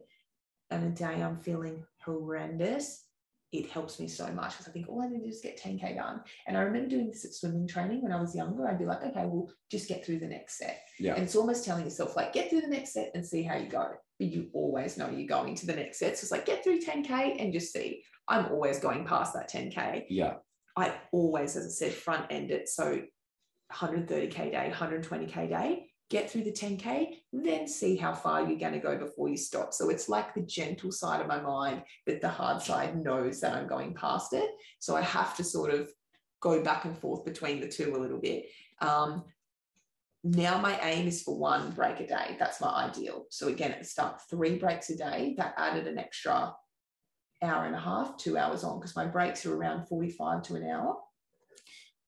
and a day I'm feeling horrendous, it helps me so much because I think all I need to do is get 10K done. And I remember doing this at swimming training when I was younger. I'd be like, okay, well, just get through the next set. Yeah. And it's almost telling yourself, like, get through the next set and see how you go. But you always know you're going to the next set. So it's like, get through 10K and just see. I'm always going past that 10K. Yeah. I always, as I said, front end it. So 130K day, 120K day, get through the 10K, then see how far you're going to go before you stop. So it's like the gentle side of my mind that the hard side knows that I'm going past it. So I have to sort of go back and forth between the two a little bit. Um, now my aim is for one break a day. That's my ideal. So again, at the start, three breaks a day. That added an extra hour and a half, two hours on, because my breaks are around 45 to an hour.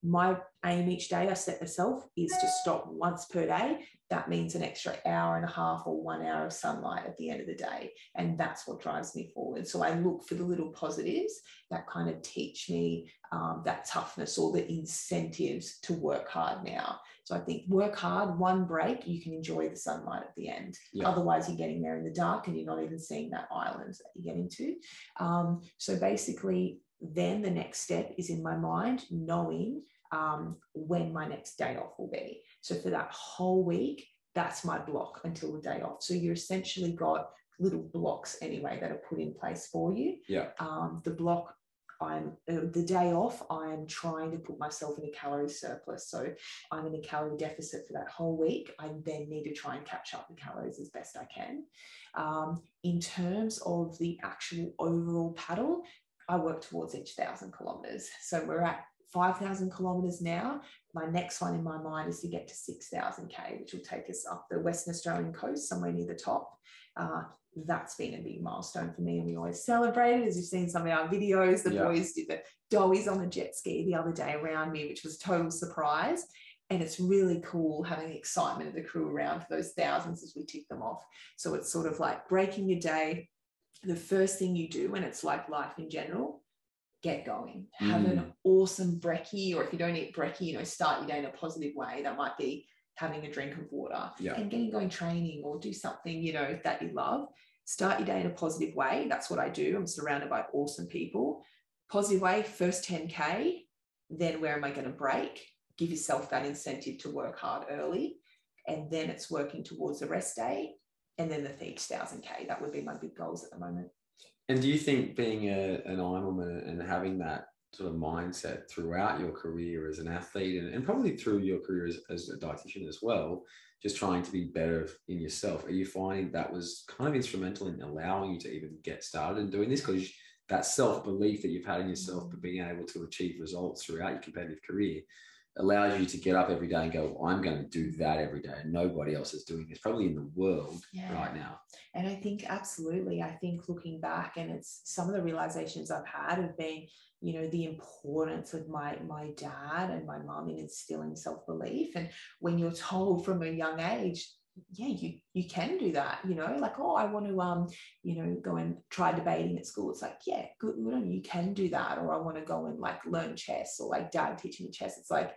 My aim each day I set myself is to stop once per day. That means an extra hour and a half or one hour of sunlight at the end of the day. And that's what drives me forward. So I look for the little positives that kind of teach me um, that toughness or the incentives to work hard now. So I think work hard, one break, you can enjoy the sunlight at the end. Yeah. Otherwise, you're getting there in the dark and you're not even seeing that island that you're getting to. Um, so basically, then the next step is in my mind, knowing um, when my next day off will be. So for that whole week, that's my block until the day off. So you're essentially got little blocks anyway that are put in place for you. Yeah. Um, the block I'm uh, the day off, I'm trying to put myself in a calorie surplus. So I'm in a calorie deficit for that whole week. I then need to try and catch up the calories as best I can. Um, in terms of the actual overall paddle, I work towards each thousand kilometers. So we're at 5,000 kilometers now. My next one in my mind is to get to 6,000 K, which will take us up the Western Australian coast, somewhere near the top. Uh, that's been a big milestone for me. And we always celebrate it. As you've seen some of our videos, the yeah. boys did the doughies on the jet ski the other day around me, which was total surprise. And it's really cool having the excitement of the crew around for those thousands as we tick them off. So it's sort of like breaking your day. The first thing you do, and it's like life in general, get going. Have mm. an awesome brekkie, or if you don't eat brekkie, you know, start your day in a positive way. That might be having a drink of water yeah. and getting going training or do something, you know, that you love. Start your day in a positive way. That's what I do. I'm surrounded by awesome people. Positive way, first 10K, then where am I going to break? Give yourself that incentive to work hard early. And then it's working towards the rest day. And then the each thousand K. That would be my big goals at the moment. And do you think being a, an Ironwoman and having that sort of mindset throughout your career as an athlete and, and probably through your career as, as a dietitian as well, just trying to be better in yourself. Are you finding that was kind of instrumental in allowing you to even get started in doing this? Because that self belief that you've had in yourself, but being able to achieve results throughout your competitive career allows you to get up every day and go, I'm going to do that every day. And nobody else is doing this, probably in the world yeah. right now. And I think absolutely, I think looking back, and it's some of the realizations I've had have been, you know, the importance of my my dad and my mom in instilling self-belief. And when you're told from a young age, yeah you you can do that you know like oh i want to um you know go and try debating at school. It's like yeah good, good on you you can do that. Or i want to go and like learn chess or like dad teaching me chess. It's like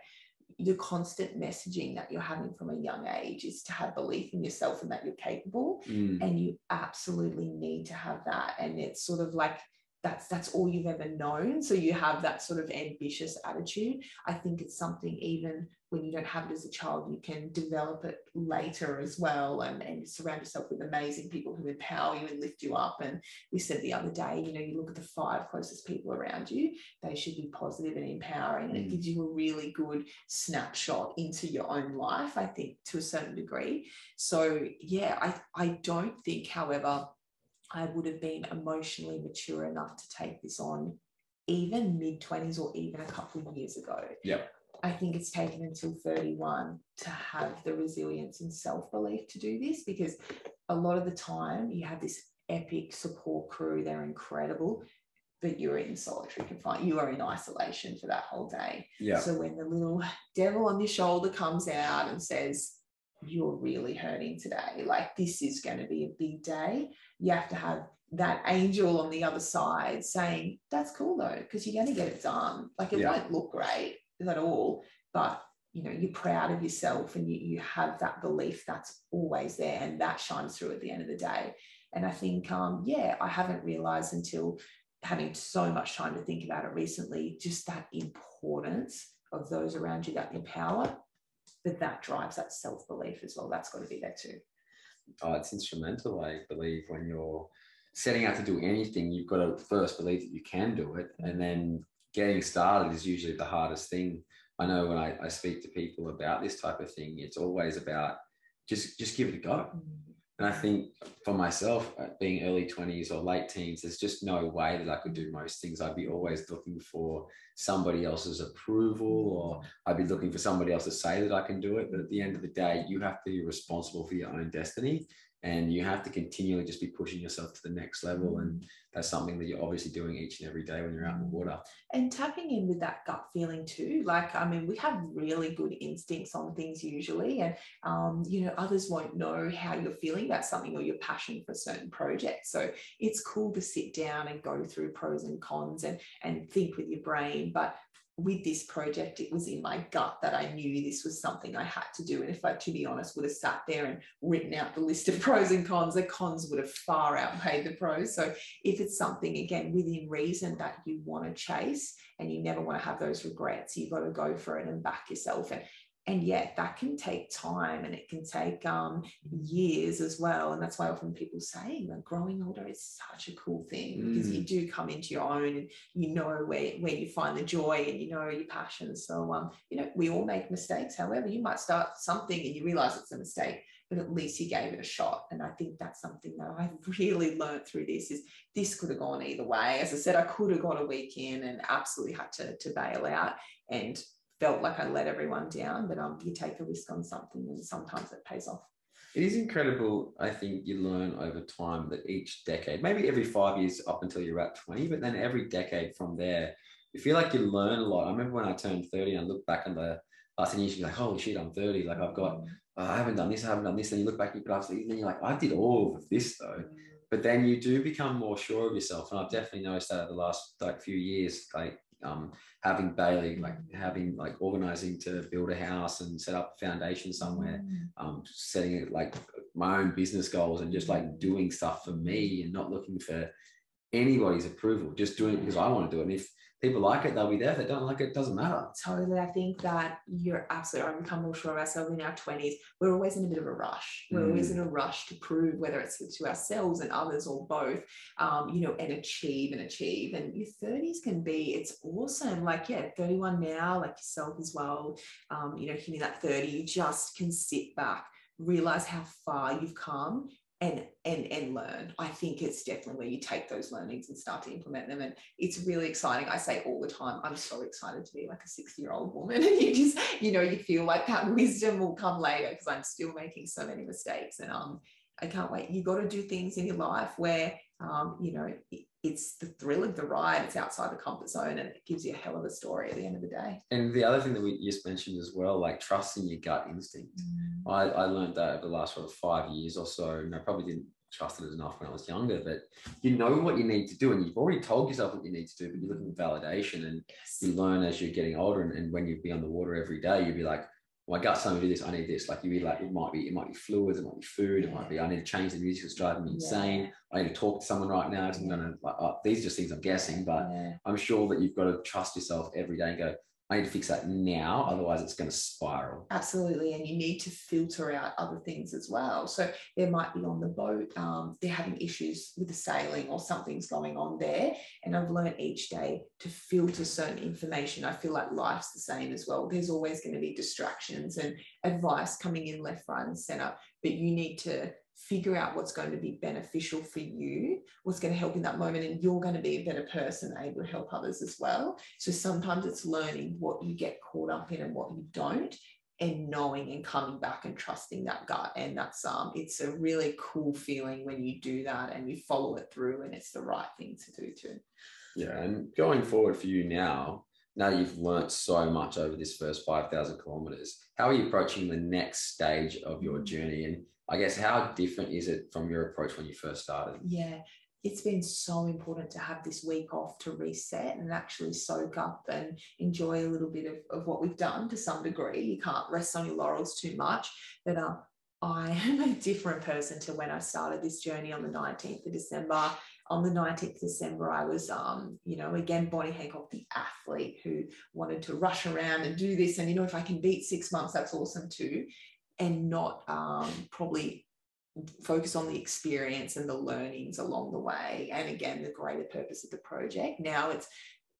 the constant messaging that you're having from a young age is to have belief in yourself and that you're capable mm. and you absolutely need to have that. And it's sort of like that's that's all you've ever known so you have that sort of ambitious attitude i think it's something even when you don't have it as a child, you can develop it later as well and, and surround yourself with amazing people who empower you and lift you up. And we said the other day, you know, you look at the five closest people around you, they should be positive and empowering. And it mm. gives you a really good snapshot into your own life, I think, to a certain degree. So, yeah, I, I don't think, however, I would have been emotionally mature enough to take this on even mid 20s or even a couple of years ago. Yeah. I think it's taken until 31 to have the resilience and self belief to do this because a lot of the time you have this epic support crew, they're incredible, but you're in solitary confinement, you are in isolation for that whole day. Yeah. So when the little devil on your shoulder comes out and says, You're really hurting today, like this is going to be a big day, you have to have that angel on the other side saying, That's cool though, because you're going to get it done. Like it yeah. won't look great at all, but you know you're proud of yourself and you, you have that belief that's always there and that shines through at the end of the day and i think um yeah i haven't realized until having so much time to think about it recently just that importance of those around you that empower but that drives that self-belief as well that's got to be there too oh it's instrumental i believe when you're setting out to do anything you've got to first believe that you can do it and then getting started is usually the hardest thing. I know when I, I speak to people about this type of thing, it's always about just just give it a go. Mm-hmm. And I think for myself, uh, being early 20s or late teens, there's just no way that I could do most things. I'd be always looking for somebody else's approval, or I'd be looking for somebody else to say that I can do it. But at the end of the day, you have to be responsible for your own destiny and you have to continually just be pushing yourself to the next level. And mm. that's something that you're obviously doing each and every day when you're out in the water. And tapping in with that gut feeling too. Like i mean we have really good instincts on things usually. And um, you know others won't know how you're feeling. About something or your passion for a certain project so it's cool to sit down and go through pros and cons and and think with your brain. But with this project, it was in my gut that I knew this was something I had to do. And if I, to be honest, would have sat there and written out the list of [laughs] pros and cons, the cons would have far outweighed the pros. So if it's something, again, within reason that you want to chase and you never want to have those regrets, you've got to go for it and back yourself. And and yet that can take time and it can take um, years as well and that's why often people say like growing older is such a cool thing mm. because you mm. do come into your own and you know where, where you find the joy and you know your passion so um, you know we all make mistakes however you might start something and you realize it's a mistake but at least you gave it a shot and i think that's something that i've [laughs] really learned through this is this could have gone either way as i said i could have got a week in and absolutely had to, to bail out and felt like I let everyone down, but um, you take a risk on something and sometimes it pays off. It is incredible. I think you learn over time that each decade, maybe every five years up until you're at 20, but then every decade from there, you feel like you learn a lot. I remember when I turned 30 and I look back on the last 10 years, you're like, holy shit, I'm 30. Like I've got, mm. uh, I haven't done this, I haven't done this. And you look back, you put and then you're like, I did all of this though. Mm. But then you do become more sure of yourself. And I've definitely noticed that over the last like few years, like um, having Bailey, like having like organizing to build a house and set up a foundation somewhere, mm. um, setting it like my own business goals and just like doing stuff for me and not looking for anybody's approval, just doing it because I want to do it. And if people like it, they'll be there. If they don't like it, it doesn't matter. Totally. I think that you're absolutely right. We become more sure of ourselves in our 20s. We're always in a bit of a rush. We're mm. always in a rush to prove whether it's to ourselves and others or both, um, you know, and achieve and achieve. And your 30s can be, it's awesome. Like, yeah, 31 now, like yourself as well, um, you know, hitting that 30, you just can sit back realize how far you've come and and and learn. I think it's definitely where you take those learnings and start to implement them and it's really exciting. I say all the time i'm so excited to be like a 60 year old woman. [laughs] And you just you know you feel like that wisdom will come later because i'm still making so many mistakes and um i can't wait. You got to do things in your life where um you know it's the thrill of the ride. It's outside the comfort zone and it gives you a hell of a story at the end of the day. And the other thing that we just mentioned as well, like trusting your gut instinct. Mm. I, I learned that over the last sort of five years or so. And I probably didn't trust it enough when I was younger, but you know what you need to do and you've already told yourself what you need to do, but you're looking for validation and yes. you learn as you're getting older. And, and when you be on the water every day, you'd be like, well, I got something to do this. I need this. Like you be like, it might be, it might be fluids, it might be food, it might be, I need to change the music. It's driving me insane. Yeah. I need to talk to someone right now. I'm gonna like, oh, these are just things I'm guessing, but yeah. I'm sure that you've got to trust yourself every day and go, I need to fix that now, otherwise it's going to spiral. Absolutely, and you need to filter out other things as well. So there might be on the boat, um, they're having issues with the sailing or something's going on there, and I've learned each day to filter certain information. I feel like life's the same as well. There's always going to be distractions and advice coming in left, right, and center, but you need to figure out what's going to be beneficial for you, what's going to help in that moment, and you're going to be a better person, able to help others as well. So sometimes it's learning what you get caught up in and what you don't, and knowing and coming back and trusting that gut. And that's um, it's a really cool feeling when you do that and you follow it through, and it's the right thing to do too. Yeah, and going forward for you now, now you've learnt so much over this first 5,000 kilometers. How are you approaching the next stage of your journey? And I guess how different is it from your approach when you first started? Yeah, it's been so important to have this week off to reset and actually soak up and enjoy a little bit of, of what we've done to some degree. You can't rest on your laurels too much, but uh, I am a different person to when I started this journey on the 19th of December. On the 19th of December, I was, um, you know, again, Bonnie Hancock, the athlete who wanted to rush around and do this. And, you know, if I can beat six months, that's awesome too and not um, probably focus on the experience and the learnings along the way. And again, the greater purpose of the project. Now it's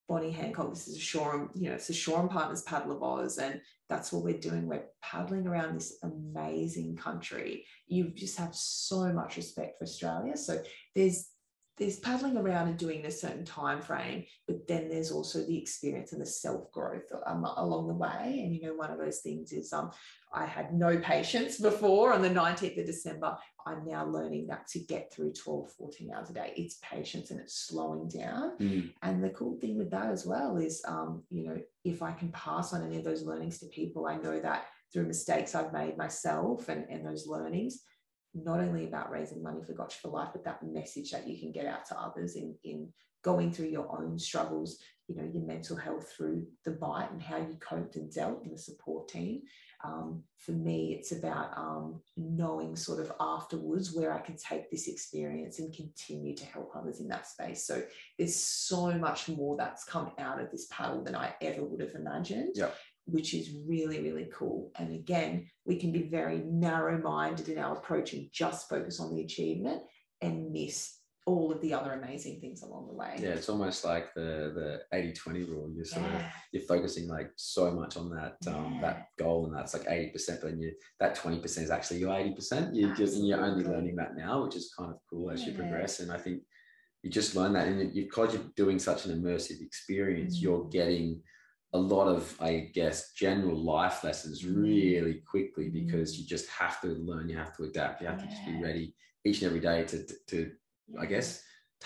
Bonnie Hancock, this is a Shaw, you know, it's a Shaw Partners Paddle of Oz, and that's what we're doing. We're paddling around this amazing country. You just have so much respect for Australia. So there's there's paddling around and doing a certain time frame, but then there's also the experience and the self growth um, along the way. And you know, one of those things is um, I had no patience before on the 19th of December. I'm now learning that to get through 12, 14 hours a day, it's patience and it's slowing down. Mm. And the cool thing with that as well is, um, you know, if I can pass on any of those learnings to people, I know that through mistakes I've made myself and, and those learnings, not only about raising money for Gotcha4Life, but that message that you can get out to others in, in going through your own struggles, you know, your mental health through the Bight and how you coped and dealt in the support team. Um, for me, it's about um, knowing sort of afterwards where I can take this experience and continue to help others in that space. So there's so much more that's come out of this paddle than I ever would have imagined. Yeah. Which is really, really cool. And again, we can be very narrow minded in our approach and just focus on the achievement and miss all of the other amazing things along the way. Yeah, it's almost like the the 80-20 rule. You're sort Yeah. of you're focusing like so much on that um, Yeah. that goal, and that's like 80%, but then you that 20% is actually your 80%. You just and you're only learning that now, which is kind of cool as you progress. And I think you just learn that, and you- because you're doing such an immersive experience, Mm. you're getting a lot of, I guess, general life lessons Mm. really quickly because Mm. you just have to learn, you have to adapt, you have to just be ready each and every day to to I guess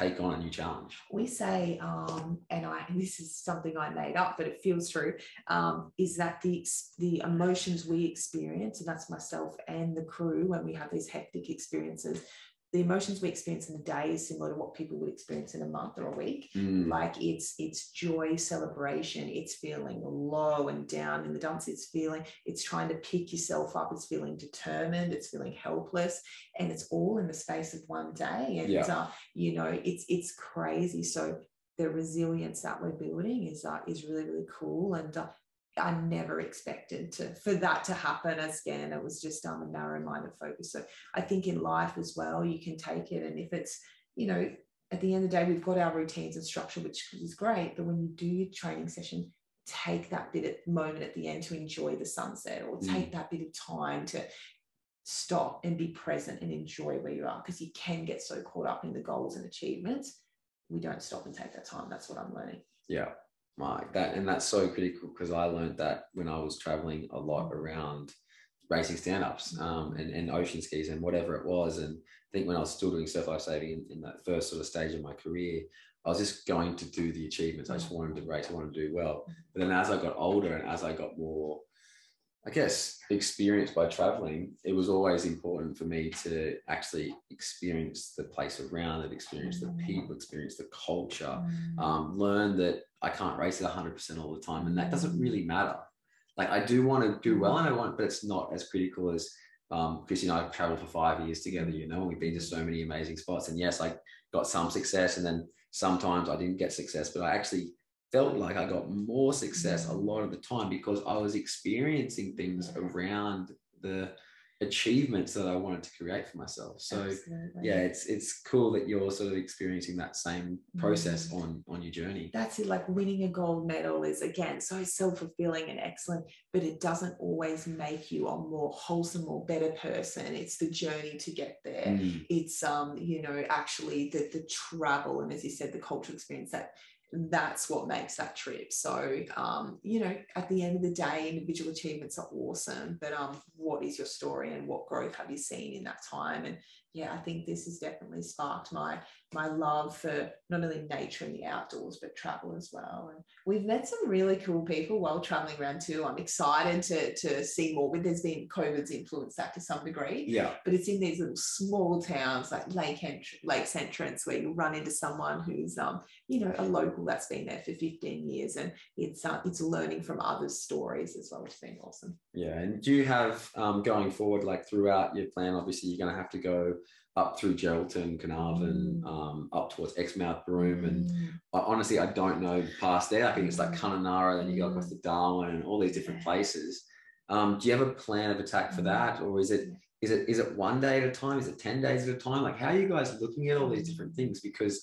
take on a new challenge. we say, um, and I this is something I made up, but it feels true, um, is that the the emotions we experience, and that's myself and the crew when we have these hectic experiences, the emotions we experience in a day is similar to what people would experience in a month or a week. Mm. Like it's it's joy, celebration, it's feeling low and down in the dumps, it's feeling, it's trying to pick yourself up, it's feeling determined, it's feeling helpless, and it's all in the space of one day. And Yeah. uh, you know, it's it's crazy. So the resilience that we're building is uh, is really really cool, and uh, I never expected to for that to happen. As again, it was just um, a narrow-minded focus. So I think in life as well, you can take it, and if it's you know, at the end of the day, we've got our routines and structure, which is great. But when you do your training session, take that bit of moment at the end to enjoy the sunset, or take that bit of time to stop and be present and enjoy where you are because you can get so caught up in the goals and achievements we don't stop and take that time that's what i'm learning Yeah, that, and that's so critical because I learned that when I was traveling a lot around racing stand-ups um, and, and ocean skis and whatever it was. And I think when I was still doing surf life saving in, in that first sort of stage of my career, I was just going to do the achievements. I just wanted to race, I wanted to do well. But then as I got older and as I got more, I guess, experienced by traveling, it was always important for me to actually experience the place around it, experience the Mm. people, experience the culture Mm. um, learn that I can't race at 100% all the time. And that doesn't really matter. Like I do want to do well and I want, but it's not as critical as um, Chris and I have traveled for five years together, you know, and we've been to so many amazing spots. And yes, I got some success and then sometimes I didn't get success, but I actually felt like I got more success a lot of the time because I was experiencing things around the achievements that I wanted to create for myself. So Absolutely. yeah, it's it's cool that you're sort of experiencing that same process Mm. on on your journey. that's it like winning a gold medal is again so self-fulfilling and excellent but it doesn't always make you a more wholesome or better person it's the journey to get there Mm. it's um you know actually the the travel and as you said the cultural experience that that's what makes that trip. So um you know at the end of the day individual achievements are awesome but um what is your story and what growth have you seen in that time? And yeah i think this has definitely sparked my my love for not only nature and the outdoors but travel as well and we've met some really cool people while traveling around too i'm excited to to see more but there's been covid's influenced that to some degree Yeah, but it's in these little small towns like Lake Ent- Lakes Entrance where you run into someone who's um you know a local that's been there for 15 years and it's uh, it's learning from others' stories as well, which has been awesome. yeah. And do you have um, going forward, like throughout your plan? Obviously, you're going to have to go up through Geraldton, Carnarvon, Mm. um, up towards Exmouth, Broome, and Mm, I, honestly, I don't know past there. I think it's like Mm. Kununurra, then you go across Mm. to Darwin and all these different places. Um, do you have a plan of attack for Mm. that, or is it is it is it one day at a time? Is it ten days at a time? Like, how are you guys looking at all these different things? Because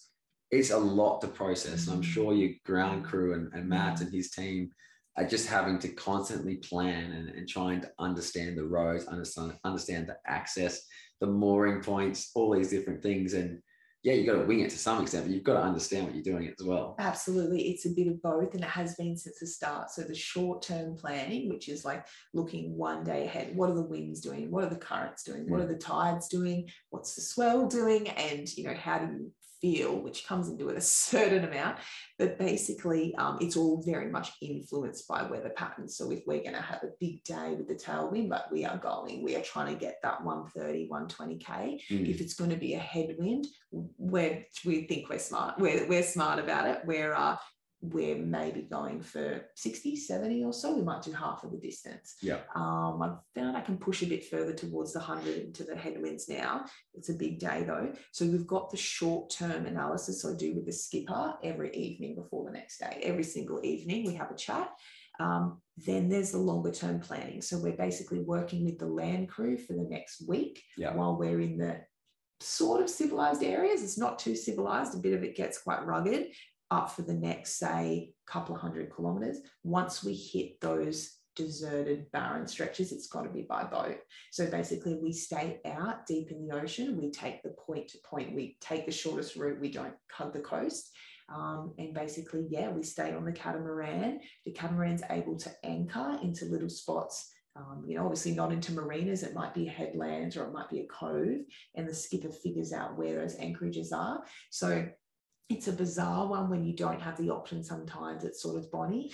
it's a lot to process, and I'm Mm. sure your ground crew and, and Matt and his team are just having to constantly plan and, and trying to understand the roads, understand understand the access, the mooring points, all these different things, and yeah, you've got to wing it to some extent, but you've got to understand what you're doing as well. Absolutely. It's a bit of both, and it has been since the start. So, the short term planning, which is like looking one day ahead what are the winds doing? What are the currents doing? What are the tides doing? What's the swell doing? And, you know, how do you feel, which comes into it a [laughs] certain amount. But basically, um, it's all very much influenced by weather patterns. So, if we're going to have a big day with the tailwind, but we are going, we are trying to get that 130, 120K Mm. if it's going to be a headwind, we're, we think we're smart. We're, we're smart about it. We're, uh, we're maybe going for 60, 70 or so. We might do half of the distance. Yeah. Um, I've found I can push a bit further towards the 100 into the headwinds now. It's a big day though. So we've got the short term analysis I do with the skipper every evening before the next day. Every single evening we have a chat. Um, then there's the longer term planning. So we're basically working with the land crew for the next week Yeah. while we're in the sort of civilized areas. It's not too civilized, a bit of it gets quite rugged up for the next, say, couple of hundred kilometers. Once we hit those deserted, barren stretches, it's got to be by boat. So basically, we stay out deep in the ocean. We take the point to point. We take the shortest route. We don't hug the coast. Um, and basically, yeah, we stay on the catamaran. The catamaran's able to anchor into little spots. Um, you know, obviously not into marinas. It might be a headland or it might be a cove, and the skipper figures out where those anchorages are. So it's a bizarre one when you don't have the option. Sometimes it's sort of Bonnie.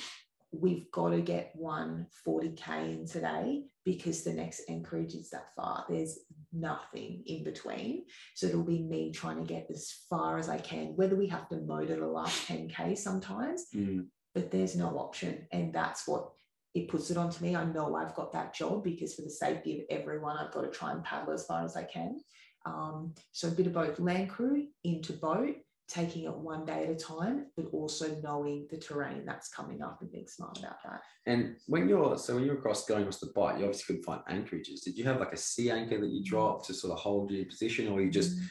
We've got to get one 40k in today because the next anchorage is that far. There's nothing in between. So it'll be me trying to get as far as I can, whether we have to motor the last 10k sometimes, Mm. but there's no option. And that's what it puts it onto me. I know I've got that job because for the safety of everyone, I've got to try and paddle as far as I can. Um, so a bit of both land crew into boat, taking it one day at a time, but also knowing the terrain that's coming up and being smart about that. And when you're so when you're across going across the bight, you obviously couldn't find anchorages. Did you have like a sea anchor that you drop to sort of hold your position, or you just Mm.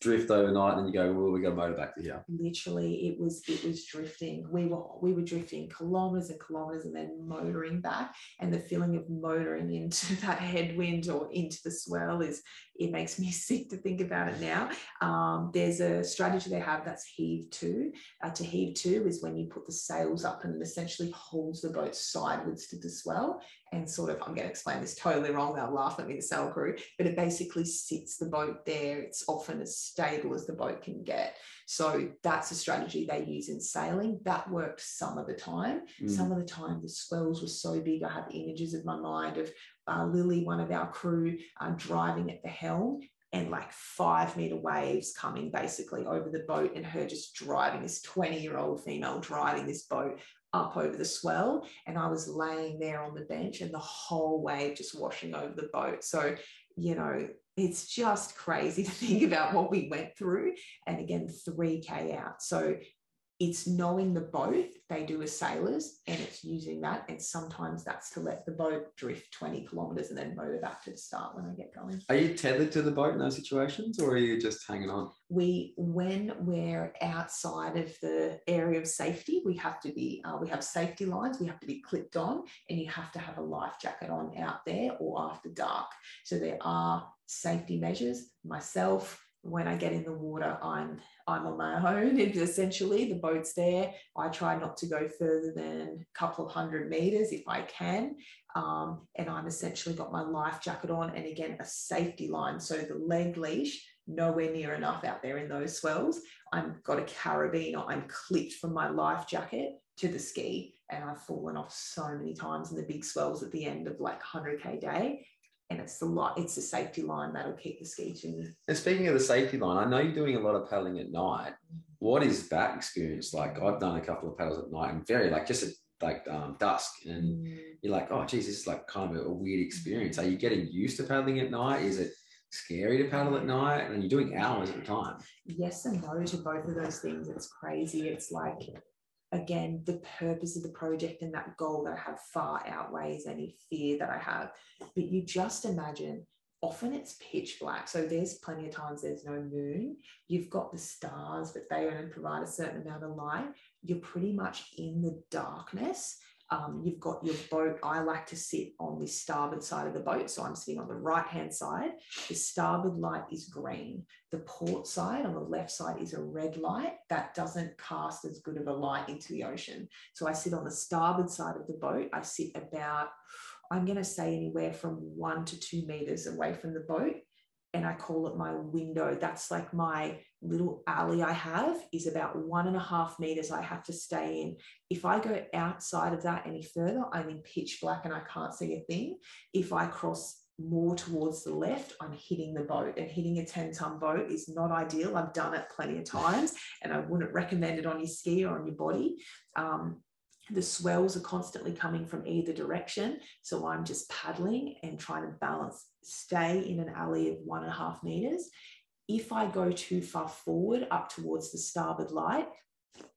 drift overnight and you go, well, we got to motor back to here? literally it was it was drifting we were we were drifting kilometers and kilometers and then motoring back and the feeling of motoring into [laughs] that headwind or into the swell is it makes me [laughs] sick to think about it now um, there's a strategy they have that's heave to uh, to heave to is when you put the sails up and it essentially holds the boat sideways to the swell and sort of i'm going to explain this totally wrong they'll laugh at me the sail crew but it basically sits the boat there it's often as stable as the boat can get so that's a strategy they use in sailing. That worked some of the time. Mm. Some of the time, the swells were so big. I have images of my mind of uh, Lily, one of our crew, uh, driving at the helm and like five meter waves coming basically over the boat, and her just driving this 20 year old female driving this boat up over the swell. And I was laying there on the bench, and the whole wave just washing over the boat. So, you know, it's just crazy to think [laughs] about what we went through. And again, 3K out. So it's knowing the boat they do as sailors and it's using that. And sometimes that's to let the boat drift 20 kilometers and then motor back to the start when I get going. Are you tethered to the boat in those situations, or are you just hanging on? we when we're outside of the area of safety we have to be uh, we have safety lines we have to be clipped on and you have to have a life jacket on out there or after dark so there are safety measures myself when i get in the water i'm i'm on my own essentially the boat's there i try not to go further than a couple of hundred meters if i can um, and i'm essentially got my life jacket on and again a safety line so the leg leash nowhere near enough out there in those swells. I've got a carabiner, I'm clipped from my life jacket to the ski, and I've fallen off so many times in the big swells at the end of like 100k day. And it's the light, it's the safety line that'll keep the ski to. And speaking of the safety line, I know you're doing a lot of paddling at night. What is that experience like? I've done a couple of paddles at night and very like just at like um, dusk, and Mm. you're like, oh, geez, this is like kind of a, a weird experience. Are you getting used to paddling at night? Is it scary to paddle at night? And you're doing hours at a time. yes and no to both of those things. It's crazy. It's like, again, the purpose of the project and that goal that I have far outweighs any fear that I have. But you just imagine, often it's pitch black. So there's plenty of times there's no moon. You've got the stars, but they only provide a certain amount of light. You're pretty much in the darkness. Um, you've got your boat. I like to sit on the starboard side of the boat. So I'm sitting on the right hand side. The starboard light is green. The port side on the left side is a red light that doesn't cast as good of a light into the ocean. So I sit on the starboard side of the boat. I sit about, I'm going to say anywhere from one to two meters away from the boat. And I call it my window. That's like my little alley I have is about one and a half meters I have to stay in. If I go outside of that any further, I'm in pitch black and I can't see a thing. If I cross more towards the left, I'm hitting the boat. And hitting a 10 ton boat is not ideal. I've done it plenty of times and I wouldn't recommend it on your ski or on your body. Um, the swells are constantly coming from either direction. So I'm just paddling and trying to balance, stay in an alley of one and a half meters. If I go too far forward up towards the starboard light,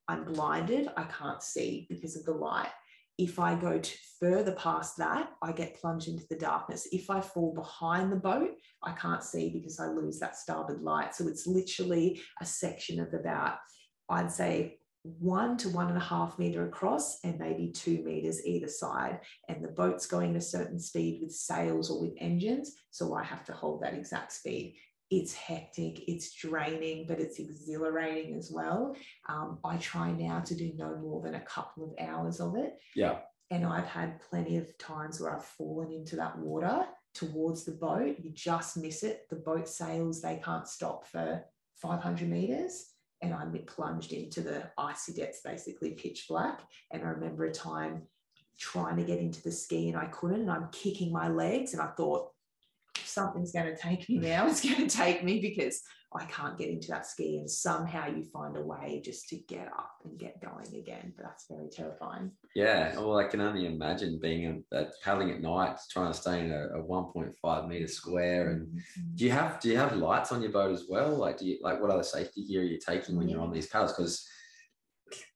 I'm blinded. I can't see because of the light. if I go further past that, I get plunged into the darkness. If I fall behind the boat, I can't see because I lose that starboard light. So it's literally a section of about, I'd say, one to one and a half meter across and maybe two meters either side. And the boat's going a certain speed with sails or with engines. So I have to hold that exact speed. It's hectic, it's draining, but it's exhilarating as well. Um, I try now to do no more than a couple of hours of it. Yeah. And I've had plenty of times where I've fallen into that water towards the boat. You just miss it. The boat sails, they can't stop for 500 meters and I'm plunged into the icy depths, basically pitch black. And I remember a time trying to get into the ski and I couldn't, and I'm kicking my legs, and I thought, something's going to take me now. It's going to take me because I can't get into that ski. And somehow you find a way just to get up and get going again. But that's very terrifying. Yeah. Well, I can only imagine being a, paddling at night, trying to stay in a, a 1.5 meter square. And mm-hmm. do you have do you have lights on your boat as well? Like, do you like what other safety gear are you taking when yeah. you're on these paddles? Because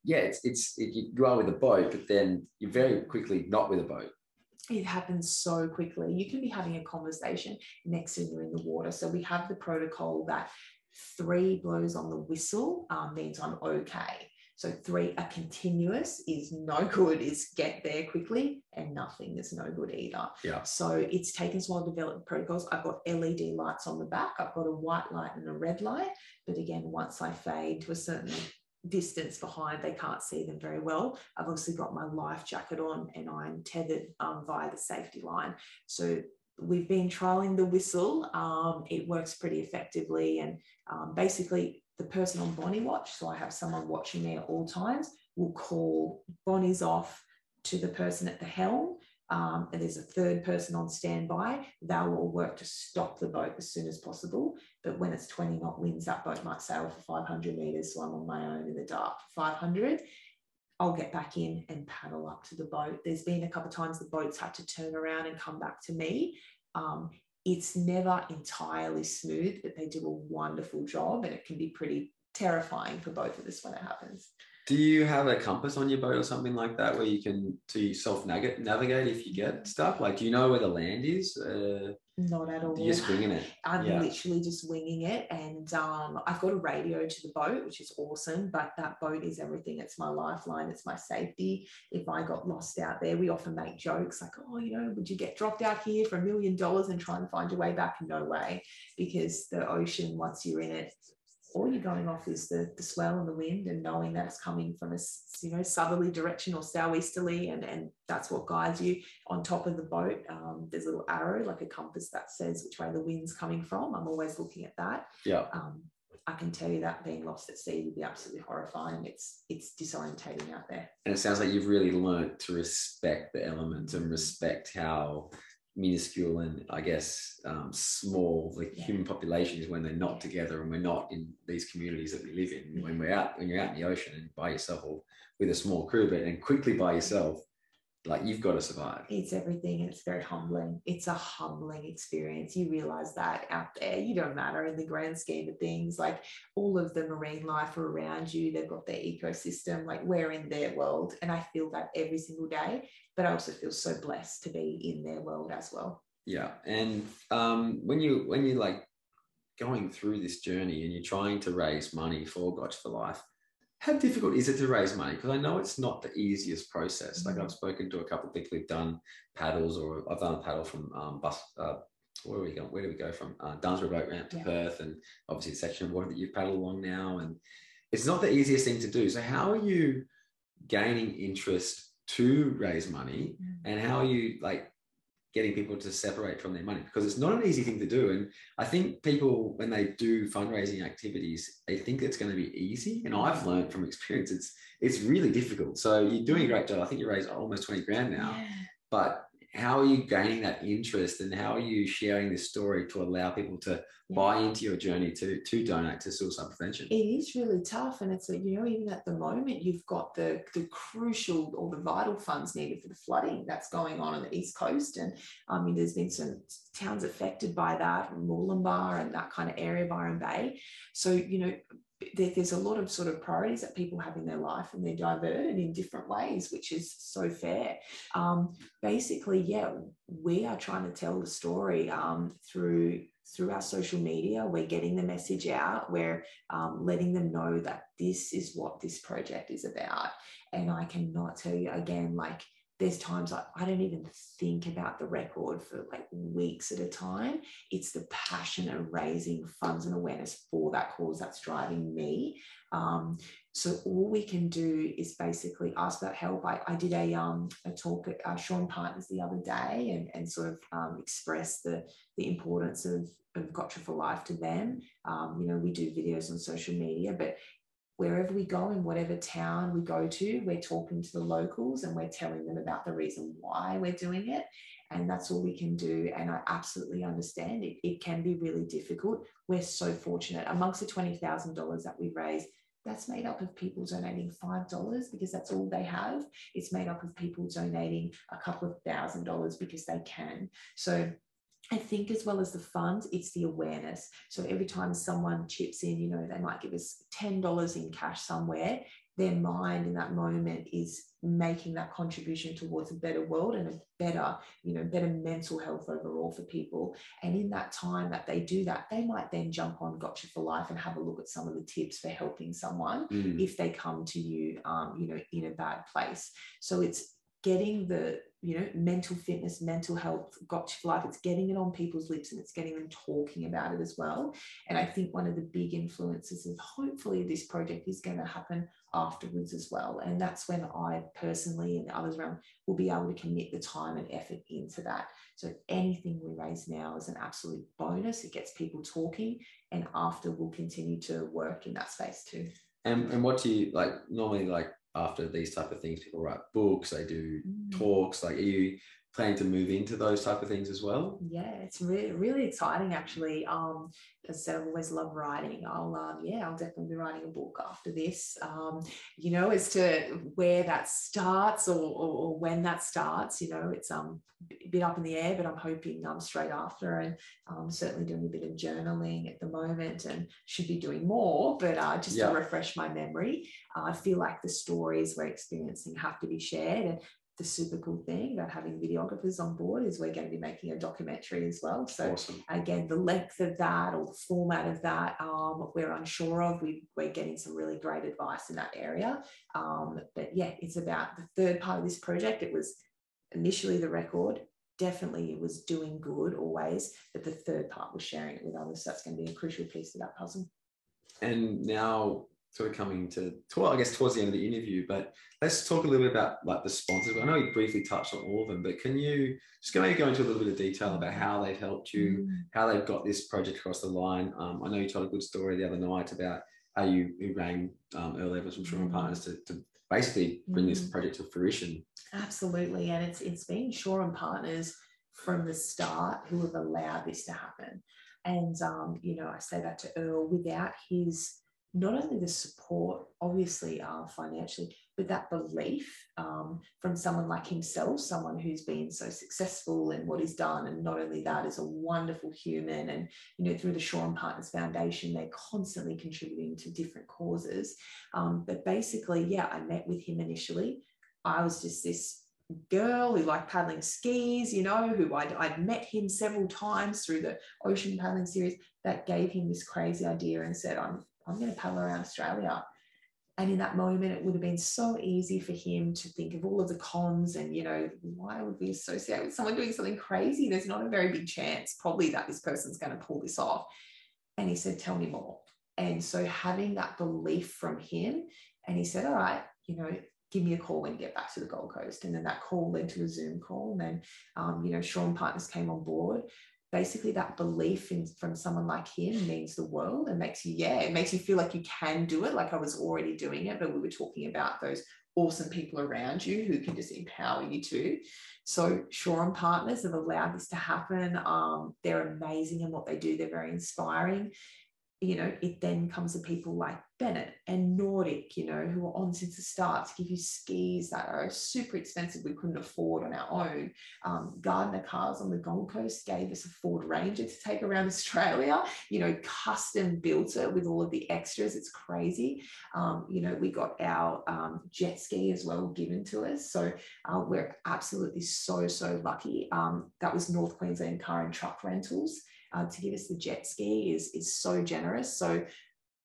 yeah, it's it's it, you are with a boat, but then you're very quickly not with a boat it happens so quickly. You can be having a conversation next to you in the water. So we have the protocol that three blows on the whistle um, means I'm okay. So three, a continuous is no good, is get there quickly, and nothing is no good either. Yeah. So it's taken a while to develop protocols. I've got LED lights on the back. I've got a white light and a red light. But again, once I fade to a certain distance behind, they can't see them very well. I've obviously got my life jacket on and I'm tethered um, via the safety line. So we've been trialing the whistle. Um, it works pretty effectively. And um, basically, the person on Bonnie Watch, so I have someone watching me at all times, will call Bonnie's off to the person at the helm um, and there's a third person on standby, they'll all work to stop the boat as soon as possible. But when it's 20 knot winds, that boat might sail for 500 meters. So I'm on my own in the dark for 500. I'll get back in and paddle up to the boat. There's been a couple of times the boats had to turn around and come back to me. Um, it's never entirely smooth, but they do a wonderful job and it can be pretty terrifying for both of us when it happens. Do you have a compass on your boat or something like that where you can to self navigate if you get stuck? Like, do you know where the land is? Uh, Not at all. You're just winging it. [laughs] I'm yeah. literally just winging it, and um, I've got a radio to the boat, which is awesome. But that boat is everything. It's my lifeline. It's my safety. If I got lost out there, we often make jokes like, "Oh, you know, would you get dropped out here for a million dollars and try and find your way back?" No way, because the ocean, once you're in it, all you're going off is the, the swell and the wind and knowing that it's coming from a you know southerly direction or southeasterly and, and that's what guides you on top of the boat um, there's a little arrow like a compass that says which way the wind's coming from i'm always looking at that yeah um, I can tell you that being lost at sea would be absolutely horrifying. It's it's disorientating out there. And it sounds like you've really learned to respect the elements and respect how minuscule and I guess um, small the yeah. human population is when they're not together and we're not in these communities that we live in. When we're out, when you're out in the ocean and by yourself or with a small crew, but and quickly by yourself, like you've got to survive. It's everything. And it's very humbling. It's a humbling experience. You realize that out there, you don't matter in the grand scheme of things. Like all of the marine life are around you. They've got their ecosystem. Like we're in their world. And I feel that every single day. But I also feel so blessed to be in their world as well. Yeah. And um, when you when you like going through this journey and you're trying to raise money for Gotcha4Life, how difficult is it to raise money? Because I know it's not the easiest process. Like I've mm. spoken to a couple of people who've done paddles, or I've done a paddle from um, bus. Uh, where are we going? Where do we go from? Uh, Dunsborough boat ramp to yeah. Perth, and obviously the section of water that you've paddled along now, and it's not the easiest thing to do. So how are you gaining interest to raise money, mm. and how are you like getting people to separate from their money because it's not an easy thing to do. And I think people, when they do fundraising activities, they think it's going to be easy. And I've learned from experience, it's it's really difficult. So you're doing a great job. I think you raised almost 20 grand now. Yeah. But how are you gaining that interest and how are you sharing this story to allow people to yeah. buy into your journey to to donate to suicide prevention it is really tough and it's a, you know even at the moment you've got the the crucial or the vital funds needed for the flooding that's going on on the east coast and i mean there's been some towns affected by that Mooloolaba and that kind of area of byron bay so you know there's a lot of sort of priorities that people have in their life and they're diverted in different ways, which is so fair. Um, basically, yeah, we are trying to tell the story um, through through our social media. We're getting the message out. We're um, letting them know that this is what this project is about. And I cannot tell you again, like there's times I, I don't even think about the record for like weeks at a time. It's the passion of raising funds and awareness for that cause that's driving me. Um, so all we can do is basically ask about help. I, I did a, um, a talk at uh, Shaw Partners the other day and, and sort of um, express the, the importance of, of Gotcha4Life to them. Um, you know, we do videos on social media, but wherever we go in whatever town we go to, we're talking to the locals and we're telling them about the reason why we're doing it. And that's all we can do. And I absolutely understand it. It can be really difficult. We're so fortunate. Amongst the $20,000 that we raise, that's made up of people donating $5 because that's all they have. It's made up of people donating a couple of thousand dollars because they can. So I think as well as the funds, it's the awareness. So every time someone chips in, you know, they might give us $10 in cash somewhere, their mind in that moment is making that contribution towards a better world and a better, you know, better mental health overall for people. And in that time that they do that, they might then jump on Gotcha4Life and have a look at some of the tips for helping someone mm. if they come to you, um, you know, in a bad place. So it's getting the you know mental fitness mental health Gotcha4Life. It's getting it on people's lips and it's getting them talking about it as well. And i think one of the big influences of hopefully this project is going to happen afterwards as well. And that's when i personally and others around will be able to commit the time and effort into that. So anything we raise now is an absolute bonus. It gets people talking and after we'll continue to work in that space too. And, and what do you like normally like after these type of things people write books they do mm. talks like you planning to move into those type of things as well yeah it's really really exciting actually um as I said, I've always loved writing. I'll, um, yeah, I'll definitely be writing a book after this. Um, you know, as to where that starts or, or, or, when that starts, you know, it's um, a bit up in the air, but I'm hoping um, straight after and um, certainly doing a bit of journaling at the moment and should be doing more, but uh, just yeah. to refresh my memory. Uh, I feel like the stories we're experiencing have to be shared and the super cool thing about having videographers on board is we're going to be making a documentary as well. So awesome. again, the length of that or the format of that, um, we're unsure of. We, we're getting some really great advice in that area. Um, but yeah, it's about the third part of this project. It was initially the record. Definitely, it was doing good always, but the third part was sharing it with others. So that's going to be a crucial piece of that puzzle. And now sort of coming to, to well, I guess towards the end of the interview, but let's talk a little bit about like the sponsors. I know you briefly touched on all of them, but can you just maybe go into a little bit of detail about how they've helped you, mm. how they've got this project across the line? Um, I know you told a good story the other night about how you, you rang um, Earl Evans from Shaw mm. Partners to, to basically bring mm. this project to fruition. Absolutely, and it's it's been Shaw and Partners from the start who have allowed this to happen. And um, you know, I say that to Earl without his not only the support, obviously uh, financially, but that belief um, from someone like himself, someone who's been so successful in what he's done, and not only that, is a wonderful human. And you know, through the Shaw and Partners Foundation, they're constantly contributing to different causes. Um, but basically, yeah, I met with him initially. I was just this girl who liked paddling skis, you know, who I'd, I'd met him several times through the ocean paddling series that gave him this crazy idea and said, I'm I'm going to paddle around Australia. And in that moment, it would have been so easy for him to think of all of the cons and, you know, why would we associate with someone doing something crazy? There's not a very big chance, probably, that this person's going to pull this off. And he said, Tell me more. And so having that belief from him, and he said, All right, you know, give me a call when you get back to the Gold Coast. And then that call led to a Zoom call. And then, um, you know, Shaw and Partners came on board basically that belief in from someone like him means the world and makes you yeah it makes you feel like you can do it. Like i was already doing it but we were talking about those awesome people around you who can just empower you too. So Shaw and Partners have allowed this to happen. Um, they're amazing in what they do. They're very inspiring you know, it then comes to people like Bennett and Nordic, you know, who are on since the start to give you skis that are super expensive we couldn't afford on our own. Um, Gardner Cars on the Gold Coast gave us a Ford Ranger to take around Australia, you know, custom built it with all of the extras. It's crazy. Um, you know, we got our um, jet ski as well given to us. So uh, we're absolutely so, so lucky. Um, that was North Queensland Car and Truck Rentals uh, to give us the jet ski is, is so generous. So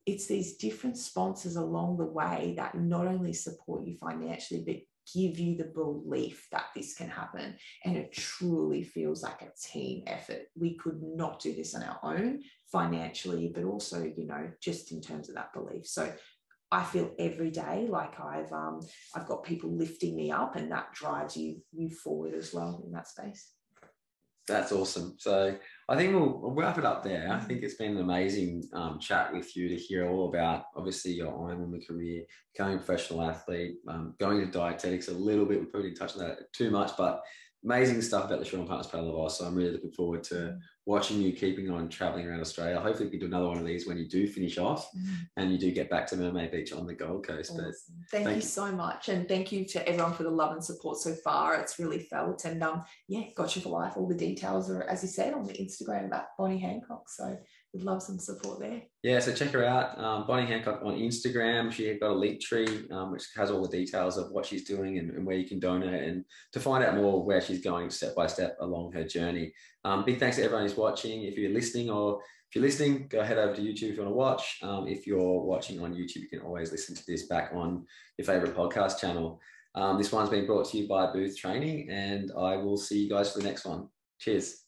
it's these different sponsors along the way that not only support you financially, but give you the belief that this can happen. And it truly feels like a team effort. We could not do this on our own financially, but also, you know, just in terms of that belief. So I feel every day like I've um, I've got people lifting me up, and that drives you you forward as well in that space. That's awesome. So I think we'll, we'll, wrap it up there. I think it's been an amazing um, chat with you to hear all about obviously your Ironwoman career, becoming a professional athlete, um, going to dietetics a little bit. We probably didn't touch on that too much, but amazing stuff about the Shaw and Partners Paddle So I'm really looking forward to watching you keeping on traveling around Australia. Hopefully, we can do another one of these when you do finish off mm. and you do get back to Mermaid Beach on the Gold Coast. Awesome. But thank, thank you, so much, and thank you to everyone for the love and support so far. It's really felt, and um, yeah, Gotcha4Life. All the details are, as you said, on the Instagram about Bonnie Hancock. So would love some support there. Yeah, so check her out, um, Bonnie Hancock on Instagram. She got a Linktree um, which has all the details of what she's doing and, and, where you can donate, and to find out more where she's going step by step along her journey. Um, big thanks to everyone who's watching. If you're listening or if you're listening, go head over to YouTube if you want to watch. Um, if you're watching on YouTube, you can always listen to this back on your favorite podcast channel. Um, this one's been brought to you by Booth Training, and I will see you guys for the next one. Cheers.